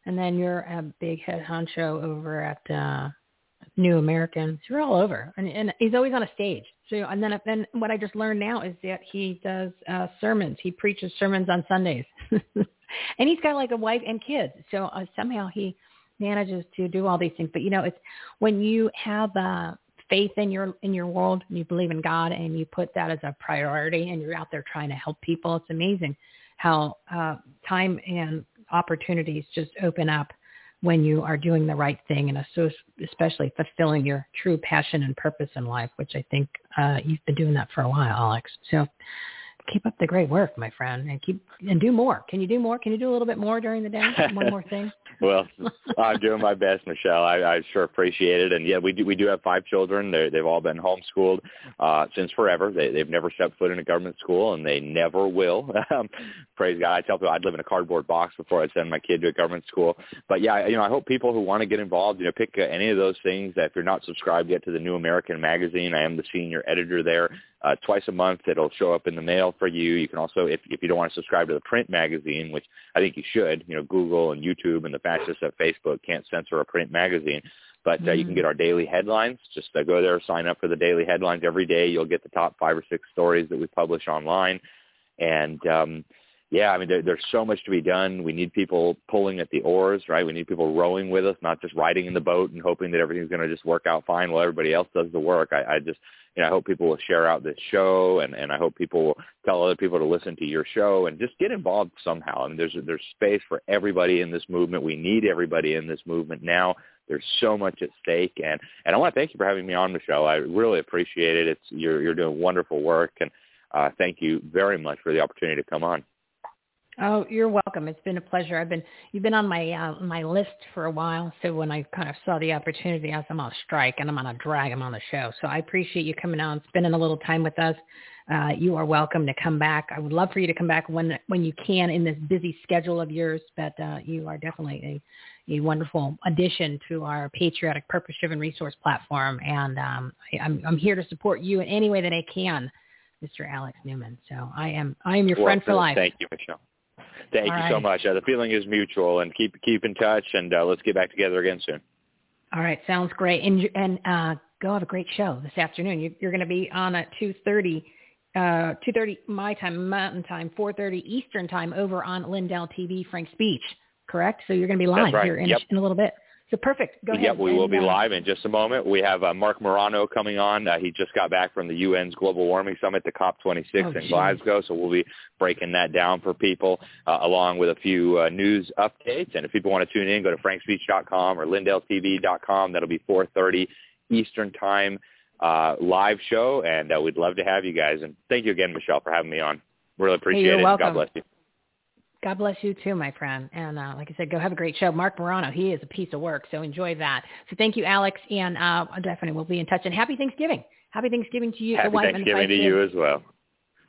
And then you're a big head honcho over at uh, New Americans. You're all over. And, and he's always on a stage. So, and then, then what I just learned now is that he does uh, sermons. He preaches sermons on Sundays. *laughs* and he's got like a wife and kids. So uh, somehow he manages to do all these things. But, you know, it's when you have uh, faith in your in your world and you believe in God and you put that as a priority and you're out there trying to help people, it's amazing how uh, time and opportunities just open up when you are doing the right thing and especially fulfilling your true passion and purpose in life, which I think uh, you've been doing that for a while, Alex. So keep up the great work, my friend, and keep and do more. Can you do more? Can you do a little bit more during the day? One more thing. *laughs* well, I'm doing my best, Michele. I, I sure appreciate it. And yeah, we do we do have five children. They they've all been homeschooled uh, since forever. They they've never stepped foot in a government school, and they never will. *laughs* Um, praise God. I tell people I'd live in a cardboard box before I'd send my kid to a government school. But yeah, you know, I hope people who want to get involved, you know, pick uh, any of those things. That if you're not subscribed yet to the New American Magazine, I am the senior editor there. Uh, twice a month, it'll show up in the mail for you. You can also, if if you don't want to subscribe to the print magazine, which I think you should, you know, Google and YouTube and the fascists at Facebook can't censor a print magazine. But uh, you can get our daily headlines. Just uh, go there, sign up for the daily headlines every day. You'll get the top five or six stories that we publish online. And um, yeah, I mean, there, there's so much to be done. We need people pulling at the oars, right? We need people rowing with us, not just riding in the boat and hoping that everything's going to just work out fine while everybody else does the work. I, I just, you know, I hope people will share out this show, and and I hope people will tell other people to listen to your show and just get involved somehow. I mean, there's there's space for everybody in this movement. We need everybody in this movement now. There's so much at stake, and and I want to thank you for having me on, Michele. I really appreciate it. It's you're you're doing wonderful work, and uh, thank you very much for the opportunity to come on. Oh, you're welcome. It's been a pleasure. I've been you've been on my uh, my list for a while. So when I kind of saw the opportunity, I was I'm on a strike and I'm on a drag. I'm on the show. So I appreciate you coming on, and spending a little time with us. Uh, you are welcome to come back. I would love for you to come back when when you can in this busy schedule of yours. But uh, you are definitely a a wonderful addition to our patriotic, purpose-driven resource platform. And um, I, I'm I'm here to support you in any way that I can, Mr. Alex Newman. So I am I am your Well, friend for life. Thank you, Michele. Thank All you so much. Uh, the feeling is mutual, and keep keep in touch, and uh, let's get back together again soon. All right, sounds great. And and uh, go have a great show this afternoon. You, you're going to be on at two thirty, uh, two thirty my time, Mountain Time, four thirty Eastern Time over on Lindell TV, Frank Speech. Correct. So you're going to be live right. here in, Yep. in a little bit. So perfect. Go ahead. Yep, we will be uh, live in just a moment. We have uh, Marc Morano coming on. Uh, he just got back from the UN's Global Warming Summit, the COP26 Oh, in geez. Glasgow, so we'll be breaking that down for people, uh, along with a few uh, news updates. And if people want to tune in, go to frankspeech.com or lindelltv.com. That'll be 4.30 Eastern Time uh, live show, and uh, we'd love to have you guys. And thank you again, Michele, for having me on. Really appreciate you're it. God bless you. God bless you too, my friend. And uh, like I said, go have a great show. Marc Morano, he is a piece of work, so enjoy that. So thank you, Alex, and uh, definitely we'll be in touch. And happy Thanksgiving. Happy Thanksgiving to you, Happy the wife and the Thanksgiving five to you as well.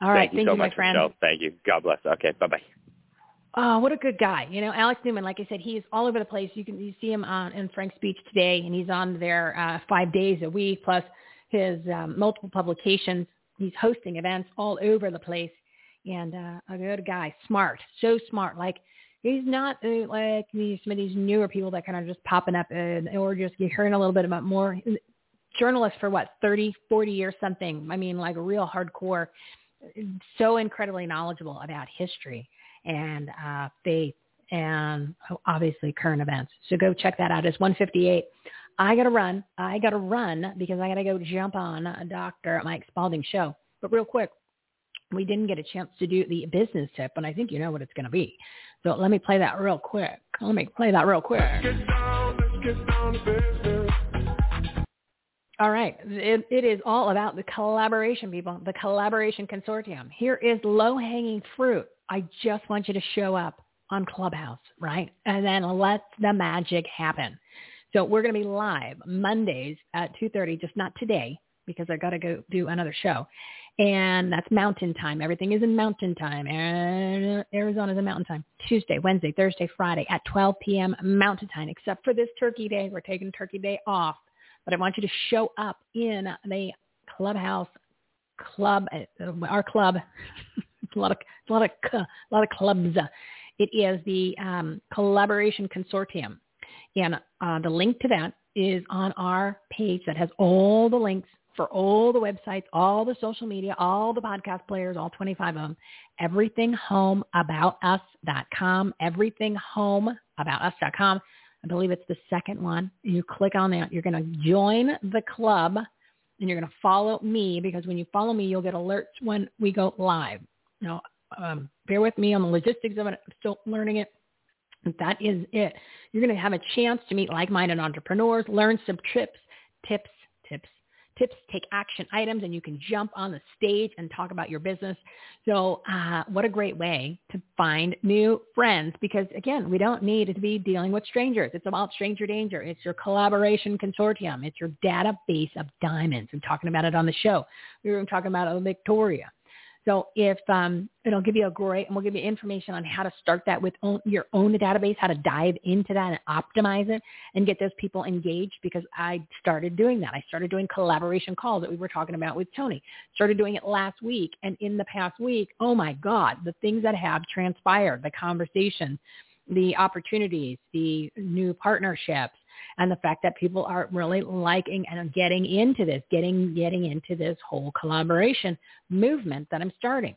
All right, thank you thank so you, my much, friend. Michele. Thank you. God bless. Okay, bye-bye. Oh, what a good guy. You know, Alex Newman, like I said, he is all over the place. You can you see him on in Frank Speech today, and he's on there uh, five days a week, plus his um, multiple publications. He's hosting events all over the place. And uh, a good guy, smart, so smart. Like he's not uh, like these some of these newer people that kind of just popping up and or just hearing a little bit about more. Journalists for what 30 40 years something. I mean like a real hardcore so incredibly knowledgeable about history and uh faith and obviously current events. So go check that out. It's 158 i gotta run. I gotta run because i gotta go jump on a dr mike spaulding show. But real quick we didn't get a chance to do the business tip, and I think you know what it's going to be. So let me play that real quick. Let me play that real quick. All right. It, it is all about the collaboration, people, the collaboration consortium. Here is low-hanging fruit. I just want you to show up on Clubhouse, right? And then let the magic happen. So we're going to be live Mondays at 2.30, just not today because I got to go do another show and that's mountain time. Everything is in mountain time. And Arizona's in mountain time. Tuesday, Wednesday, Thursday, Friday at 12 p.m. mountain time, except for this turkey day. We're taking turkey day off. But I want you to show up in the clubhouse club, uh, our club. it's *laughs* a lot of, it's a lot of, a lot of clubs. It is the um, collaboration consortium. And uh, the link to that is on our page that has all the links for all the websites, all the social media, all the podcast players, all 25 of them, everythinghomeaboutus.com, everythinghomeaboutus.com. I believe it's the second one. You click on that. You're going to join the club and you're going to follow me because when you follow me, you'll get alerts when we go live. Now, um, bear with me on the logistics of it. I'm still learning it. That is it. You're going to have a chance to meet like-minded entrepreneurs, learn some tips, tips, tips, tips, take action items, and you can jump on the stage and talk about your business. So uh, what a great way to find new friends because, again, we don't need to be dealing with strangers. It's about stranger danger. It's your collaboration consortium. It's your database of diamonds. I'm talking about it on the show. We were talking about Victoria. So if um, it'll give you a great, and we'll give you information on how to start that with own, your own database, how to dive into that and optimize it and get those people engaged because I started doing that. I started doing collaboration calls that we were talking about with Toni. Started doing it last week. And in the past week, oh my God, the things that have transpired, the conversation, the opportunities, the new partnerships, and the fact that people are really liking and getting into this, getting getting into this whole collaboration movement that I'm starting.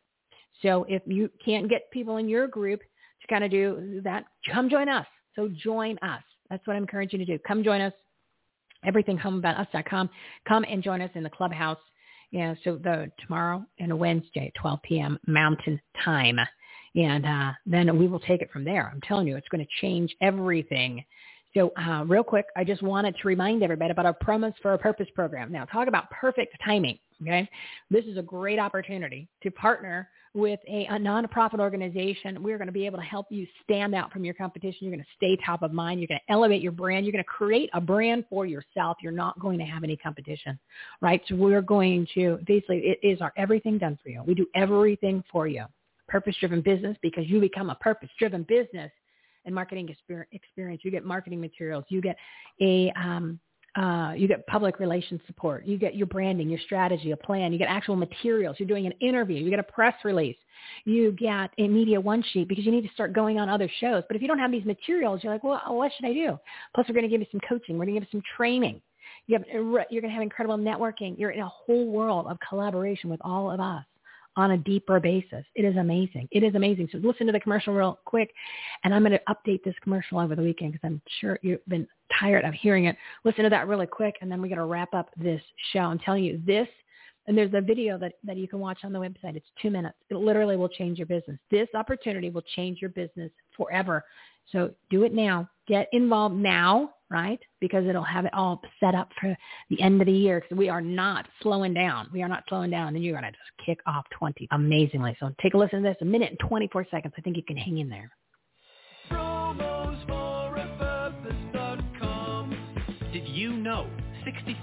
So if you can't get people in your group to kind of do that, come join us. So join us. That's what I'm encouraging you to do. Come join us. Everythinghomeaboutus.com. Come and join us in the clubhouse. Yeah, so the tomorrow and Wednesday, 12 p.m. Mountain Time. And uh, then we will take it from there. I'm telling you, it's going to change everything so uh, real quick, I just wanted to remind everybody about our Promos for a Purpose program. Now, talk about perfect timing. Okay, this is a great opportunity to partner with a, a nonprofit organization. We're going to be able to help you stand out from your competition. You're going to stay top of mind. You're going to elevate your brand. You're going to create a brand for yourself. You're not going to have any competition, right? So we're going to basically it is our everything done for you. We do everything for you. Purpose-driven business because you become a purpose-driven business and marketing experience. You get marketing materials. You get a um, uh, you get public relations support. You get your branding, your strategy, a plan. You get actual materials. You're doing an interview. You get a press release. You get a media one sheet because you need to start going on other shows. But if you don't have these materials, you're like, well, what should I do? Plus, we're going to give you some coaching. We're going to give you some training. You have, you're going to have incredible networking. You're in a whole world of collaboration with all of us on a deeper basis. It is amazing. It is amazing. So listen to the commercial real quick, and I'm going to update this commercial over the weekend because I'm sure you've been tired of hearing it. Listen to that really quick, and then we're going to wrap up this show. I'm telling you, this, and there's a video that, that you can watch on the website. It's two minutes. It literally will change your business. This opportunity will change your business forever. So do it now. Get involved now, right? Because it'll have it all set up for the end of the year. Because we are not slowing down. We are not slowing down. And you're going to just kick off 20 amazingly. So take a listen to this. A minute and 24 seconds. I think you can hang in there.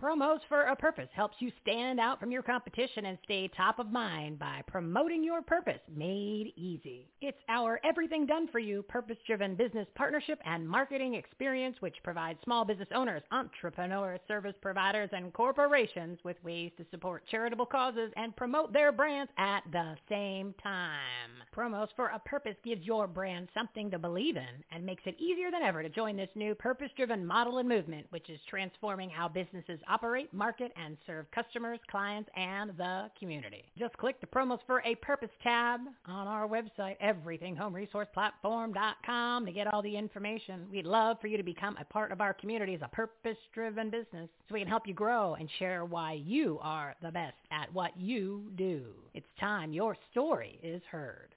Promos for a Purpose helps you stand out from your competition and stay top of mind by promoting your purpose made easy. It's our everything done for you purpose-driven business partnership and marketing experience which provides small business owners, entrepreneurs, service providers, and corporations with ways to support charitable causes and promote their brands at the same time. Promos for a Purpose gives your brand something to believe in and makes it easier than ever to join this new purpose-driven model and movement which is transforming how businesses operate, market, and serve customers, clients, and the community. Just click the Promos for a Purpose tab on our website, everythinghomeresourceplatform.com, to get all the information. We'd love for you to become a part of our community as a purpose-driven business so we can help you grow and share why you are the best at what you do. It's time your story is heard.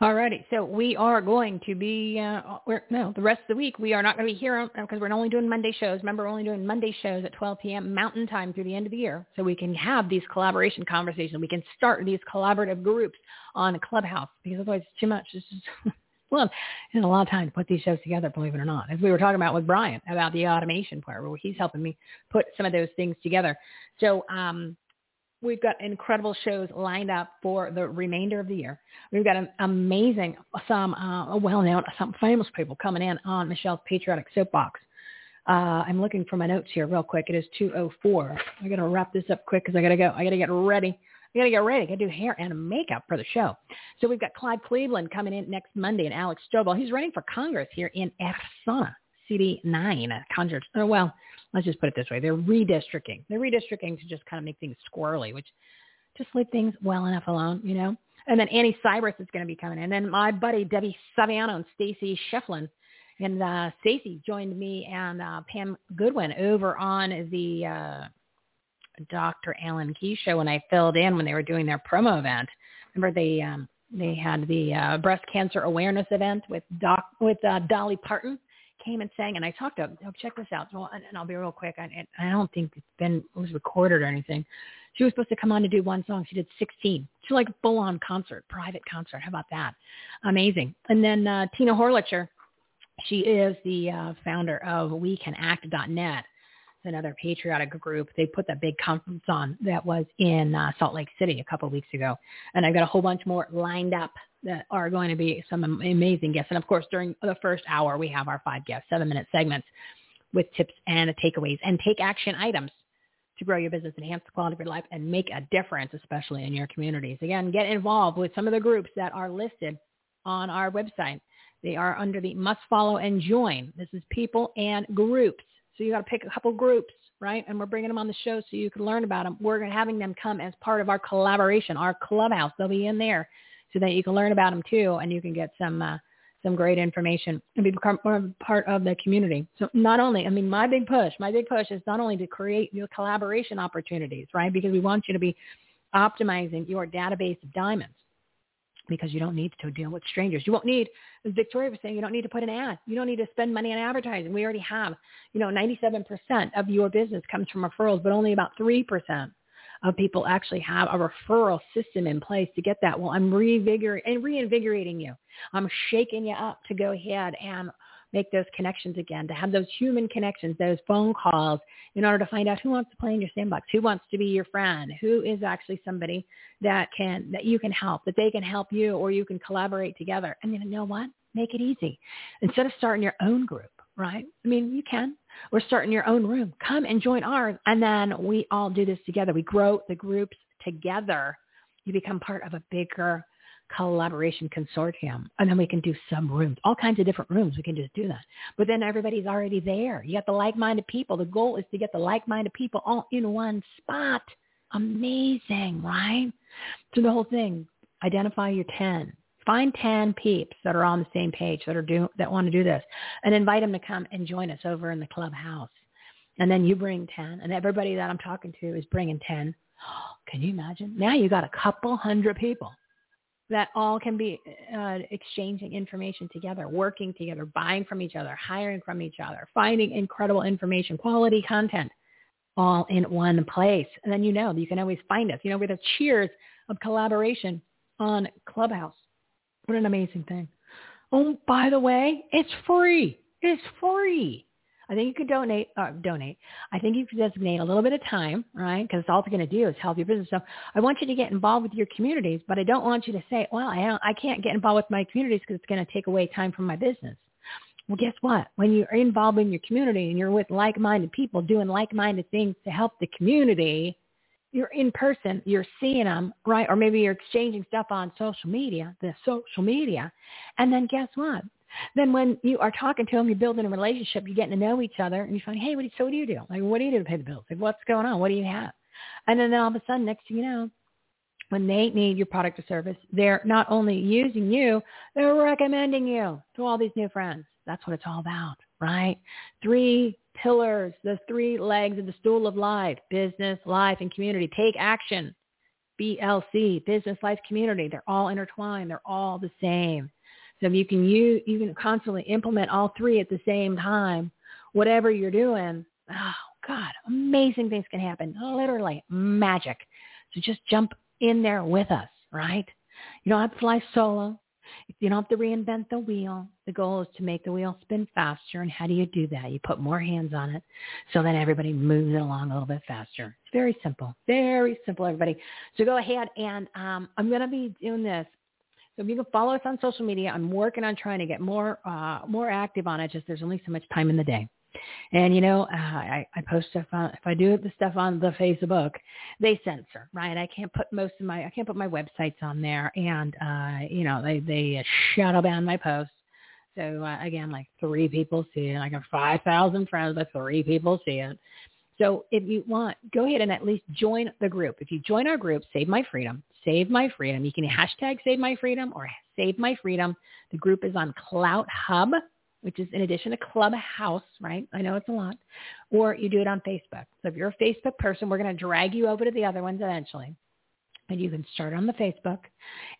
Alrighty, so we are going to be, uh, no, the rest of the week we are not going to be here because we're only doing Monday shows. Remember, we're only doing Monday shows at 12 p.m. Mountain Time through the end of the year, so we can have these collaboration conversations. We can start these collaborative groups on Clubhouse because otherwise it's too much. It's just, well, it's a lot of time to put these shows together, believe it or not. As we were talking about with Brian about the automation part, where he's helping me put some of those things together. So, um, We've got incredible shows lined up for the remainder of the year. We've got an amazing, some uh, well-known, some famous people coming in on Michele's Patriotic Soapbox. Uh, I'm looking for my notes here real quick. It is 2:04. I got to wrap this up quick because I got to go. I got to get ready. I got to get ready. I got to do hair and makeup for the show. So we've got Clyde Cleveland coming in next Monday and Alex Stovall. He's running for Congress here in Arizona, CD9, Congress. Oh, well, let's just put it this way. They're redistricting. They're redistricting to just kind of make things squirrely, which just leave things well enough alone, you know? And then Annie Cyrus is going to be coming in. And then my buddy Debbie Saviano and Stacy Shefflin. And uh, Stacy joined me and uh, Pam Goodwin over on the uh, Dr. Alan Keyes show when I filled in when they were doing their promo event. Remember they um, they had the uh, breast cancer awareness event with Doc with uh, Dolly Parton came and sang, and I talked to oh, check this out. So, and, and I'll be real quick. I, I don't think it's been it was recorded or anything. She was supposed to come on to do one song. She did 16. She's like full on concert, private concert. How about that? Amazing. And then uh, Tina Horlicher, she is the uh, founder of WeCanAct.net. It's another patriotic group. They put that big conference on that was in uh, Salt Lake City a couple weeks ago, and I've got a whole bunch more lined up that are going to be some amazing guests. And of course, during the first hour, we have our five guests, seven minute segments with tips and takeaways and take action items to grow your business, enhance the quality of your life, and make a difference, especially in your communities. Again, get involved with some of the groups that are listed on our website. They are under the must follow and join. This is people and groups. So you got to pick a couple groups, right? And we're bringing them on the show so you can learn about them. We're having them come as part of our collaboration, our clubhouse. They'll be in there so that you can learn about them too, and you can get some uh, some great information and become more part of the community. So not only, I mean, my big push, my big push is not only to create your collaboration opportunities, right? Because we want you to be optimizing your database of diamonds because you don't need to deal with strangers. You won't need, as Victoria was saying, you don't need to put an ad. You don't need to spend money on advertising. We already have, you know, 97% of your business comes from referrals, but only about 3% of people actually have a referral system in place to get that. Well, I'm reinvigorating and reinvigorating you. I'm shaking you up to go ahead and make those connections again, to have those human connections, those phone calls in order to find out who wants to play in your sandbox, who wants to be your friend, who is actually somebody that can, that you can help, that they can help you or you can collaborate together. And you know what? Make it easy. Instead of starting your own group, right? I mean, you can or start in your own room. Come and join ours. And then we all do this together. We grow the groups together. You become part of a bigger collaboration consortium. And then we can do some rooms, all kinds of different rooms. We can just do that. But then everybody's already there. You got the like-minded people. The goal is to get the like-minded people all in one spot. Amazing, right? So the whole thing, identify your 10. Find 10 peeps that are on the same page that are do that want to do this and invite them to come and join us over in the clubhouse. And then you bring 10 and everybody that I'm talking to is bringing 10. *gasps* Can you imagine? Now you got a couple hundred people that all can be uh, exchanging information together, working together, buying from each other, hiring from each other, finding incredible information, quality content, all in one place. And then you know you can always find us. You know, with the cheers of collaboration on Clubhouse. What an amazing thing. Oh, by the way, it's free. It's free. I think you could donate, uh, donate. I think you could designate a little bit of time, right? Because all it's going to do is help your business. So I want you to get involved with your communities, but I don't want you to say, well, I, don't, I can't get involved with my communities because it's going to take away time from my business. Well, guess what? When you're involved in your community and you're with like-minded people doing like-minded things to help the community, you're in person, you're seeing them, right? Or maybe you're exchanging stuff on social media, the social media. And then guess what? Then when you are talking to them, you're building a relationship, you're getting to know each other, and you find, hey, what do you, so what do you do? Like, what do you do to pay the bills? Like, what's going on? What do you have? And then all of a sudden, next thing you know, when they need your product or service, they're not only using you, they're recommending you to all these new friends. That's what it's all about, right? Three pillars, the three legs of the stool of life, business, life, and community. Take action. BLC, business, life, community. They're all intertwined. They're all the same. So if you can use, you can constantly implement all three at the same time, whatever you're doing, oh God, amazing things can happen. Literally magic. So just jump in there with us, right? You have to fly solo. You don't have to reinvent the wheel. The goal is to make the wheel spin faster. And how do you do that? You put more hands on it so that everybody moves it along a little bit faster. It's very simple. Very simple, everybody. So go ahead and um, I'm going to be doing this so if you can follow us on social media, I'm working on trying to get more uh, more active on it. Just there's only so much time in the day. And you know, uh, I, I post stuff on if I do the stuff on the Facebook, they censor, right? I can't put most of my I can't put my websites on there, and uh, you know they they shadow ban my posts. So uh, again, like three people see it. I got five thousand friends, but three people see it. So if you want, go ahead and at least join the group. If you join our group, Save My Freedom, Save My Freedom. You can hashtag Save My Freedom or Save My Freedom. The group is on Clout Hub, which is in addition to Clubhouse, right? I know it's a lot. Or you do it on Facebook. So if you're a Facebook person, we're going to drag you over to the other ones eventually. And you can start on the Facebook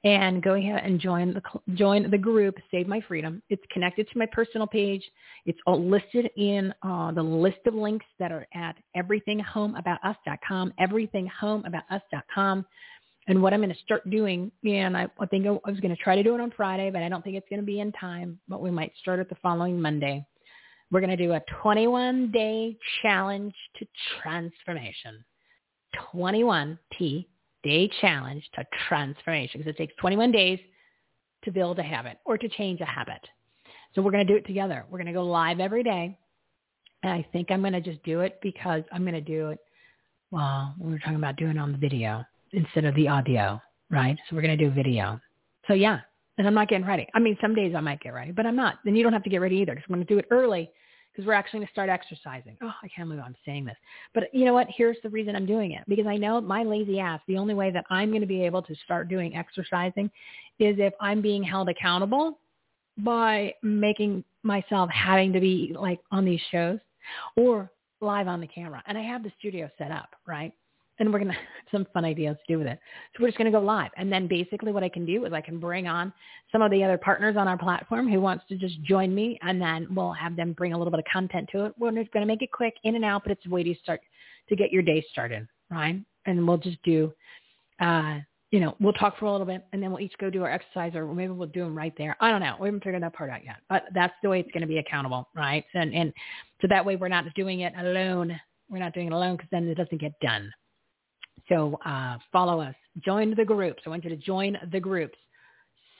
and go ahead and join the join the group Save My Freedom. It's connected to my personal page. It's all listed in uh, the list of links that are at everythinghomeaboutus.com, everythinghomeaboutus.com. And what I'm going to start doing, and I, I think I was going to try to do it on Friday, but I don't think it's going to be in time, but we might start it the following Monday. We're going to do a 21-day challenge to transformation. 21 T day challenge to transformation because it takes 21 days to build a habit or to change a habit. So we're going to do it together. We're going to go live every day. And I think I'm going to just do it because I'm going to do it. Well, we were talking about doing it on the video instead of the audio, right? So we're going to do video. So yeah, and I'm not getting ready. I mean, some days I might get ready, but I'm not. Then you don't have to get ready either because I'm going to do it early because we're actually going to start exercising. Oh, I can't believe I'm saying this. But you know what? Here's the reason I'm doing it because I know my lazy ass, the only way that I'm going to be able to start doing exercising is if I'm being held accountable by making myself having to be like on these shows or live on the camera. And I have the studio set up, right? And we're going *laughs* to have some fun ideas to do with it. So we're just going to go live. And then basically what I can do is I can bring on some of the other partners on our platform who wants to just join me and then we'll have them bring a little bit of content to it. We're just going to make it quick in and out, but it's a way to start to get your day started, right? And we'll just do, uh, you know, we'll talk for a little bit and then we'll each go do our exercise or maybe we'll do them right there. I don't know. We haven't figured that part out yet, but that's the way it's going to be accountable, right? And, and so that way we're not doing it alone. We're not doing it alone because then it doesn't get done. So uh, follow us. Join the groups. I want you to join the groups.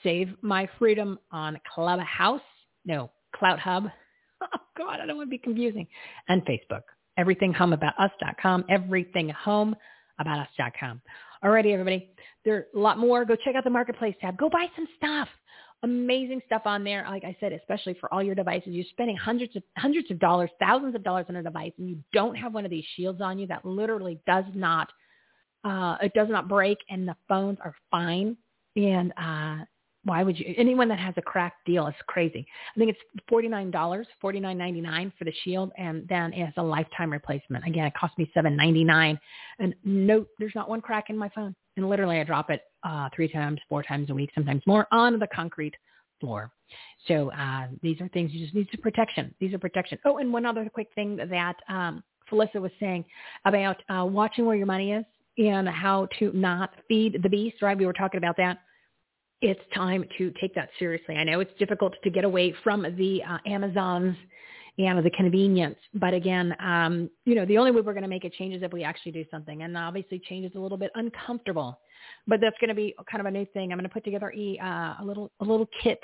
Save My Freedom on Clubhouse. No, Clout Hub. *laughs* Oh, God, I don't want to be confusing. And Facebook. EverythingHomeAboutUs.com. EverythingHomeAboutUs.com. Alrighty, everybody. There's a lot more. Go check out the Marketplace tab. Go buy some stuff amazing stuff on there. Like I said, especially for all your devices, you're spending hundreds of hundreds of dollars, thousands of dollars on a device, and you don't have one of these shields on you that literally does not uh, it does not break and the phones are fine. And uh, why would you? Anyone that has a cracked deal is crazy. I think it's forty nine dollars, forty nine ninety nine for the Shield, and then it has a lifetime replacement. Again, it cost me seven ninety nine, and no, there's not one crack in my phone. And literally, I drop it uh, three times, four times a week, sometimes more, on the concrete floor. So uh, these are things you just need to protection. These are protection. Oh, and one other quick thing that um, Felisa was saying about uh, watching where your money is and how to not feed the beast. Right? We were talking about that it's time to take that seriously. I know it's difficult to get away from the uh, Amazons and the convenience, but again, um, you know, the only way we're going to make a change is if we actually do something. And obviously, change is a little bit uncomfortable, but that's going to be kind of a new thing. I'm going to put together a, uh, a little a little kit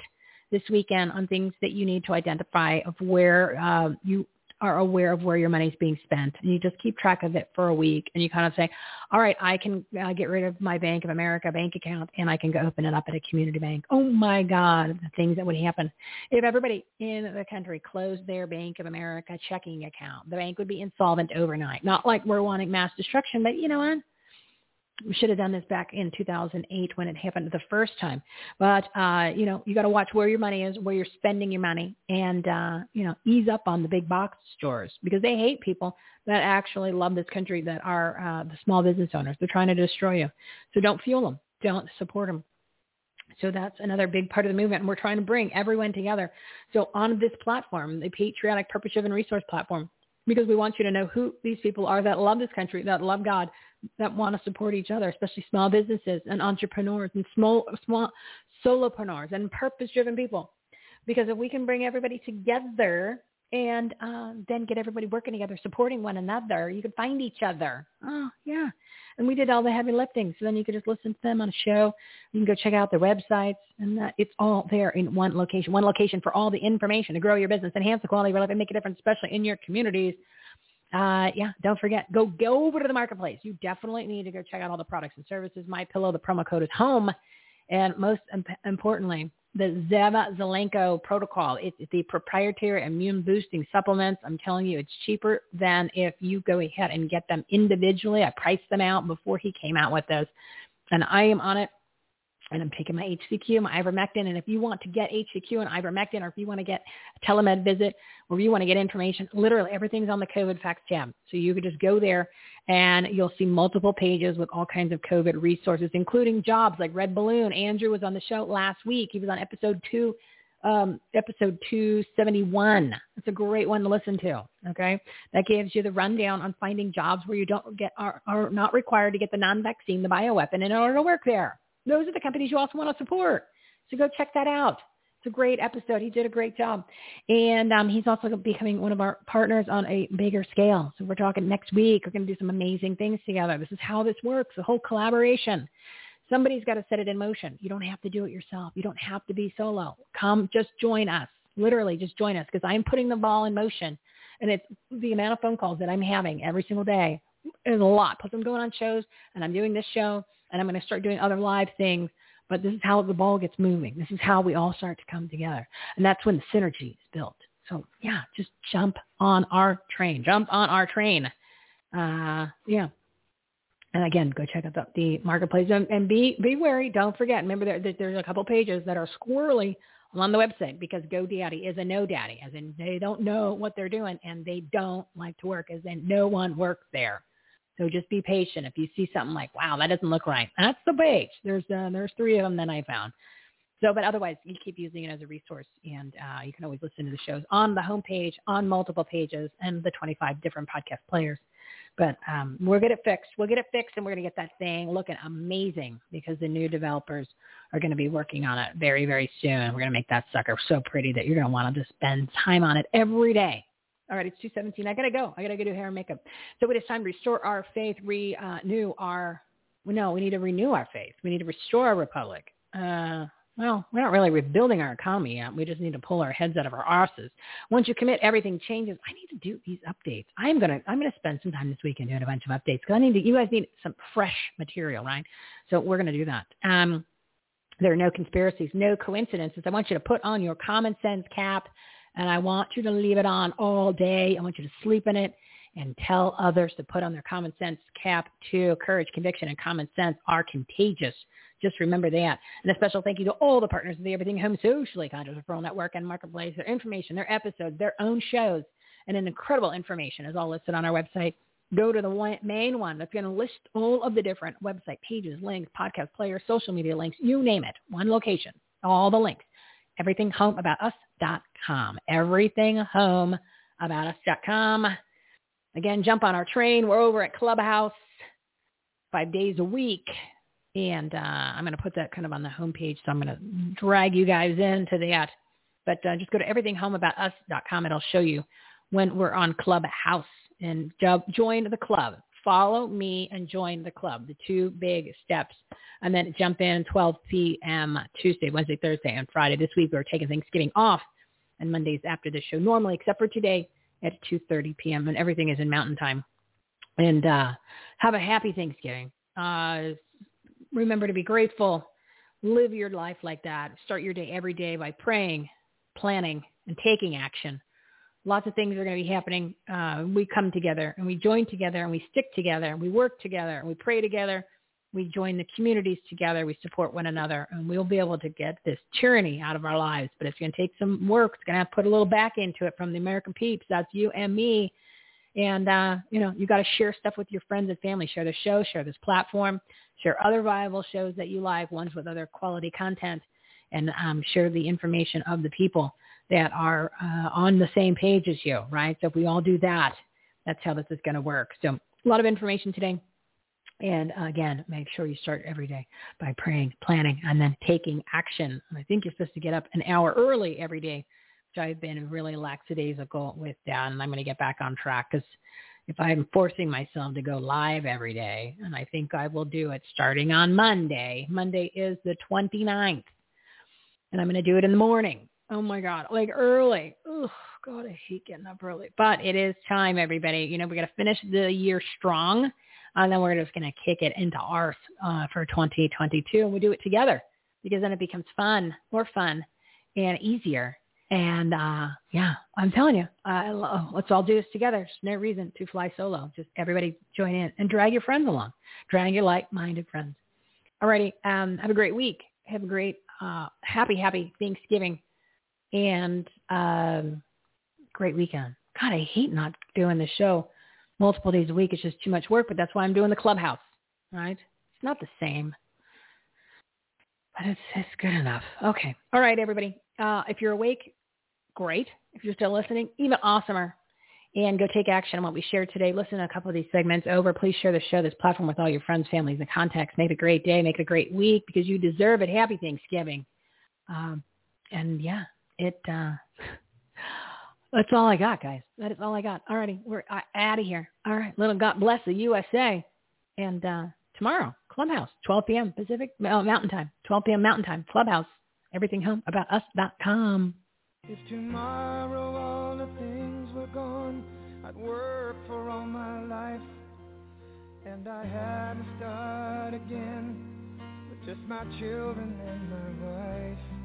this weekend on things that you need to identify of where uh, you are aware of where your money's being spent and you just keep track of it for a week and you kind of say, all right, I can uh, get rid of my Bank of America bank account and I can go open it up at a community bank. Oh my God, the things that would happen. If everybody in the country closed their Bank of America checking account, the bank would be insolvent overnight. Not like we're wanting mass destruction, but you know what? We should have done this back in 2008 when it happened the first time. But uh, you know, you got to watch where your money is, where you're spending your money, and uh, you know, ease up on the big box stores because they hate people that actually love this country that are uh, the small business owners. They're trying to destroy you. So don't fuel them. Don't support them. So that's another big part of the movement. And we're trying to bring everyone together. So on this platform, the Patriotic Purpose Driven Resource Platform, because we want you to know who these people are that love this country, that love God, that want to support each other, especially small businesses and entrepreneurs and small, small solopreneurs and purpose-driven people. Because if we can bring everybody together and uh, then get everybody working together, supporting one another, you can find each other. Oh, yeah. And we did all the heavy lifting. So then you could just listen to them on a show. You can go check out their websites. And uh, it's all there in one location, one location for all the information to grow your business, enhance the quality of your life, and make a difference, especially in your communities uh, yeah, don't forget, go go over to the marketplace. You definitely need to go check out all the products and services. My pillow, the promo code is home, and most imp- importantly, the Zev Zelenko protocol. It's the proprietary immune boosting supplements. I'm telling you, it's cheaper than if you go ahead and get them individually. I priced them out before he came out with those, and I am on it and I'm taking my HCQ, my ivermectin. And if you want to get HCQ and ivermectin, or if you want to get a telemed visit, or if you want to get information, literally everything's on the COVID Facts tab. So you could just go there and you'll see multiple pages with all kinds of COVID resources, including jobs like Red Balloon. Andrew was on the show last week. He was on episode two, um, episode 271. It's a great one to listen to. Okay. That gives you the rundown on finding jobs where you don't get, are, are not required to get the non-vaccine, the bioweapon in order to work there those are the companies you also want to support. So go check that out. It's a great episode. He did a great job. And um, he's also becoming one of our partners on a bigger scale. So we're talking next week. We're going to do some amazing things together. This is how this works, the whole collaboration. Somebody's got to set it in motion. You don't have to do it yourself. You don't have to be solo. Come, just join us. Literally, just join us because I'm putting the ball in motion. And it's the amount of phone calls that I'm having every single day is a lot. Plus I'm going on shows and I'm doing this show and I'm going to start doing other live things. But this is how the ball gets moving. This is how we all start to come together. And that's when the synergy is built. So yeah, just jump on our train. Jump on our train. Uh, yeah. And again, go check out the, the marketplace and, and, be be wary. Don't forget. Remember, there, there's a couple pages that are squirrely on the website because GoDaddy is a no daddy, as in they don't know what they're doing and they don't like to work, as in no one works there. So just be patient. If you see something like, wow, that doesn't look right, that's the page. There's uh, there's three of them that I found. So, but otherwise, you keep using it as a resource, and uh, you can always listen to the shows on the homepage, on multiple pages, and the 25 different podcast players. But um, we'll get it fixed. We'll get it fixed, and we're going to get that thing looking amazing because the new developers are going to be working on it very, very soon. We're going to make that sucker so pretty that you're going to want to just spend time on it every day. All right, it's 217. I got to go. I got to go do hair and makeup. So it is time to restore our faith, renew our, no, we need to renew our faith. We need to restore our republic. Uh, well, we're not really rebuilding our economy yet. We just need to pull our heads out of our arses. Once you commit, everything changes. I need to do these updates. I'm gonna I'm gonna spend some time this weekend doing a bunch of updates because I need to. You guys need some fresh material, right? So we're gonna do that. Um, there are no conspiracies, no coincidences. I want you to put on your common sense cap and I want you to leave it on all day. I want you to sleep in it and tell others to put on their common sense cap too. Courage, conviction, and common sense are contagious. Just remember that. And a special thank you to all the partners of the Everything Home Socially Conscious Referral Network and Marketplace. Their information, their episodes, their own shows, and an incredible information is all listed on our website. Go to the main one that's going to list all of the different website pages, links, podcast players, social media links, you name it. One location, all the links. Everythinghomeaboutus.com. Everythinghomeaboutus.com. Again, jump on our train. We're over at Clubhouse five days a week. And uh, I'm going to put that kind of on the homepage. So I'm going to drag you guys into that. But uh, just go to everythinghomeaboutus.com. It'll show you when we're on Clubhouse and join the club. Follow me and join the club, the two big steps. And then jump in 12 p.m. Tuesday, Wednesday, Thursday, and Friday. This week we're taking Thanksgiving off and Mondays after the show normally, except for today at 2.30 p.m. and everything is in mountain time. And uh, have a happy Thanksgiving. Uh, remember to be grateful. Live your life like that. Start your day every day by praying, planning, and taking action. Lots of things are going to be happening. Uh, we come together and we join together and we stick together and we work together and we pray together. We join the communities together. We support one another and we'll be able to get this tyranny out of our lives. But it's going to take some work. It's going to have to put a little back into it from the American peeps. That's you and me. And, uh, you know, you got to share stuff with your friends and family. Share the show, share this platform, share other viable shows that you like, ones with other quality content, and um, share the information of the people that are uh, on the same page as you, right? So if we all do that, that's how this is going to work. So a lot of information today. And again, make sure you start every day by praying, planning, and then taking action. I think you're supposed to get up an hour early every day, which I've been really lackadaisical with that. And I'm going to get back on track because if I'm forcing myself to go live every day, and I think I will do it starting on Monday. Monday is the 29th. And I'm going to do it in the morning. Oh my God, like early. Oh God, I hate getting up early. But it is time, everybody. You know, we got to finish the year strong, and then we're just going to kick it into ours uh, for 2022, and we do it together because then it becomes fun, more fun, and easier. And uh, yeah, I'm telling you, uh, let's all do this together. There's no reason to fly solo. Just everybody join in and drag your friends along. Drag your like-minded friends. Alrighty, um, have a great week. Have a great, uh, happy, happy Thanksgiving and um, great weekend. God, I hate not doing the show multiple days a week. It's just too much work, but that's why I'm doing the clubhouse. Right? It's not the same, but it's it's good enough. Okay. All right, everybody. Uh, if you're awake, great. If you're still listening, even awesomer. And go take action on what we shared today. Listen to a couple of these segments over. Please share the show, this platform with all your friends, families, and contacts. Make it a great day. Make it a great week because you deserve it. Happy Thanksgiving. Um, and yeah, it uh that's all I got, guys. That is all I got. Alrighty, we're uh, out of here. All right, little God bless the USA. And uh tomorrow, Clubhouse, 12 p.m. Pacific uh, Mountain Time, 12 p.m. Mountain Time, Clubhouse. Everything home about us.com. If tomorrow all the things were gone, I'd work for all my life. And I had to start again with just my children and my wife